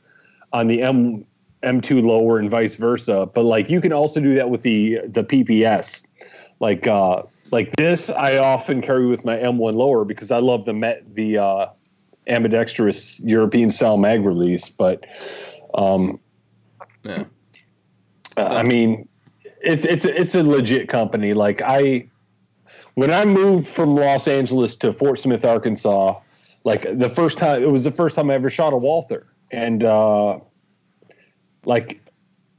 on the M M2 lower and vice versa. But like you can also do that with the the PPS. Like uh, like this, I often carry with my M1 lower because I love the met the uh, ambidextrous European style mag release. But um, yeah. uh, I mean, it's it's it's a legit company. Like I, when I moved from Los Angeles to Fort Smith, Arkansas, like the first time it was the first time I ever shot a Walther, and uh, like,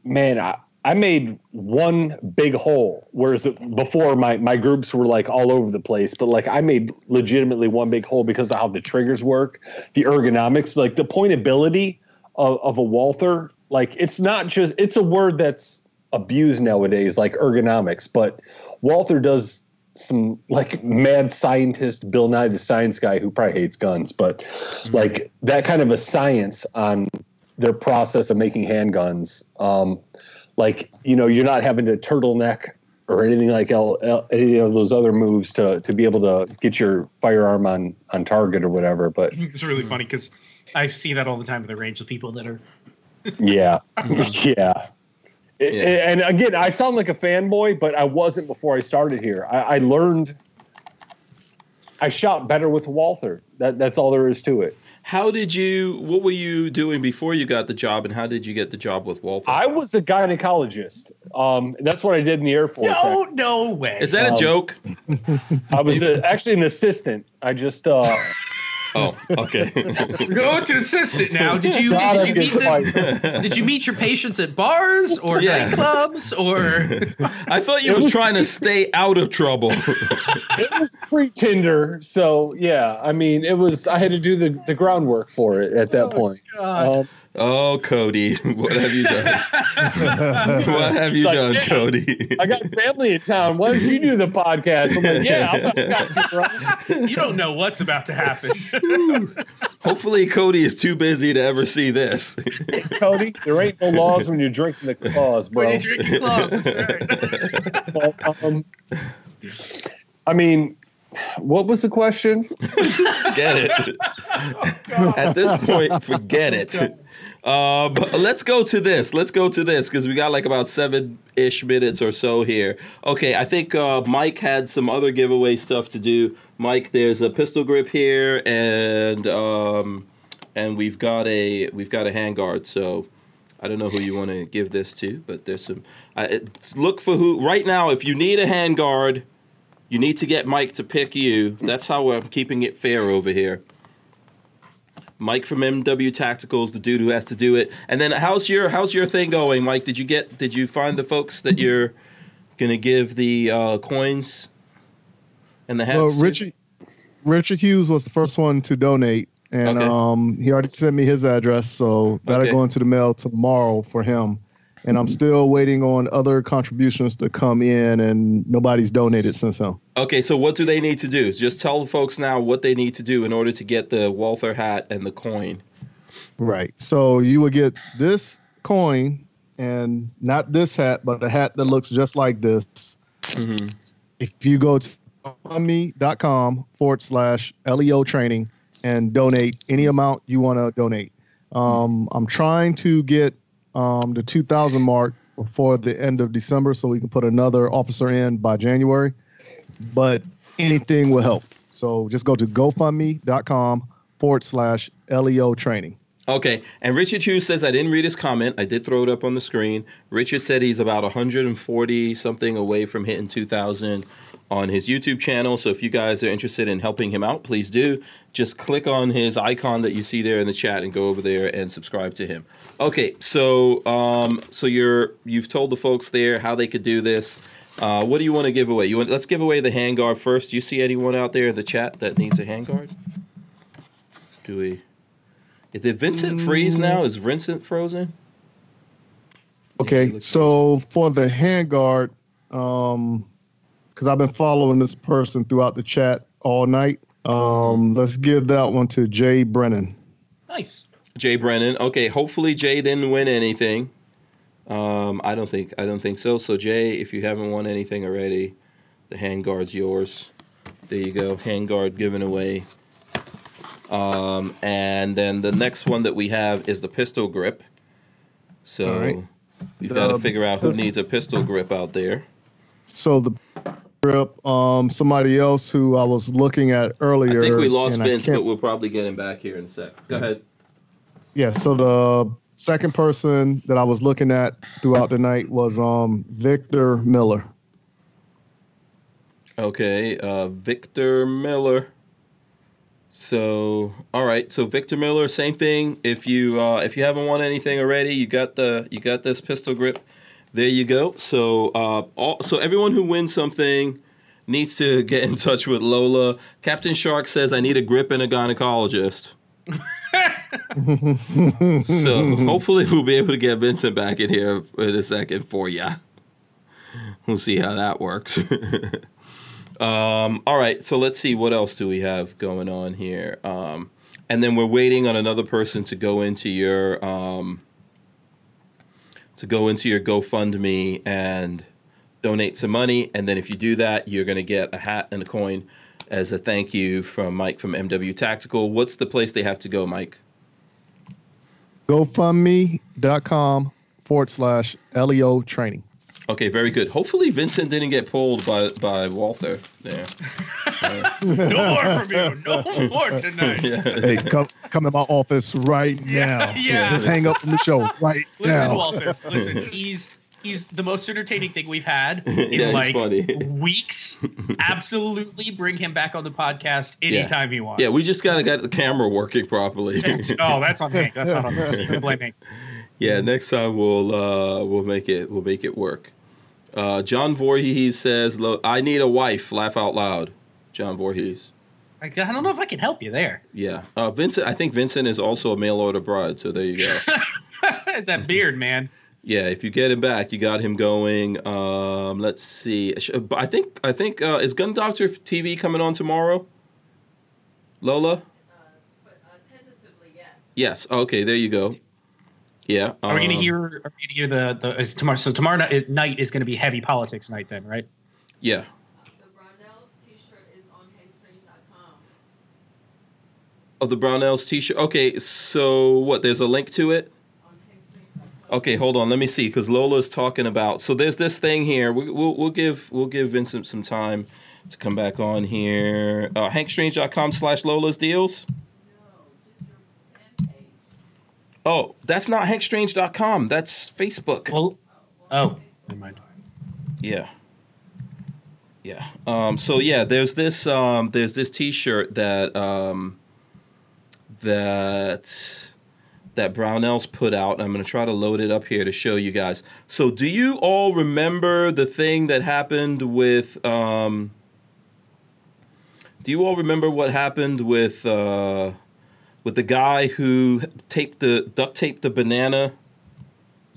man, I. I made one big hole, whereas before my, my groups were like all over the place. But like I made legitimately one big hole because of how the triggers work, the ergonomics, like the pointability of, of a Walther. Like it's not just it's a word that's abused nowadays, like ergonomics. But Walther does some like mad scientist Bill Nye the Science Guy who probably hates guns, but mm-hmm. like that kind of a science on their process of making handguns. Um, like you know, you're not having to turtleneck or anything like L, L, any of those other moves to to be able to get your firearm on on target or whatever. But It's really funny because I see that all the time at the range of people that are. yeah, yeah. It- Yeah. and again, I sound like a fanboy, but I wasn't before I started here. I, I learned. I shot better with Walther. That that's all there is to it. How did you? What were you doing before you got the job, and how did you get the job with Walther? I was a gynecologist. Um, that's what I did in the Air Force. No, no way. Is that a Um, joke? I was uh actually an assistant. I just uh, Oh, okay. Go to assistant now. Did you Gotta did you meet the, did you meet your patients at bars or Yeah. nightclubs or? I thought you were trying to stay out of trouble. it was pre Tinder, so yeah. I mean, it was. I had to do the, the groundwork for it at that point. Um, Oh, Cody, what have you done? what have you Like, done, yeah. Cody? I got family in town. Why don't you do the podcast? I'm like, yeah, I got you, you don't know what's about to happen. Hopefully, Cody is too busy to ever see this. Cody, there ain't no laws when you're drinking the claws, bro. when you drink your gloves. That's right. But, um, I mean, what was the question? Forget it. At this point, forget it. Um, let's go to this. Let's go to this because we got like about seven ish minutes or so here. Okay, I think uh, Mike had some other giveaway stuff to do. Mike, there's a pistol grip here, and um, and we've got a we've got a handguard. So I don't know who you want to give this to, but there's some. Uh, look for who right now. If you need a handguard, you need to get Mike to pick you. That's how I'm keeping it fair over here. Mike from MW Tacticals, the dude who has to do it. And then how's your how's your thing going, Mike? Did you get did you find the folks that you're gonna give the uh, coins and the hats? Well. Richard Richard Hughes was the first one to donate, and Okay. um, he already sent me his address, so that'll Okay. go into the mail tomorrow for him. And I'm still waiting on other contributions to come in, and nobody's donated since then. Okay, so what do they need to do? Just tell the folks now what they need to do in order to get the Walther hat and the coin. Right. So you will get this coin, and not this hat, but a hat that looks just like this. Mhm. if you go to me.com forward slash leo training and donate any amount you want to donate um, i'm trying to get um, the 2000 mark before the end of december so we can put another officer in by january but anything will help so just go to gofundme.com forward slash leo training Okay, and Richard Hughes says I didn't read his comment. I did throw it up on the screen. Richard said he's about 140 something away from hitting 2,000 on his YouTube channel. So if you guys are interested in helping him out, please do. Just click on his icon that you see there in the chat and go over there and subscribe to him. Okay, so um, so you're you've told the folks there how they could do this. Uh, what do you want to give away? You want let's give away the handguard first. Do you see anyone out there in the chat that needs a handguard? Do we? Did Vincent freeze now? Is Vincent frozen? Okay, look so for the handguard, um, because I've been following this person throughout the chat all night. Um, let's give that one to Jay Brennan. Nice. Jay Brennan. Okay, hopefully Jay didn't win anything. Um, I don't think I don't think so. So Jay, if you haven't won anything already, the handguard's yours. There you go, handguard given away. Um, and then the next one that we have is the pistol grip. So All right. we've got to figure out who needs a pistol grip out there. So the grip, um, somebody else who I was looking at earlier. I think we lost Vince, but we'll probably get him back here in a sec. Go ahead. Yeah, so the second person that I was looking at throughout the night was um Victor Miller. Okay, uh, Victor Miller. So, all right. So Victor Miller, same thing. If you uh, if you haven't won anything already, you got the you got this pistol grip. There you go. So, uh, all, so everyone who wins something needs to get in touch with Lola. Captain Shark says, "I need a grip and a gynecologist." so hopefully we'll be able to get Vincent back in here in a second for you. We'll see how that works. Um, all right, so let's see what else do we have going on here. Um, and then we're waiting on another person to go into your um, to go into your GoFundMe and donate some money. And then if you do that, you're going to get a hat and a coin as a thank you from Mike from MW Tactical. What's the place they have to go, Mike? GoFundMe.com forward slash LEO training. Okay, very good. Hopefully Vincent didn't get pulled by by Walther there. No more from you. No more tonight. Hey, come come to my office right now. yeah. Just hang up from the show right Listen, now. Walter. Listen, he's he's the most entertaining thing we've had in Yeah, like funny. weeks. Absolutely, bring him back on the podcast Yeah. anytime you want. Yeah, we just gotta get the camera working properly. oh, that's on me. That's not on me. Blame me. Yeah, next time we'll uh, we'll make it we'll make it work. Uh, John Voorhees says, "Lo- "I need a wife." Laugh out loud. John Voorhees. I, I don't know if I can help you there. Yeah, uh, Vincent. I think Vincent is also a mail order bride. So there you go. that beard, man. yeah, if you get him back, you got him going. Um, let's see. I think I think uh, is Gun Doctor TV coming on tomorrow? Lola. but uh, tentatively, yes. Yes. Okay. There you go. Yeah. Are we gonna um, hear? Are we gonna hear the the is tomorrow? So tomorrow night, night is gonna be heavy politics night, then, right? Yeah. The Brownells t-shirt is on HankStrange.com. Oh, the Brownells T-shirt. Okay. So what? There's a link to it. Okay, hold on. Let me see, because Lola's talking about. So there's this thing here. We, we'll we'll give we'll give Vincent some time to come back on here. Uh, HankStrange.com slash Lola's deals. No, just your fan page. Oh, that's not HankStrange.com. That's Facebook. Well, oh, never mind. Yeah. Yeah. Um, so yeah, there's this um, there's this T-shirt that um, that that Brownells put out. I'm gonna try to load it up here to show you guys. So do you all remember the thing that happened with? Um, do you all remember what happened with uh, with the guy who taped the duct taped the banana?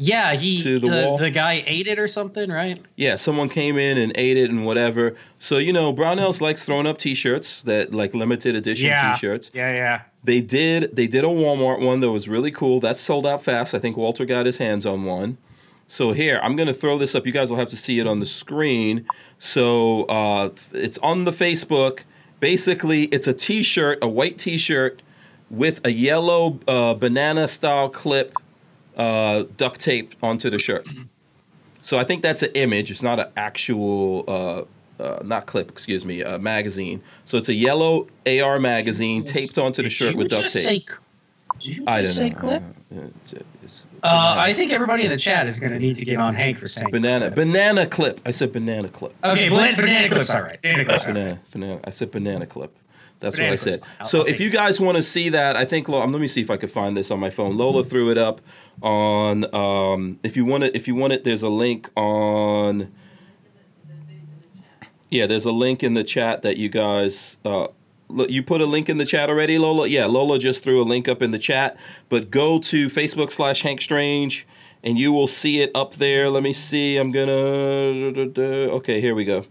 Yeah, he To the the, wall? the guy ate it or something, right? Yeah, someone came in and ate it and whatever. So you know, Brownells likes throwing up T-shirts that like limited edition Yeah. T-shirts. Yeah, yeah. They did they did a Walmart one that was really cool. That sold out fast. I think Walter got his hands on one. So here, I'm gonna throw this up. You guys will have to see it on the screen. So uh, it's on the Facebook. Basically, it's a T-shirt, a white T-shirt with a yellow uh, banana style clip uh, duct tape onto the shirt. So I think that's an image. It's not an actual, uh, uh, not clip, excuse me, magazine. So it's a yellow AR magazine taped onto the shirt with duct tape. I don't know. Uh, Uh, I think everybody in the chat is going to need to get on Hank for saying banana banana clip. I said banana clip. Okay, banana, banana clips. All right, banana clips. all right. Banana, banana. I said banana clip. That's what I said. I'll- so I'll if you guys want to see that, I think um, let me see if I could find this on my phone. Lola threw it up on. Um, if you want it, if you want it, there's a link on. Yeah, there's a link in the chat that you guys. Uh, you put a link in the chat already, Lola. Yeah, Lola just threw a link up in the chat. But go to Facebook slash Hank Strange, and you will see it up there. Let me see. I'm gonna. Okay, here we go.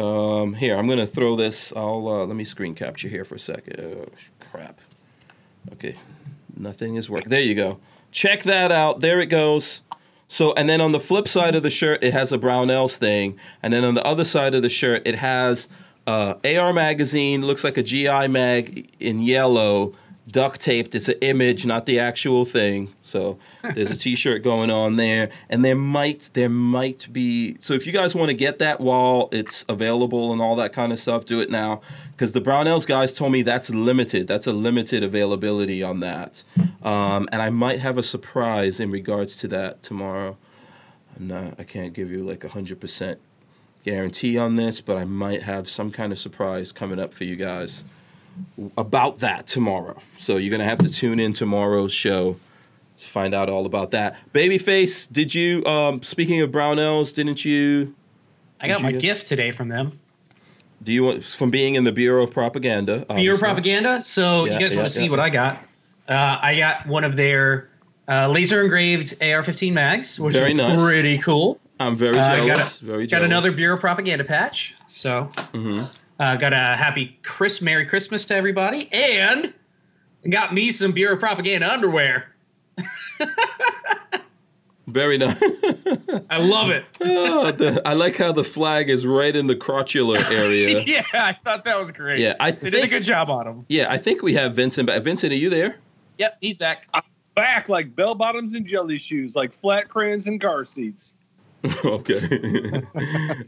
Um, here, I'm gonna throw this. I'll uh, let me screen capture here for a second. Oh, crap. Okay, nothing is working. There you go. Check that out. There it goes. So, and then on the flip side of the shirt, it has a Brownells thing, and then on the other side of the shirt, it has uh, AR magazine. Looks like a GI mag in yellow, duct taped. It's an image, not the actual thing. So there's a T-shirt going on there, and there might there might be. So if you guys want to get that while it's available and all that kind of stuff, do it now because the Brownells guys told me that's limited. That's a limited availability on that, um, and I might have a surprise in regards to that tomorrow. I'm not, I can't give you like a hundred percent guarantee on this, but I might have some kind of surprise coming up for you guys about that tomorrow. So you're gonna have to tune in tomorrow's show to find out all about that. Babyface, did you? Um, speaking of Brownells, didn't you? I got my gift today from them. Do you want from being in the Bureau of Propaganda? Bureau obviously. propaganda. So Yeah, you guys yeah, want to see yeah. what I got? Uh, I got one of their uh, laser engraved AR-15 mags, which Very is nice. pretty cool. I'm very Uh, jealous. got, a- very got jealous. another Bureau propaganda patch. So Mhm. Uh, got a happy Chris, Merry Christmas to everybody, and got me some Bureau propaganda underwear. Very nice. I love it. Oh, the, I like how the flag is right in the crotchular area. yeah, I thought that was great. Yeah, I they did a think- good job on them. Yeah, I think we have Vincent back. Vincent, are you there? Yep, he's back. I'm Back like bell bottoms and jelly shoes, like flat crayons and car seats. okay.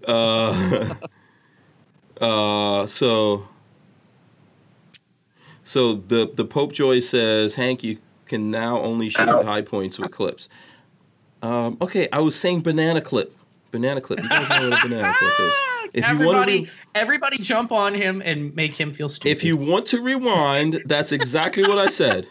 uh, uh, so, so the the Pope Joy says, Hank, you can now only shoot high points with clips. Um, okay, I was saying banana clip. Banana clip. You guys know what a banana clip is. If you want everybody, to, everybody, jump on him and make him feel stupid. if you want to rewind, that's exactly what I said.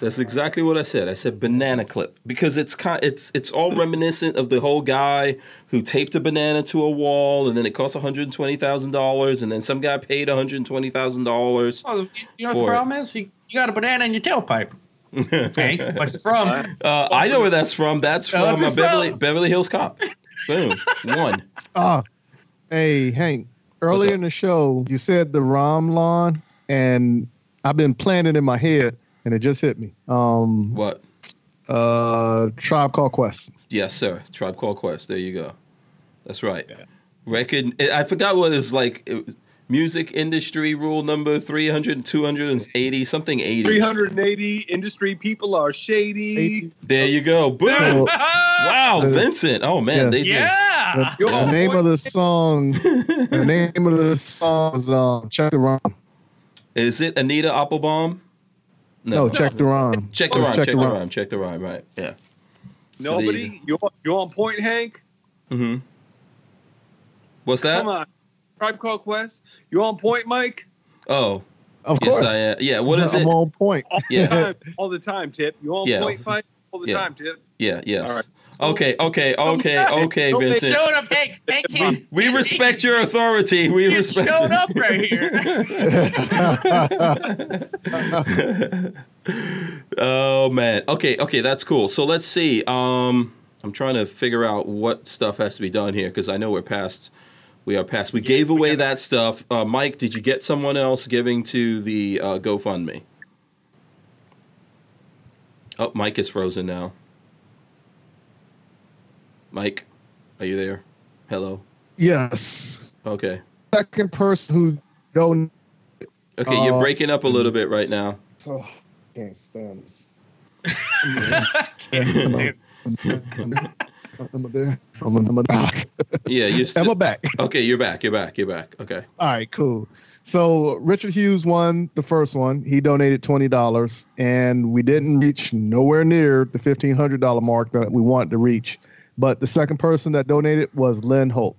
That's exactly what I said. I said banana clip because it's kind, it's it's all reminiscent of the whole guy who taped a banana to a wall and then it cost one hundred twenty thousand dollars and then some guy paid one hundred twenty thousand dollars. Oh, you know what the problem is? You, you got a banana in your tailpipe. Hank, what's it from? Uh, I know where that's from. That's Oh, from what's uh, Beverly from? Beverly Hills Cop. Boom, one. Ah, hey Hank. Earlier in the show, you said the Rom lawn, and I've been playing it in my head, and it just hit me. Um, What? uh, Tribe Called Quest. Yes, sir. Tribe Called Quest. There you go. That's right. Record. I forgot what is like. It, music industry rule number 300, 280, something 80. 380 industry people are shady. There you go. Boom. Wow, Uh, Vincent. Oh man, yeah. they did. yeah. The, the name of the song, the name of the song is um, Check the Rhyme. Is it Bonita Applebum? No, Check the Rhyme. Check the Just rhyme. Check, the rhyme. Check the rhyme. Right. Yeah. So you Nobody, you you on point, Hank? Mm-hmm. What's that? Come on. Tribe Called Quest. You on point, Mike? Oh, Of yes, course. I am. Yeah. What is I'm it? on point. All Yeah. the time. All the time, Tip. You on Yeah. point, Phife? All the Yeah. time, Tip. Yeah. Yes. All right. Okay. Okay. Okay. Okay, Don't make Vincent. Showing up, Hank. Hank We, we respect your authority. We He respect. showed your- up right here. oh man. Okay, okay, that's cool. So let's see. Um I'm trying to figure out what stuff has to be done here because I know we're past we are past. We gave away that stuff. Uh, Mike, did you get someone else giving to the uh, GoFundMe? Oh, Mike is frozen now. Mike, are you there? Hello. yes. Okay. Second person who don't. Okay, you're Uh, breaking up a little bit right now. Oh, can't stand this. I'm there. I'm, I'm back. Yeah, you're still back? Okay, you're back. You're back. You're back. Okay. All right, cool. So Richard Hughes won the first one. He donated twenty dollars, and we didn't reach nowhere near the fifteen hundred dollar mark that we wanted to reach. But the second person that donated was Lynn Hope.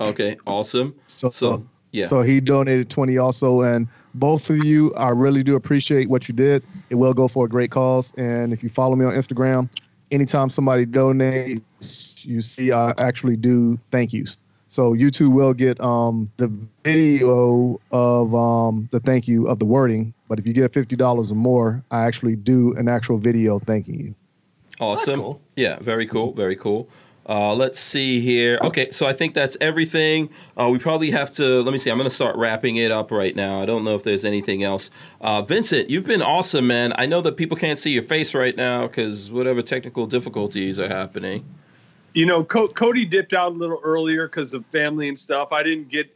Okay, awesome. So, So, yeah. So he donated 20 also. And both of you, I really do appreciate what you did. It will go for a great cause. And if you follow me on Instagram, anytime somebody donates, you see I actually do thank yous. So you two will get um, the video of um, the thank you of the wording. But if you get $50 or more, I actually do an actual video thanking you. Awesome. cool. Yeah, very cool. Very cool. Uh, let's see here. Okay, so I think that's everything. Uh, we probably have to. Let me see. I'm going to start wrapping it up right now. I don't know if there's anything else. Uh, Vincent, you've been awesome, man. I know that people can't see your face right now because whatever technical difficulties are happening. You know, Co- Cody dipped out a little earlier because of family and stuff. I didn't get,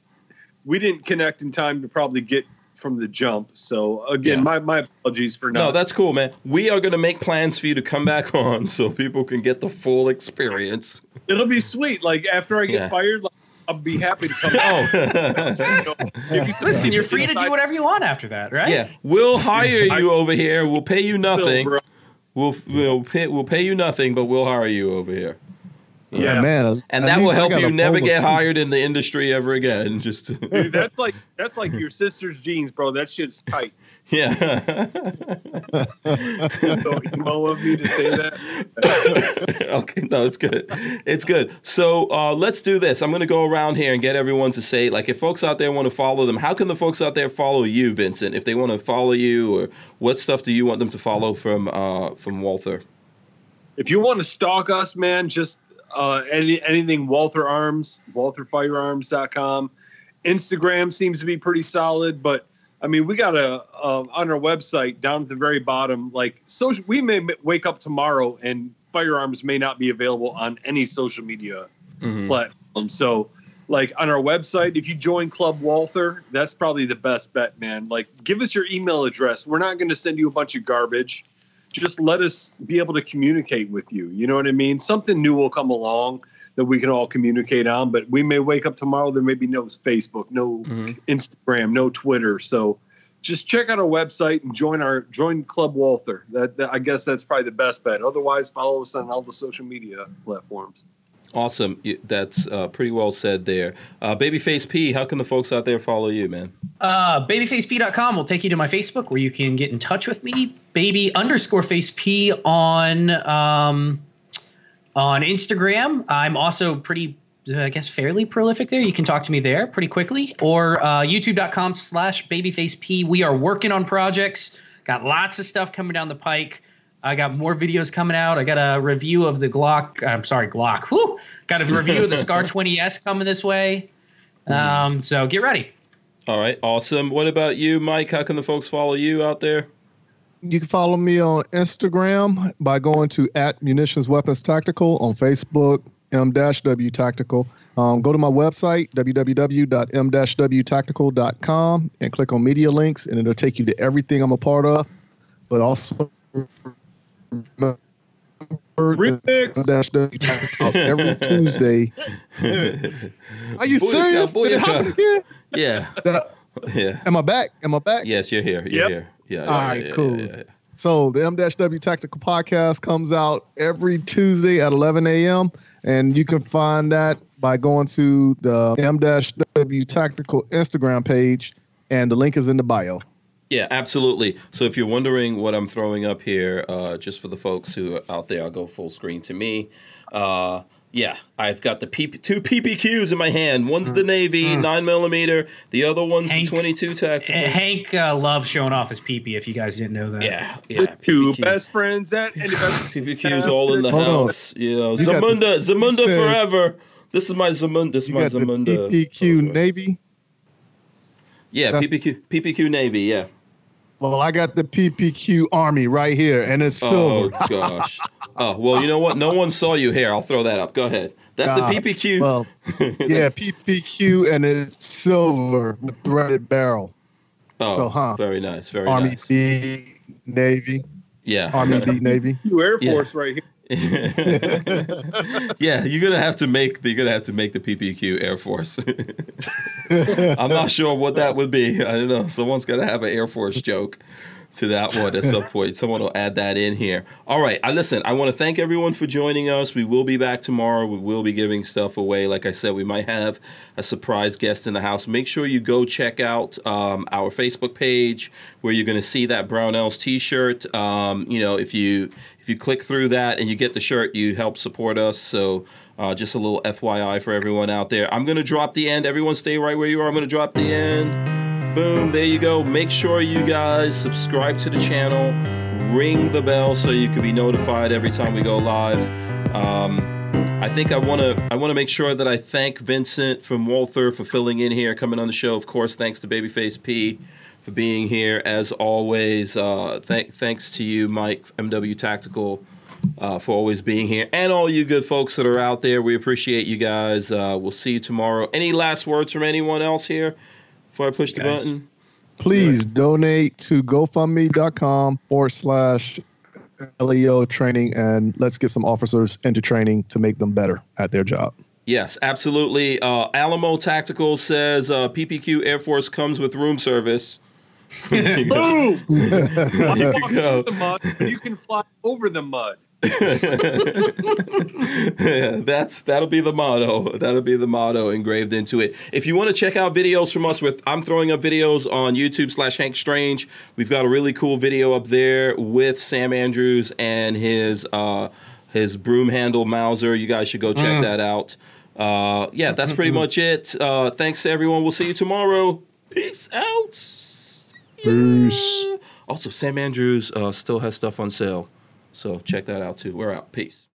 we didn't connect in time to probably get from the jump. So again, Yeah. my, my apologies for not. No, that's cool, man. We are going to make plans for you to come back on so people can get the full experience. It'll be sweet. Like after I get Yeah. fired, like, I'll be happy to come. back. Oh, You know, give you Listen, you're free to do whatever you want after that, right? yeah. We'll hire you over here. We'll pay you nothing. We'll we'll pay, we'll pay you nothing, but we'll hire you over here. Yeah. man. And at that will help you never get soup. hired in the industry ever again. Just Dude, that's like that's like your sister's jeans, bro. That shit's tight. yeah. So emo of me to say that. okay, no, it's good. It's good. So uh, let's do this. I'm going to go around here and get everyone to say, like, if folks out there want to follow them, how can the folks out there follow you, Vincent? If they want to follow you, or what stuff do you want them to follow from uh, from Walther? If you want to stalk us, man, just uh, any, anything Walther Arms, WaltherFirearms.com. Instagram seems to be pretty solid, but I mean, we got a uh, on our website down at the very bottom. Like, social, we may wake up tomorrow and firearms may not be available on any social media Mhm. platform. So, like on our website, if you join Club Walther, that's probably the best bet, man. Like, give us your email address. We're not going to send you a bunch of garbage. Just let us be able to communicate with you. You know what I mean? Something new will come along that we can all communicate on. But we may wake up tomorrow. There may be no Facebook, no Mhm. Instagram, no Twitter. So just check out our website and join our join Club Walther. That, that I guess that's probably the best bet. Otherwise, follow us on all the social media platforms. Awesome. That's uh, pretty well said there. Uh, Babyface P, how can the folks out there follow you, man? Uh, babyfaceP.com will take you to my Facebook where you can get in touch with me. Baby underscore face P on um, on Instagram. I'm also pretty, uh, I guess, fairly prolific there. You can talk to me there pretty quickly. Or uh, YouTube.com slash babyfaceP. We are working on projects. Got lots of stuff coming down the pike. I got more videos coming out. I got a review of the Glock. I'm sorry, Glock. Whew. Got a review of the Scar 20S coming this way. Um, so get ready. All right, awesome. What about you, Mike? How can the folks follow you out there? You can follow me on Instagram by going to at Munitions Weapons Tactical on Facebook, M-W Tactical. Um, go to my website, www.m-wtactical.com, and click on media links, and it'll take you to everything I'm a part of. But also, Remix. M-W Tactical every Tuesday. Are you Booyaka, serious? Did it happen booyaka. again? yeah, That- yeah. Am I back? Am I back? Yes, you're here. You're Yep. here. Yeah. All yeah, right, yeah, cool. yeah, yeah, yeah. So the M-W Tactical Podcast comes out every Tuesday at 11 a.m. And you can find that by going to the M-W Tactical Instagram page, and the link is in the bio. Yeah, absolutely. So if you're wondering what I'm throwing up here, uh, just for the folks who are out there, I'll go full screen to me. Uh, yeah, I've got the PP, two PPQs in my hand. One's the Navy nine millimeter. The other one's Hank- the 22 tactical. Uh, Hank uh, loves showing off his PP. If you guys didn't know that. yeah, yeah. Two PPQ. best friends at and the best PPQ's all in the Hold on. house. You know, You got the- Zamunda, Zamunda said- forever. This is my Zamunda. This is my got the Zamunda. PPQ Okay. Navy. Yeah, That's- PPQ, PPQ Navy. Yeah. Well, I got the PPQ Army right here, and it's oh, silver. Oh gosh. Oh well, you know what? No one saw you here. I'll throw that up. Go ahead. That's the PPQ. Well, yeah, PPQ, and it's silver with threaded barrel. oh, so, huh. very nice. Very Army nice. B Navy. Yeah. Army B Navy. two Air Yeah. Force right here. yeah, you're gonna have to make the, you're gonna have to make the PPQ Air Force. I'm not sure what that would be. I don't know. Someone's gonna have an Air Force joke to that one at some point. Someone will add that in here. All right. I listen. I want to thank everyone for joining us. We will be back tomorrow. We will be giving stuff away. Like I said, we might have a surprise guest in the house. Make sure you go check out um, our Facebook page where you're going to see that Brownells T-shirt. Um, you know, if you if you click through that and you get the shirt, you help support us. So. Uh, just a little FYI for everyone out there. I'm going to drop the end. Everyone stay right where you are. I'm going to drop the end. Boom, there you go. Make sure you guys subscribe to the channel, ring the bell so you can be notified every time we go live. Um, I think I want to I want to make sure that I thank Vincent from Walther for filling in here, coming on the show. Of course, thanks to Babyface P for being here as always. Uh, th- thanks to you, Mike MW Tactical. Uh, for always being here and all you good folks that are out there. We appreciate you guys. Uh, we'll see you tomorrow. Any last words from anyone else here before I push the Guys. button? Please donate to GoFundMe.com forward slash LEO training and let's get some officers into training to make them better at their job. Yes, absolutely. Uh, Alamo Tactical says uh, PPQ Air Force comes with room service. You. Boom! You Walk go. through the mud, you can fly over the mud. That's that'll be the motto. That'll be the motto engraved into it. If you want to check out videos from us, with I'm throwing up videos on YouTube slash Hank Strange. We've got a really cool video up there with Sam Andrews and his uh, his broom handle Mauser. You guys should go check that out. Uh, yeah, that's pretty much it. Uh, thanks to everyone. We'll see you tomorrow. Peace out. Peace. Also, Sam Andrews uh, still has stuff on sale. So check that out too. We're out. Peace.